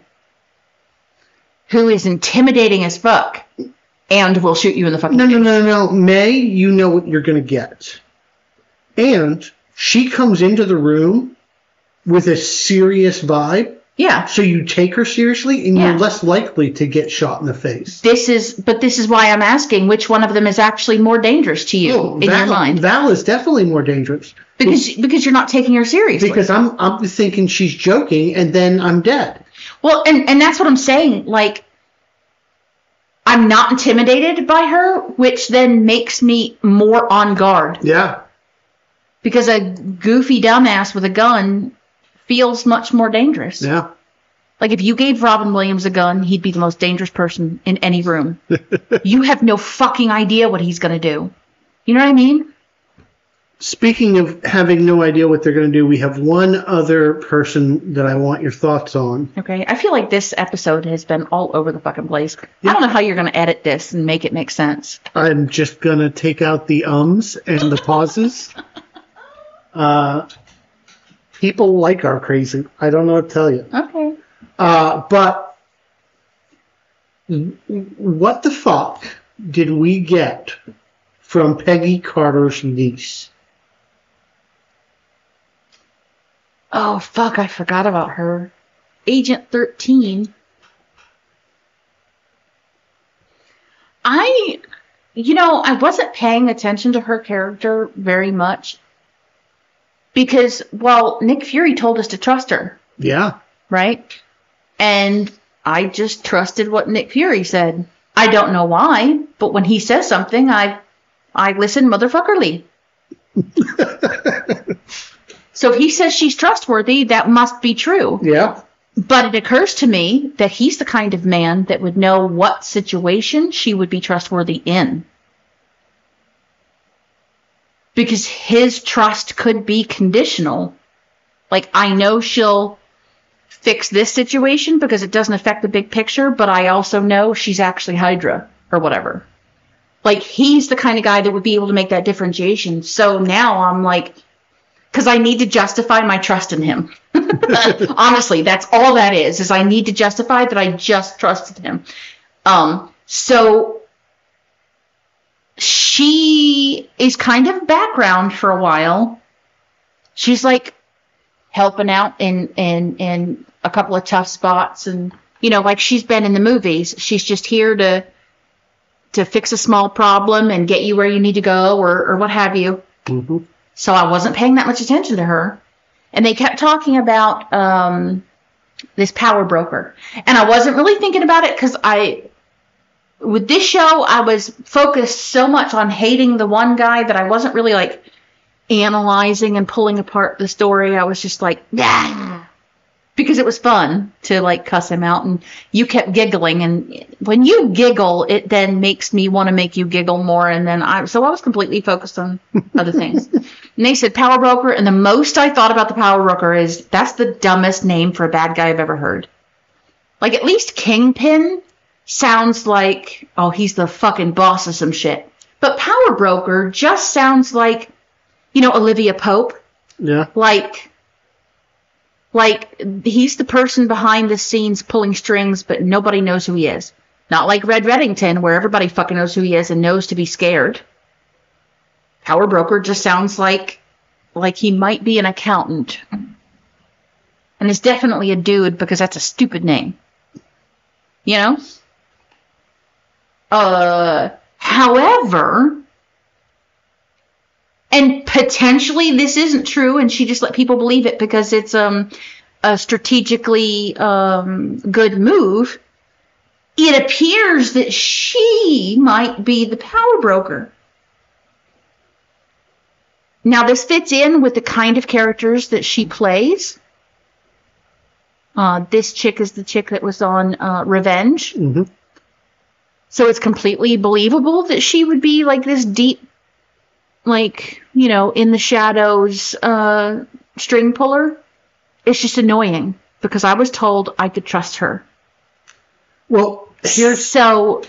Speaker 2: who is intimidating as fuck and will shoot you in the fucking
Speaker 1: No,
Speaker 2: face?
Speaker 1: no, no, no. May, you know what you're going to get. And she comes into the room with a serious vibe,
Speaker 2: Yeah.
Speaker 1: so you take her seriously and
Speaker 2: Yeah.
Speaker 1: you're less likely to get shot in the face.
Speaker 2: This is, but this is why I'm asking which one of them is actually more dangerous to you
Speaker 1: Oh,
Speaker 2: in your
Speaker 1: Val,
Speaker 2: mind,
Speaker 1: Val is definitely more dangerous
Speaker 2: because because you're not taking her seriously.
Speaker 1: because I'm I'm thinking she's joking and then I'm dead.
Speaker 2: Well, and and that's what I'm saying. Like, I'm not intimidated by her, which then makes me more on guard
Speaker 1: Yeah.
Speaker 2: because a goofy dumbass with a gun feels much more dangerous.
Speaker 1: Yeah.
Speaker 2: Like if you gave Robin Williams a gun, he'd be the most dangerous person in any room. (laughs) you have no fucking idea what he's gonna do. You know what I mean?
Speaker 1: Speaking of having no idea what they're going to do, we have one other person that I want your thoughts on.
Speaker 2: Okay. I feel like this episode has been all over the fucking place.
Speaker 1: Yeah.
Speaker 2: I don't know how you're gonna edit this and make it make sense.
Speaker 1: I'm just going to take out the ums and the pauses. (laughs) Uh, people like our crazy. I don't know what to tell you.
Speaker 2: Okay.
Speaker 1: Uh, but What the fuck did we get from Peggy Carter's niece?
Speaker 2: Oh fuck, I forgot about her. Agent 13. I you know, I wasn't paying attention to her character very much because well, Nick Fury told us to trust her,
Speaker 1: Yeah.
Speaker 2: right? And I just trusted what Nick Fury said. I don't know why, but when he says something, I I listen motherfuckerly. (laughs) So if he says she's trustworthy, that must be true.
Speaker 1: Yeah.
Speaker 2: But it occurs to me that he's the kind of man that would know what situation she would be trustworthy in. Because his trust could be conditional. Like, I know she'll fix this situation because it doesn't affect the big picture, but I also know she's actually Hydra or whatever. Like, he's the kind of guy that would be able to make that differentiation. So now I'm like, because I need to justify my trust in him. (laughs) Honestly, that's all that is. Is I need to justify that I just trusted him. Um, so she is kind of background for a while. She's like helping out in in in a couple of tough spots, and you know, like she's been in the movies. She's just here to to fix a small problem and get you where you need to go, or or what have you.
Speaker 1: hmm
Speaker 2: So I wasn't paying that much attention to her. And they kept talking about um, this power broker. And I wasn't really thinking about it because I, with this show, I was focused so much on hating the one guy that I wasn't really like analyzing and pulling apart the story. I was just like, yeah. Because it was fun to like cuss him out and you kept giggling and when you giggle it then makes me want to make you giggle more and then I so I was completely focused on other things. (laughs) And they said Power Broker, and the most I thought about the Power Broker is that's the dumbest name for a bad guy I've ever heard. Like, at least Kingpin sounds like, oh, he's the fucking boss of some shit. But Power Broker just sounds like, you know, Olivia Pope.
Speaker 1: Yeah.
Speaker 2: Like, like he's the person behind the scenes pulling strings, but nobody knows who he is. Not like Red Reddington, where everybody fucking knows who he is and knows to be scared. Power broker just sounds like like he might be an accountant. And is definitely a dude because that's a stupid name. You know? Uh however, and potentially this isn't true and she just let people believe it because it's um a strategically um good move. It appears that she might be the power broker. Now, this fits in with the kind of characters that she plays. Uh, this chick is the chick that was on uh, Revenge.
Speaker 1: hmm
Speaker 2: So it's completely believable that she would be like this deep, like, you know, in the shadows uh, string puller. It's just annoying because I was told I could trust her.
Speaker 1: Well, here's
Speaker 2: So,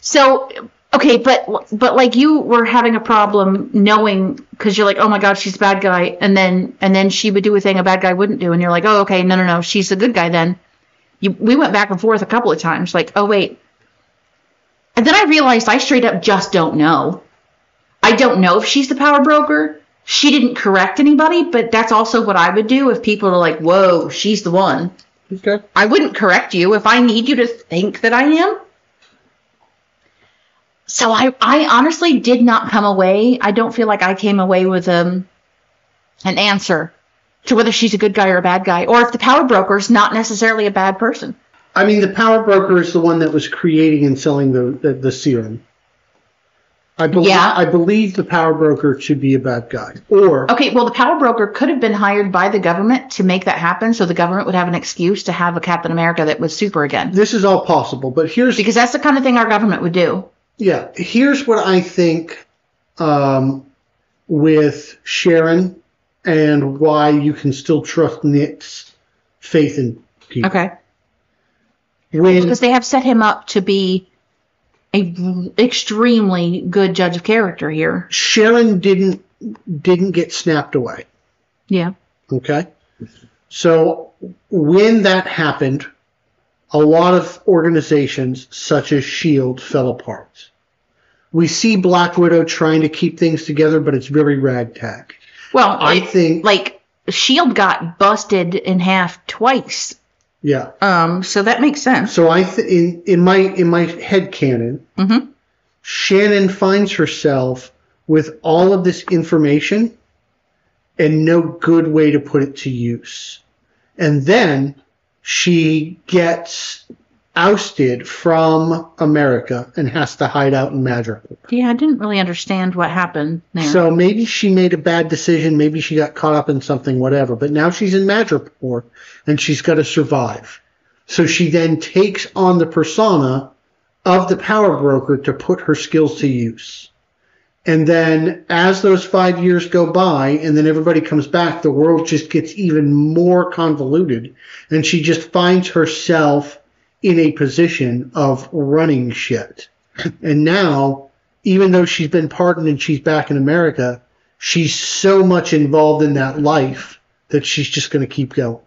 Speaker 2: so okay, but but like you were having a problem knowing because you're like, oh my god, she's a bad guy, and then and then she would do a thing a bad guy wouldn't do, and you're like, oh okay, no no no, she's a good guy then. You we went back and forth a couple of times, like, oh wait, and then I realized I straight up just don't know. I don't know if she's the power broker. She didn't correct anybody, but that's also what I would do if people are like, whoa, she's the one.
Speaker 1: okay.
Speaker 2: I wouldn't correct you if I need you to think that I am. So I, I honestly did not come away. I don't feel like I came away with um, an answer to whether she's a good guy or a bad guy, or if the power broker is not necessarily a bad person.
Speaker 1: I mean, the power broker is the one that was creating and selling the the, the serum. I believe
Speaker 2: Yeah.
Speaker 1: I believe the power broker should be a bad guy, or
Speaker 2: Okay, well, the power broker could have been hired by the government to make that happen, so the government would have an excuse to have a Captain America that was super again.
Speaker 1: this is all possible. But here's
Speaker 2: Because that's the kind of thing our government would do.
Speaker 1: yeah, here's what I think um, with Sharon and why you can still trust Nick's faith in people.
Speaker 2: Okay.
Speaker 1: When
Speaker 2: Because they have set him up to be a extremely good judge of character here.
Speaker 1: Sharon didn't didn't get snapped away.
Speaker 2: Yeah.
Speaker 1: Okay. So when that happened, a lot of organizations, such as S.H.I.E.L.D., fell apart. We see Black Widow trying to keep things together, but it's very ragtag.
Speaker 2: Well,
Speaker 1: I
Speaker 2: it-
Speaker 1: think,
Speaker 2: like Shield got busted in half twice.
Speaker 1: Yeah.
Speaker 2: Um, so that makes sense.
Speaker 1: So I th- in in my in my head canon,
Speaker 2: Mhm.
Speaker 1: Sharon finds herself with all of this information and no good way to put it to use. And then she gets ousted from America and has to hide out in Madripoor.
Speaker 2: Yeah, I didn't really understand what happened there.
Speaker 1: So maybe she made a bad decision, maybe she got caught up in something, whatever. But now she's in Madripoor and she's got to survive. So she then takes on the persona of the power broker to put her skills to use. And then as those five years go by and then everybody comes back, the world just gets even more convoluted and she just finds herself in a position of running shit. And now, even though she's been pardoned and she's back in America, she's so much involved in that life that she's just going to keep going.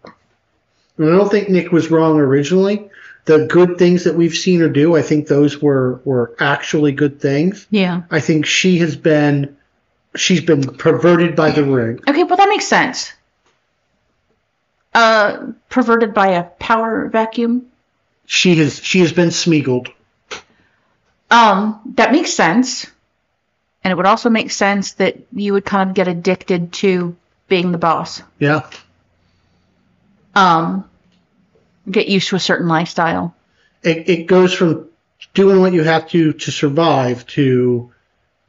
Speaker 1: And I don't think Nick was wrong originally. The good things that we've seen her do, I think those were, were actually good things.
Speaker 2: yeah.
Speaker 1: I think she has been she's been perverted by the ring.
Speaker 2: Okay, well that makes sense. Uh, perverted by a power vacuum.
Speaker 1: She has she has been smeagoled.
Speaker 2: Um, that makes sense. And it would also make sense that you would kind of get addicted to being the boss.
Speaker 1: Yeah.
Speaker 2: Um, get used to a certain lifestyle.
Speaker 1: It it goes from doing what you have to to survive to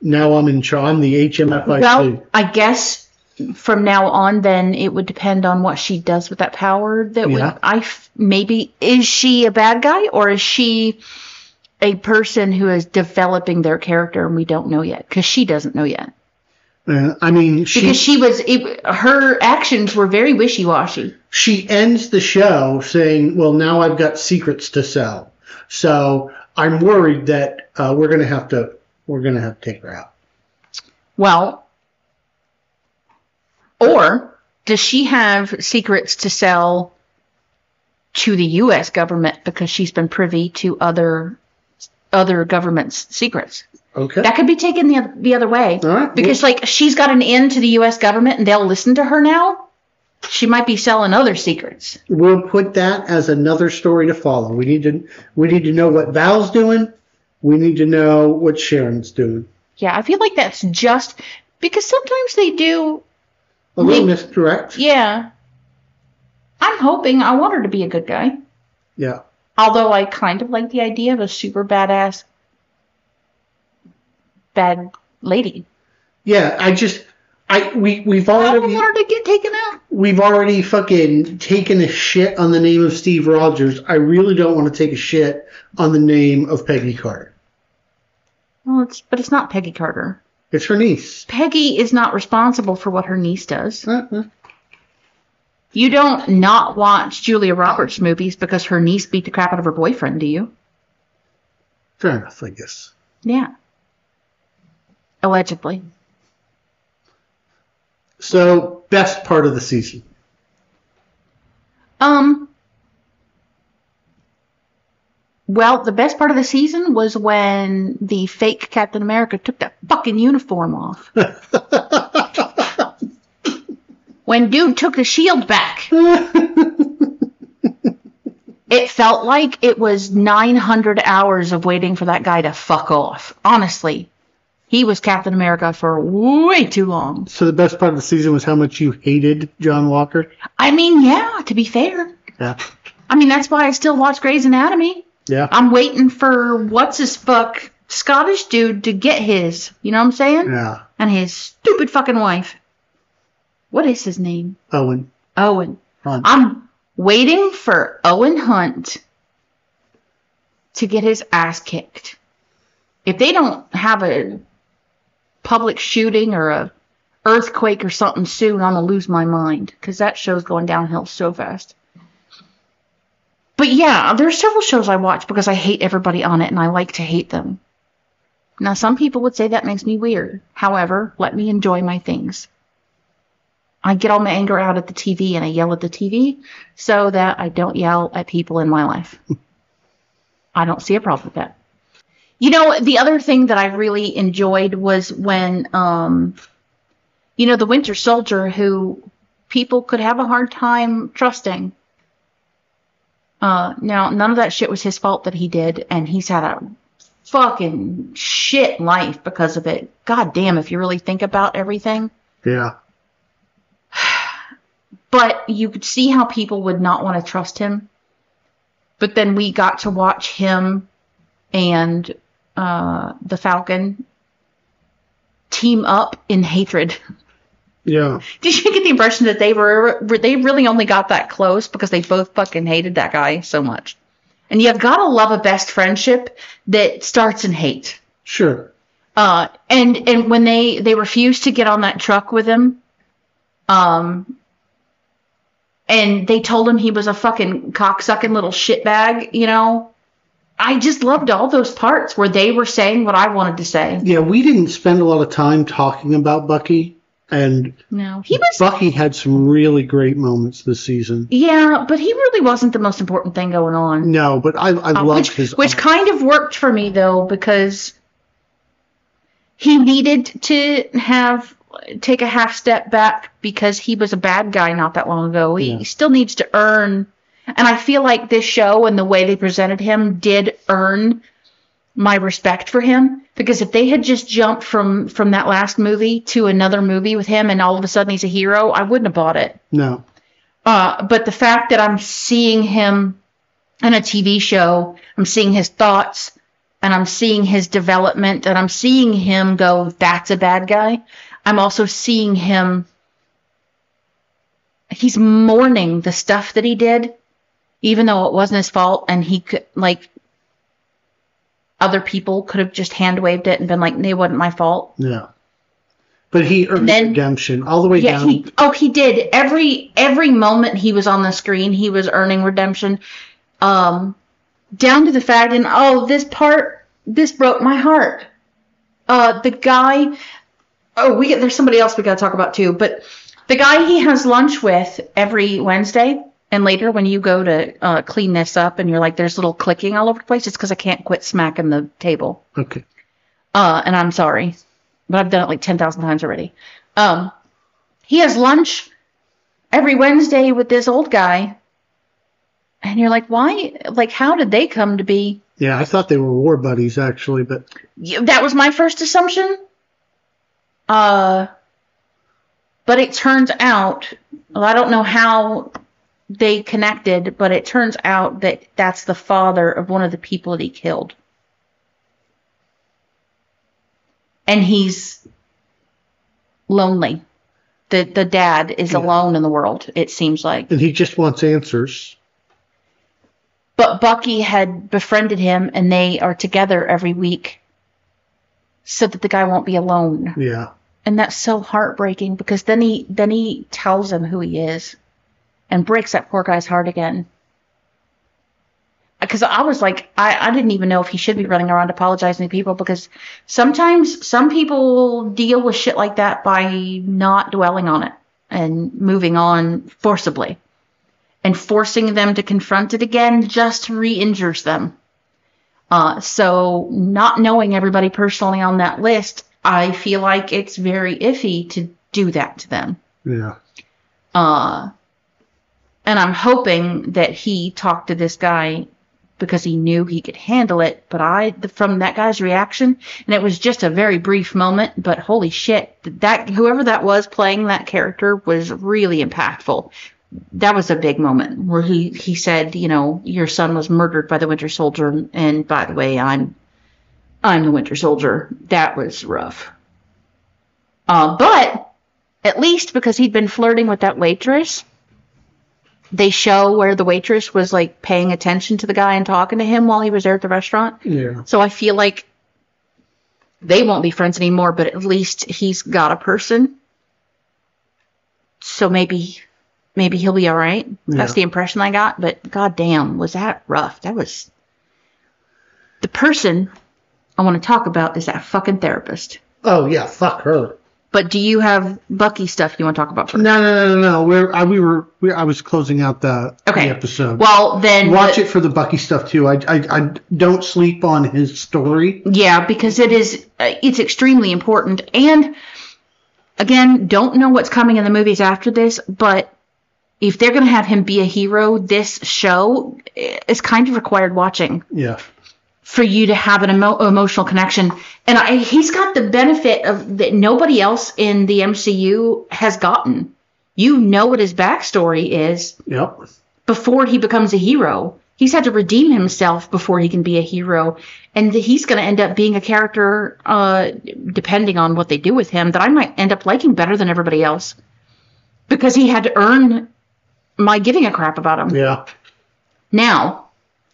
Speaker 1: now I'm in charge. I'm the HMFIC.
Speaker 2: Well, I guess from now on, then it would depend on what she does with that power. That
Speaker 1: Yeah.
Speaker 2: would I f- maybe is she a bad guy or is she a person who is developing their character and we don't know yet because she doesn't know yet
Speaker 1: Uh, I mean, she
Speaker 2: because she was it, her actions were very wishy washy.
Speaker 1: she ends the show saying, "Well, now I've got secrets to sell." So I'm worried that uh, we're gonna have to we're gonna have to take her out.
Speaker 2: Well, or does she have secrets to sell to the U.S. government because she's been privy to other other governments' secrets?
Speaker 1: Okay.
Speaker 2: That could be taken the oth- the other way
Speaker 1: right.
Speaker 2: because, like, she's got an in to the U.S. government and they'll listen to her now. She might be selling other secrets.
Speaker 1: we'll put that as another story to follow. We need to we need to know what Val's doing. We need to know what Sharon's doing.
Speaker 2: Yeah, I feel like that's just because sometimes they do.
Speaker 1: A little
Speaker 2: Me-
Speaker 1: misdirect.
Speaker 2: Yeah. I'm hoping. I want her to be a good guy.
Speaker 1: Yeah.
Speaker 2: Although I kind of like the idea of a super badass bad lady.
Speaker 1: Yeah. I just I we we've
Speaker 2: I
Speaker 1: already
Speaker 2: want her to get taken out.
Speaker 1: we've already fucking taken a shit on the name of Steve Rogers. I really don't want to take a shit on the name of Peggy Carter.
Speaker 2: Well, it's but it's not Peggy Carter.
Speaker 1: It's her niece.
Speaker 2: Peggy is not responsible for what her niece does.
Speaker 1: Uh, uh,
Speaker 2: You don't not watch Julia Roberts movies because her niece beat the crap out of her boyfriend, do you?
Speaker 1: Fair enough, I guess.
Speaker 2: Yeah. Allegedly.
Speaker 1: So best part of the season.
Speaker 2: Um. Well, the best part of the season was when the fake Captain America took that fucking uniform off. (laughs) when dude took the shield back. (laughs) It felt like it was 900 hours of waiting for that guy to fuck off. Honestly. He was Captain America for way too long.
Speaker 1: so the best part of the season was how much you hated John Walker.
Speaker 2: I mean, yeah, to be fair.
Speaker 1: Yeah.
Speaker 2: I mean, that's why I still watch Grey's Anatomy.
Speaker 1: Yeah.
Speaker 2: I'm waiting for what's his fuck Scottish dude to get his. You know what I'm saying?
Speaker 1: Yeah.
Speaker 2: And his stupid fucking wife. What is his name?
Speaker 1: Owen.
Speaker 2: Owen.
Speaker 1: Hunt.
Speaker 2: I'm waiting for Owen Hunt to get his ass kicked. If they don't have a public shooting or a earthquake or something soon, I'm gonna lose my mind because that show's going downhill so fast. But yeah, there are several shows I watch because I hate everybody on it and I like to hate them. Now, some people would say that makes me weird. However, let me enjoy my things. I get all my anger out at the TV and I yell at the TV so that I don't yell at people in my life. (laughs) I don't see a problem with that. You know, the other thing that I really enjoyed was when, um, you know, the Winter Soldier, who people could have a hard time trusting. Uh, now, none of that shit was his fault that he did, and he's had a fucking shit life because of it. God damn, if you really think about everything.
Speaker 1: Yeah. (sighs)
Speaker 2: But you could see how people would not want to trust him. But then we got to watch him and uh, the Falcon team up in hatred. (laughs)
Speaker 1: Yeah.
Speaker 2: Did you get the impression that they were they really only got that close because they both fucking hated that guy so much? And you've got to love a best friendship that starts in hate.
Speaker 1: Sure.
Speaker 2: Uh, and and when they they refused to get on that truck with him, um, and they told him he was a fucking cocksucking little shitbag, you know. I just loved all those parts where they were saying what I wanted to say.
Speaker 1: Yeah, we didn't spend a lot of time talking about Bucky, and
Speaker 2: No, he was.
Speaker 1: Bucky had some really great moments this season.
Speaker 2: Yeah, but he really wasn't the most important thing going on.
Speaker 1: No, but I, I
Speaker 2: Uh,
Speaker 1: loved
Speaker 2: which,
Speaker 1: his.
Speaker 2: which
Speaker 1: arc.
Speaker 2: kind of worked for me though because he needed to have take a half step back because he was a bad guy not that long ago. He
Speaker 1: Yeah.
Speaker 2: still needs to earn, and I feel like this show and the way they presented him did earn my respect for him because if they had just jumped from from that last movie to another movie with him and all of a sudden he's a hero, I wouldn't have bought it.
Speaker 1: no.
Speaker 2: Uh, but the fact that I'm seeing him in a TV show, I'm seeing his thoughts, and I'm seeing his development, and I'm seeing him go, that's a bad guy. I'm also seeing him, he's mourning the stuff that he did, even though it wasn't his fault, and he could, like, other people could have just hand waved it and been like, it wasn't my fault.
Speaker 1: Yeah. But he earned
Speaker 2: Then-
Speaker 1: redemption all the way
Speaker 2: Yeah,
Speaker 1: down.
Speaker 2: he oh he did. Every every moment he was on the screen, he was earning redemption. Um down to the fact and oh this part this broke my heart. Uh the guy oh we there's somebody else we gotta talk about too, but the guy he has lunch with every Wednesday and later when you go to uh, clean this up and you're like there's little clicking all over the place, it's because I can't quit smacking the table.
Speaker 1: okay.
Speaker 2: Uh, and I'm sorry, but I've done it like 10,000 times already. Um, he has lunch every Wednesday with this old guy. And you're like, why? Like, how did they come to be?
Speaker 1: Yeah, I thought they were war buddies actually, but
Speaker 2: That was my first assumption. Uh, but it turns out, well, I don't know how they connected, but it turns out that that's the father of one of the people that he killed. And he's lonely. The the dad is
Speaker 1: Yeah.
Speaker 2: alone in the world, it seems like.
Speaker 1: and he just wants answers.
Speaker 2: But Bucky had befriended him and they are together every week so that the guy won't be alone.
Speaker 1: Yeah.
Speaker 2: And that's so heartbreaking because then he then he tells him who he is and breaks that poor guy's heart again. Because I was like, I, I didn't even know if he should be running around apologizing to people because sometimes some people deal with shit like that by not dwelling on it and moving on forcibly. And forcing them to confront it again just re injures them. Uh, so, not knowing everybody personally on that list, I feel like it's very iffy to do that to them.
Speaker 1: Yeah.
Speaker 2: Uh, and I'm hoping that he talked to this guy because he knew he could handle it. But I, from that guy's reaction, and it was just a very brief moment, but holy shit, that whoever that was playing that character was really impactful. That was a big moment where he he said, you know, your son was murdered by the Winter Soldier, and by the way, I'm I'm the Winter Soldier. That was rough. Uh, but at least because he'd been flirting with that waitress, they show where the waitress was like paying attention to the guy and talking to him while he was there at the restaurant.
Speaker 1: Yeah.
Speaker 2: So I feel like they won't be friends anymore, but at least he's got a person. So maybe maybe he'll be all right. That's the impression I got, but goddamn, was that rough. That was the person I want to talk about is that fucking therapist.
Speaker 1: Oh yeah, fuck her.
Speaker 2: But do you have Bucky stuff you want to talk about first?
Speaker 1: No, no, no, no, no. We're, I, we were, we, I was closing out the,
Speaker 2: Okay.
Speaker 1: the episode.
Speaker 2: Well, then
Speaker 1: Watch
Speaker 2: the-
Speaker 1: it for the Bucky stuff too. I, I, I don't sleep on his story.
Speaker 2: Yeah, because it is uh, it's extremely important and again, don't know what's coming in the movies after this, but if they're going to have him be a hero, this show is kind of required watching
Speaker 1: Yeah.
Speaker 2: For you to have an emo- emotional connection. And I, he's got the benefit of that nobody else in the MCU has gotten. You know what his backstory is
Speaker 1: Yep.
Speaker 2: before he becomes a hero. He's had to redeem himself before he can be a hero, and he's going to end up being a character, uh, depending on what they do with him, that I might end up liking better than everybody else, because he had to earn my giving a crap about him.
Speaker 1: Yeah.
Speaker 2: Now,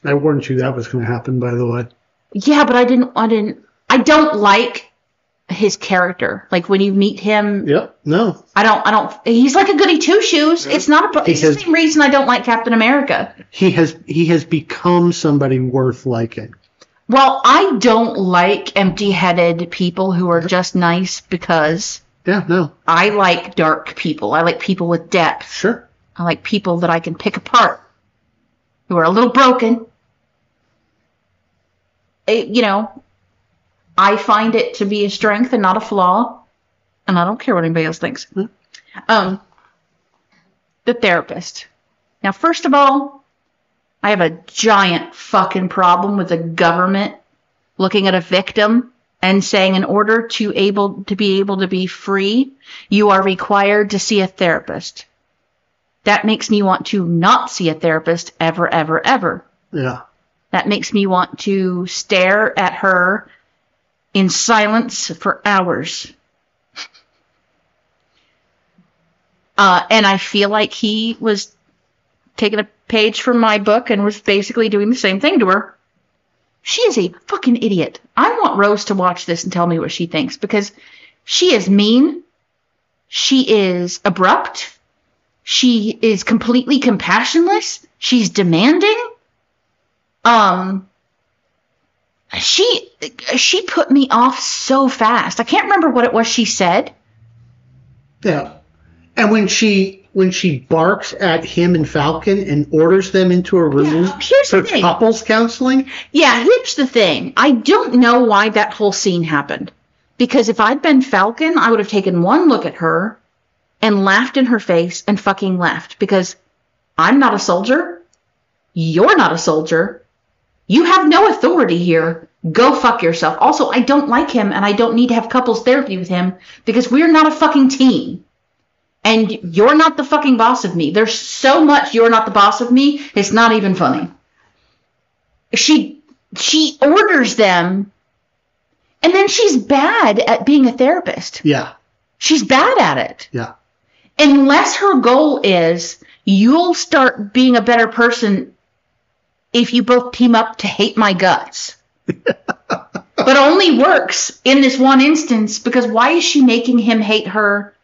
Speaker 1: I warned you that was going to happen, by the way.
Speaker 2: yeah, but I didn't, I didn't, I don't like his character. Like when you meet him,
Speaker 1: Yep. No.
Speaker 2: I don't, I don't. He's like a goody two shoes. It's not a.
Speaker 1: He
Speaker 2: It's the same reason I don't like Captain America.
Speaker 1: He has, he has become somebody worth liking.
Speaker 2: Well, I don't like empty headed people who are just nice because
Speaker 1: Yeah. No.
Speaker 2: I like dark people. I like people with depth.
Speaker 1: Sure.
Speaker 2: I like people that I can pick apart who are a little broken. It- you know, I find it to be a strength and not a flaw. And I don't care what anybody else thinks.
Speaker 1: Hmm.
Speaker 2: Um, the therapist. Now, first of all, I have a giant fucking problem with the government looking at a victim and saying in order to able to be able to be free, you are required to see a therapist. That makes me want to not see a therapist ever, ever, ever.
Speaker 1: Yeah.
Speaker 2: That makes me want to stare at her in silence for hours. (laughs) Uh, and I feel like he was taking a page from my book and was basically doing the same thing to her. She is a fucking idiot. I want Rose to watch this and tell me what she thinks because she is mean. She is abrupt. She is completely compassionless. She's demanding. Um, she she put me off so fast. I can't remember what it was she said.
Speaker 1: Yeah. And when she when she barks at him and Falcon and orders them into a room
Speaker 2: Yeah, here's
Speaker 1: for
Speaker 2: the thing.
Speaker 1: couples counseling,
Speaker 2: Yeah, here's the thing. I don't know why that whole scene happened. Because if I'd been Falcon, I would have taken one look at her and laughed in her face and fucking left. Because I'm not a soldier. You're not a soldier. You have no authority here. Go fuck yourself. Also, I don't like him and I don't need to have couples therapy with him because we're not a fucking team. And you're not the fucking boss of me. There's so much you're not the boss of me, it's not even funny she she orders them and then she's bad at being a therapist
Speaker 1: yeah,
Speaker 2: she's bad at it
Speaker 1: yeah,
Speaker 2: unless her goal is you'll start being a better person if you both team up to hate my guts. (laughs) But only works in this one instance because why is she making him hate her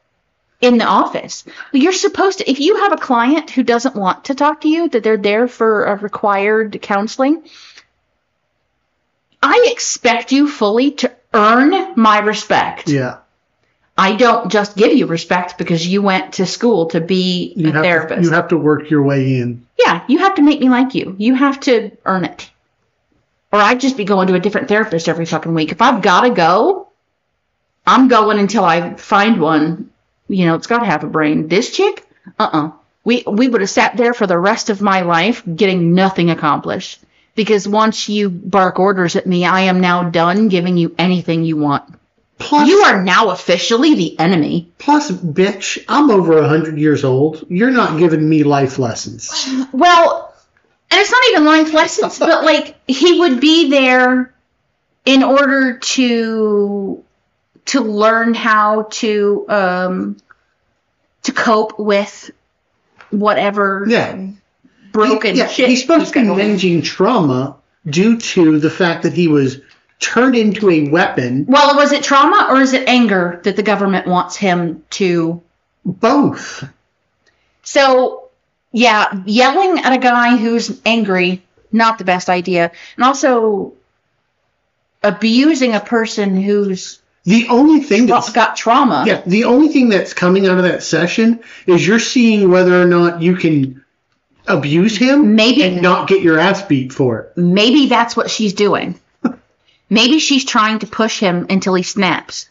Speaker 2: in the office? You're supposed to if you have a client who doesn't want to talk to you that they're there for a required counseling i expect you fully to earn my respect.
Speaker 1: Yeah.
Speaker 2: I don't just give you respect because you went to school to be
Speaker 1: You
Speaker 2: a therapist.
Speaker 1: To, you have to work your way in.
Speaker 2: yeah, you have to make me like you. You have to earn it. Or I'd just be going to a different therapist every fucking week. If I've got to go, I'm going until I find one. You know, it's got to have a brain. This chick, uh-uh. We we would have sat there for the rest of my life getting nothing accomplished. Because once you bark orders at me, I am now done giving you anything you want.
Speaker 1: Plus,
Speaker 2: You are now officially the enemy.
Speaker 1: plus, bitch, I'm over a hundred years old. You're not giving me life lessons.
Speaker 2: Well, and it's not even life lessons, but like he would be there in order to to learn how to um to cope with whatever
Speaker 1: Yeah,
Speaker 2: broken
Speaker 1: yeah.
Speaker 2: shit.
Speaker 1: He's supposed to be managing trauma due to the fact that he was turned into a weapon.
Speaker 2: Well, was it trauma or is it anger that the government wants him to
Speaker 1: Both.
Speaker 2: So, yeah, yelling at a guy who's angry, not the best idea. And also abusing a person who's
Speaker 1: The only thing that's
Speaker 2: got trauma.
Speaker 1: yeah, the only thing that's coming out of that session is you're seeing whether or not you can abuse him
Speaker 2: Maybe
Speaker 1: and not get your ass beat for it.
Speaker 2: maybe that's what she's doing. Maybe she's trying to push him until he snaps.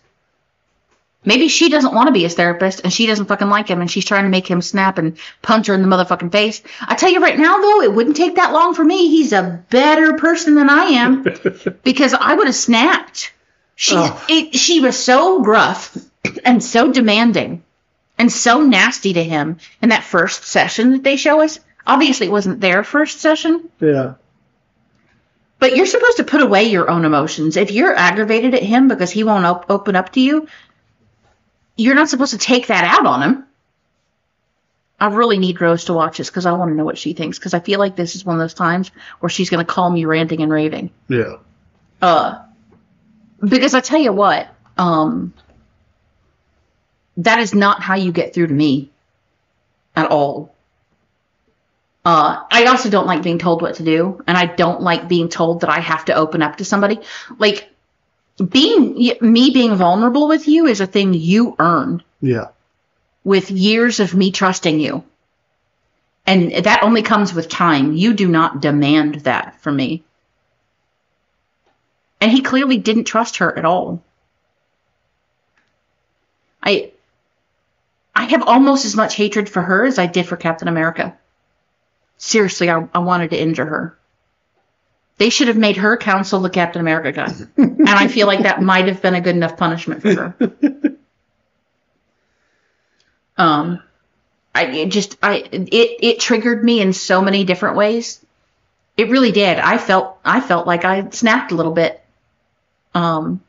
Speaker 2: Maybe she doesn't want to be his therapist and she doesn't fucking like him and she's trying to make him snap and punch her in the motherfucking face. I tell you right now though, it wouldn't take that long for me. He's a better person than I am (laughs) because I would have snapped. She
Speaker 1: Oh.
Speaker 2: it, she was so gruff and so demanding and so nasty to him in that first session that they show us. Obviously, it wasn't their first session,
Speaker 1: Yeah.
Speaker 2: But you're supposed to put away your own emotions. If you're aggravated at him because he won't op- open up to you, you're not supposed to take that out on him. I really need Rose to watch this because I want to know what she thinks because I feel like this is one of those times where she's going to call me ranting and raving.
Speaker 1: Yeah.
Speaker 2: Uh, because I tell you what, um, that is not how you get through to me at all. Uh, I also don't like being told what to do, and I don't like being told that I have to open up to somebody. Like, being me being vulnerable with you is a thing you earn
Speaker 1: Yeah.
Speaker 2: with years of me trusting you. And that only comes with time. You do not demand that from me. And he clearly didn't trust her at all. I I have almost as much hatred for her as I did for Captain America. Seriously, I, I wanted to injure her. They should have made her counsel the Captain America guy. (laughs) and I feel like that might have been a good enough punishment for her. (laughs) Um, I it just I it it triggered me in so many different ways. It really did. I felt I felt like I snapped a little bit. Um,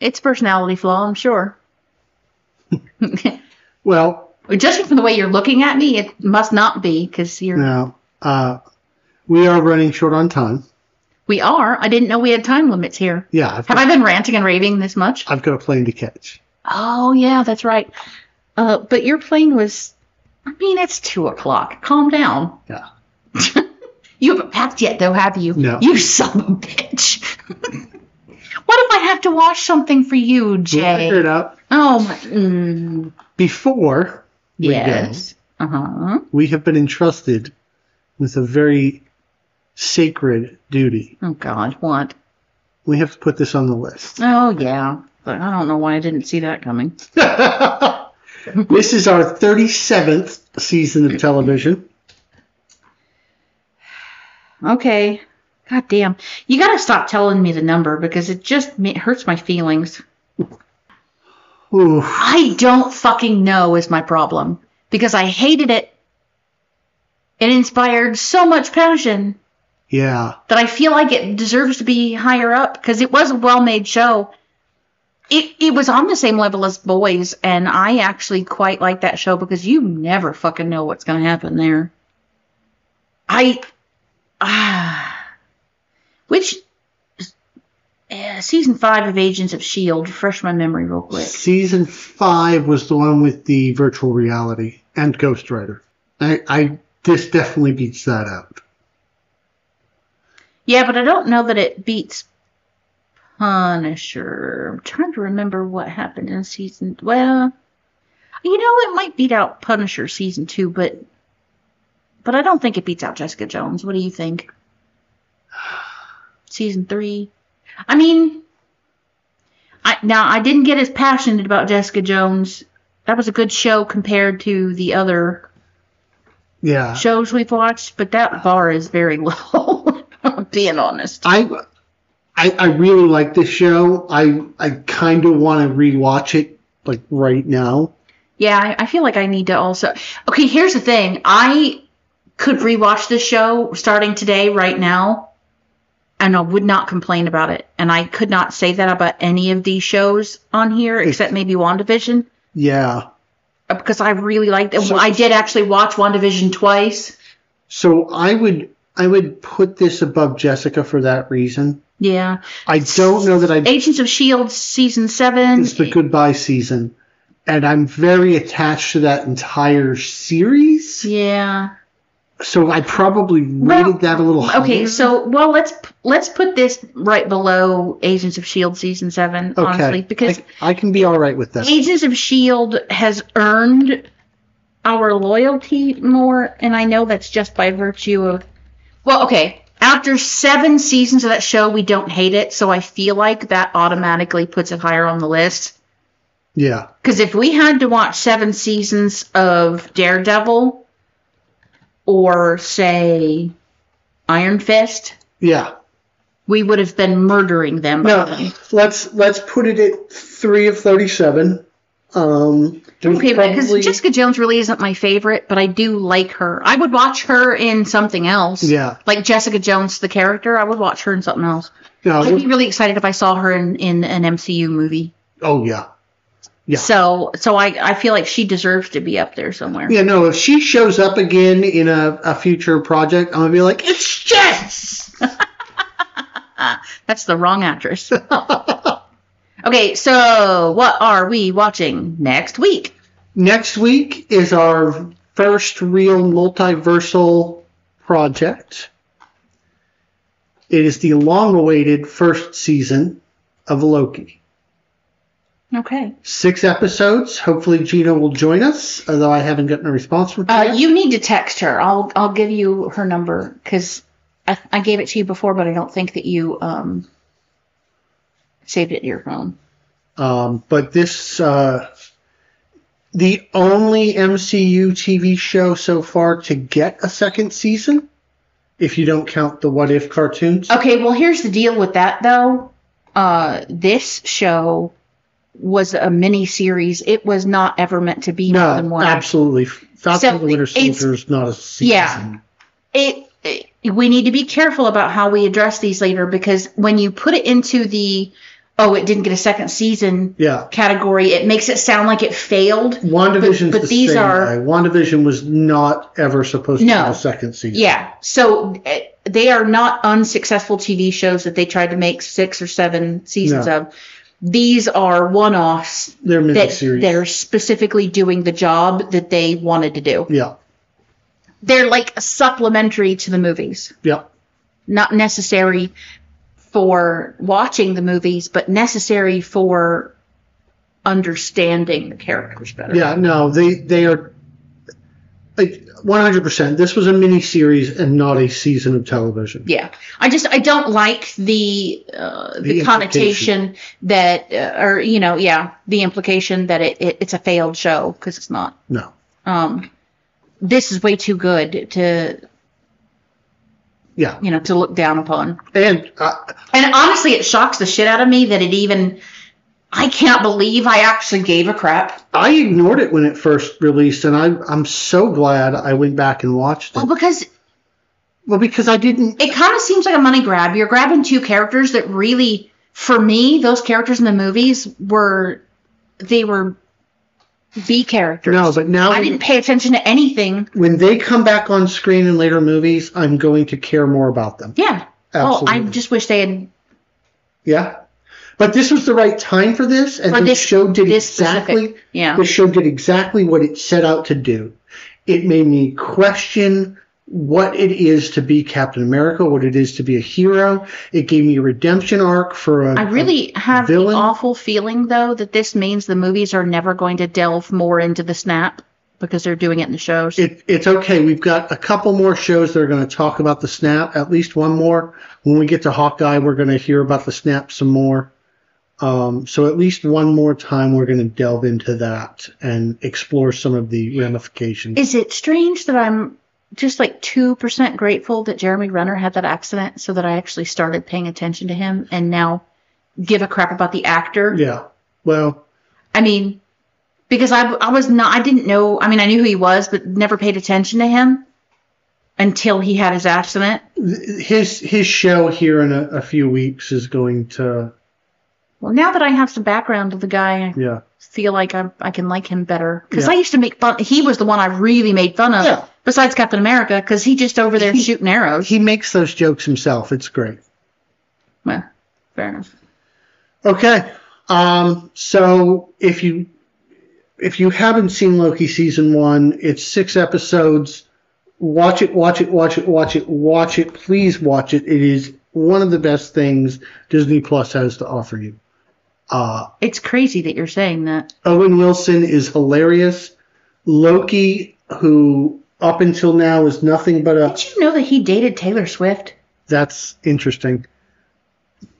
Speaker 2: it's personality flaw, I'm sure. (laughs)
Speaker 1: Well,
Speaker 2: Judging from the way you're looking at me, it must not be because you're.
Speaker 1: now uh, we are running short on time.
Speaker 2: We are. I didn't know we had time limits here.
Speaker 1: Yeah. I've
Speaker 2: Have
Speaker 1: got,
Speaker 2: I been ranting and raving this much?
Speaker 1: I've got a plane to catch.
Speaker 2: Oh yeah, that's right. Uh, but your plane was. I mean, it's two o'clock. Calm down.
Speaker 1: Yeah. (laughs)
Speaker 2: you haven't packed yet, though, have you?
Speaker 1: No.
Speaker 2: You son of a bitch. (laughs) what if I have to wash something for you, Jay?
Speaker 1: We'll figure it out.
Speaker 2: Oh my. Mm,
Speaker 1: Before we
Speaker 2: yes.
Speaker 1: Go, we have been entrusted with a very sacred duty.
Speaker 2: Oh God, what?
Speaker 1: We have to put this on the list.
Speaker 2: Oh yeah. But I don't know why I didn't see that coming. (laughs) (laughs)
Speaker 1: this is our 37th season of television.
Speaker 2: Okay. God damn. You gotta stop telling me the number because it just hurts my feelings.
Speaker 1: Ooh,
Speaker 2: I don't fucking know is my problem because I hated it. It inspired so much passion
Speaker 1: yeah.
Speaker 2: that I feel like it deserves to be higher up because it was a well-made show. It it was on the same level as Boys, and I actually quite like that show because you never fucking know what's gonna happen there. I ah, (sighs) which uh, season five of Agents of Shield. Refresh my memory real quick.
Speaker 1: Season five was the one with the virtual reality and Ghost Rider. I, I this definitely beats that out.
Speaker 2: Yeah, but I don't know that it beats Punisher. I'm trying to remember what happened in season. Well, you know, it might beat out Punisher season two, but but I don't think it beats out Jessica Jones. What do you think? (sighs) Season three. I mean, I now I didn't get as passionate about Jessica Jones. That was a good show compared to the other
Speaker 1: Yeah.
Speaker 2: shows we've watched, but that bar is very (laughs) low. I'm being honest.
Speaker 1: I, I I really like this show. I I kind of want to rewatch it like right now.
Speaker 2: Yeah, I, I feel like I need to also. Okay, here's the thing. I could rewatch this show starting today, right now, and I would not complain about it. And I could not say that about any of these shows on here, except maybe WandaVision,
Speaker 1: Yeah.
Speaker 2: uh, because I really liked it.
Speaker 1: So-
Speaker 2: I did actually watch WandaVision twice.
Speaker 1: So I would I would put this above Jessica for that reason.
Speaker 2: Yeah.
Speaker 1: I don't know that I
Speaker 2: Agents of S.H.I.E.L.D. season seven.
Speaker 1: it's the goodbye season, and I'm very attached to that entire series.
Speaker 2: Yeah.
Speaker 1: So I probably rated
Speaker 2: Well,
Speaker 1: that a little higher.
Speaker 2: Okay, so well, let's let's put this right below Agents of Shield season seven,
Speaker 1: Okay.
Speaker 2: honestly, because
Speaker 1: I, I can be all right with that.
Speaker 2: Agents of Shield has earned our loyalty more, and I know that's just by virtue of. Well, okay. After seven seasons of that show, we don't hate it, so I feel like that automatically puts it higher on the list.
Speaker 1: Yeah.
Speaker 2: Because if we had to watch seven seasons of Daredevil, or say Iron Fist,
Speaker 1: Yeah.
Speaker 2: we would have been murdering them. by
Speaker 1: No,
Speaker 2: then.
Speaker 1: let's let's put it at three of thirty-seven. Um, there's
Speaker 2: Okay, because
Speaker 1: probably-
Speaker 2: Jessica Jones really isn't my favorite, but I do like her. I would watch her in something else.
Speaker 1: Yeah.
Speaker 2: Like Jessica Jones, the character, I would watch her in something else.
Speaker 1: no,
Speaker 2: I'd be really excited if I saw her in, in an MCU movie.
Speaker 1: oh yeah, Yeah.
Speaker 2: So, so I, I feel like she deserves to be up there somewhere.
Speaker 1: yeah. No, if she shows up again in a, a future project, I'm gonna be like, it's Jess. (laughs)
Speaker 2: That's the wrong actress. (laughs) Okay, so what are we watching next week?
Speaker 1: Next week is our first real multiversal project. It is the long-awaited first season of Loki.
Speaker 2: Okay.
Speaker 1: Six episodes. Hopefully, Gina will join us, although I haven't gotten a response from her.
Speaker 2: Uh, you need to text her. I'll I'll give you her number because I, I gave it to you before, but I don't think that you um saved it to your phone.
Speaker 1: Um, but this, uh, the only MCU TV show so far to get a second season, if you don't count the What If cartoons.
Speaker 2: Okay, well here's the deal with that though. Uh, this show was a mini series. It was not ever meant to be more than
Speaker 1: no,
Speaker 2: one.
Speaker 1: absolutely. Falcon
Speaker 2: So
Speaker 1: the Winter Soldier is not a season.
Speaker 2: Yeah. it, it we need to be careful about how we address these later because when you put it into the oh it didn't get a second season
Speaker 1: Yeah.
Speaker 2: category it makes it sound like it failed
Speaker 1: WandaVision's
Speaker 2: but
Speaker 1: the
Speaker 2: these
Speaker 1: same
Speaker 2: are-
Speaker 1: way. WandaVision was not ever supposed to have a second season.
Speaker 2: yeah so uh, they are not unsuccessful tv shows that they tried to make six or seven seasons
Speaker 1: No.
Speaker 2: of these are one-offs
Speaker 1: They're
Speaker 2: that
Speaker 1: miniseries.
Speaker 2: they're specifically doing the job that they wanted to do
Speaker 1: yeah.
Speaker 2: they're like supplementary to the movies
Speaker 1: Yeah.
Speaker 2: not necessary for watching the movies, but necessary for understanding the characters better.
Speaker 1: Yeah, no, they they are like 100%. This was a mini series and not a season of television.
Speaker 2: Yeah. I just I don't like the uh, the,
Speaker 1: The
Speaker 2: connotation that uh, or you know yeah the implication that it, it it's a failed show because it's not.
Speaker 1: No.
Speaker 2: Um, this is way too good to
Speaker 1: Yeah.
Speaker 2: you know to look down upon.
Speaker 1: And uh,
Speaker 2: And honestly, it shocks the shit out of me that it even. I can't believe I actually gave a crap.
Speaker 1: I ignored it when it first released, and I, I'm so glad I went back and watched it.
Speaker 2: Well, because
Speaker 1: Well, because I didn't.
Speaker 2: it kind of seems like a money grab. You're grabbing two characters that really, for me, those characters in the movies were, they were B characters.
Speaker 1: No, but now
Speaker 2: I didn't pay attention to anything.
Speaker 1: when they come back on screen in later movies, I'm going to care more about them.
Speaker 2: Yeah.
Speaker 1: Absolutely.
Speaker 2: Oh, I just wish they had.
Speaker 1: Yeah. But this was the right time for this, and
Speaker 2: For
Speaker 1: the
Speaker 2: this-
Speaker 1: show did exactly.
Speaker 2: specific- yeah.
Speaker 1: The show did exactly what it set out to do. It made me question what it is to be Captain America, what it is to be a hero. It gave me a redemption arc for a.
Speaker 2: I really have
Speaker 1: villain?
Speaker 2: the awful feeling, though, that this means the movies are never going to delve more into the snap because they're doing it in the shows.
Speaker 1: It, it's okay. We've got a couple more shows that are going to talk about the snap. At least one more. When we get to Hawkeye, we're going to hear about the snap some more. Um, so at least one more time, we're going to delve into that and explore some of the ramifications.
Speaker 2: Is it strange that I'm just like 2% grateful that Jeremy Renner had that accident so that I actually started paying attention to him and now give a crap about the actor?
Speaker 1: yeah. Well,
Speaker 2: I mean, because I, I was not, I didn't know, I mean, I knew who he was, but never paid attention to him until he had his accident.
Speaker 1: his his show here in a, a few weeks is going to
Speaker 2: Well, now that I have some background of the guy, I
Speaker 1: yeah
Speaker 2: feel like I, I can like him better. Because
Speaker 1: Yeah.
Speaker 2: I used to make fun, he was the one I really made fun of,
Speaker 1: Yeah.
Speaker 2: besides Captain America, because he just over there shooting arrows.
Speaker 1: he makes those jokes himself. It's great.
Speaker 2: well, fair enough.
Speaker 1: Okay. Um, so if you if you haven't seen Loki season one, it's six episodes, Watch it, watch it, watch it, watch it, watch it. Please watch it. It is one of the best things Disney Plus has to offer you. Uh,
Speaker 2: It's crazy that you're saying that.
Speaker 1: Owen Wilson is hilarious. Loki, who up until now is nothing but a
Speaker 2: Did you know that he dated Taylor Swift?
Speaker 1: that's interesting.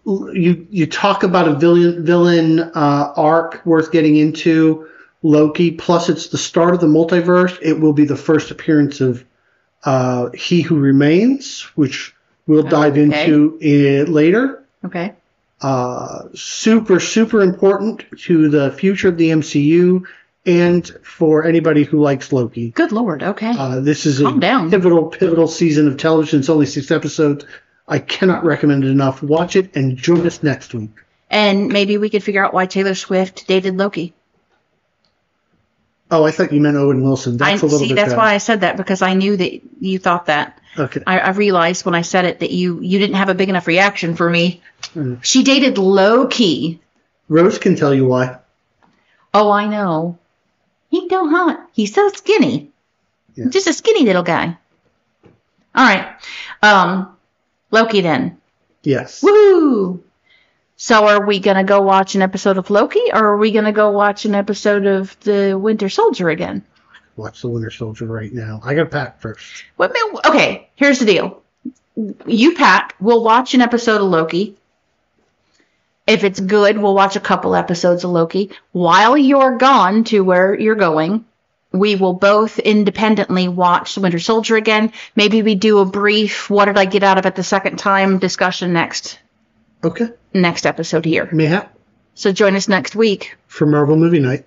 Speaker 1: You you talk about a villain villain uh, arc worth getting into. Loki. Plus, it's the start of the multiverse. It will be the first appearance of uh, He Who Remains, which we'll dive
Speaker 2: Okay.
Speaker 1: into later.
Speaker 2: Okay.
Speaker 1: Uh, super super important to the future of the MCU and for anybody who likes Loki.
Speaker 2: Good lord. Okay.
Speaker 1: Uh, this is a
Speaker 2: down.
Speaker 1: pivotal, pivotal season of television. It's only six episodes. I cannot recommend it enough. Watch it and join us next week.
Speaker 2: and maybe we could figure out why Taylor Swift dated Loki.
Speaker 1: Oh, I thought you meant Owen Wilson.
Speaker 2: I
Speaker 1: That's a little
Speaker 2: see.
Speaker 1: bit
Speaker 2: That's
Speaker 1: better.
Speaker 2: why I said that because I knew that you thought that.
Speaker 1: Okay.
Speaker 2: I, I realized when I said it that you you didn't have a big enough reaction for me.
Speaker 1: Mm.
Speaker 2: She dated Loki.
Speaker 1: Rose can tell you why.
Speaker 2: Oh, I know. He don't hot. He's so skinny.
Speaker 1: Yeah.
Speaker 2: Just a skinny little guy. All right. Um, Loki then.
Speaker 1: Yes.
Speaker 2: Woo! So are we gonna go watch an episode of Loki, or are we gonna go watch an episode of the Winter Soldier again?
Speaker 1: Watch the Winter Soldier right now. I got to pack first.
Speaker 2: What, okay, here's the deal. You pack. We'll watch an episode of Loki. If it's good, we'll watch a couple episodes of Loki. While you're gone to where you're going, we will both independently watch The Winter Soldier again. Maybe we do a brief "What did I get out of it the second time?" discussion next
Speaker 1: Okay.
Speaker 2: next episode here.
Speaker 1: Mayhap
Speaker 2: So join us next week.
Speaker 1: for Marvel Movie Night.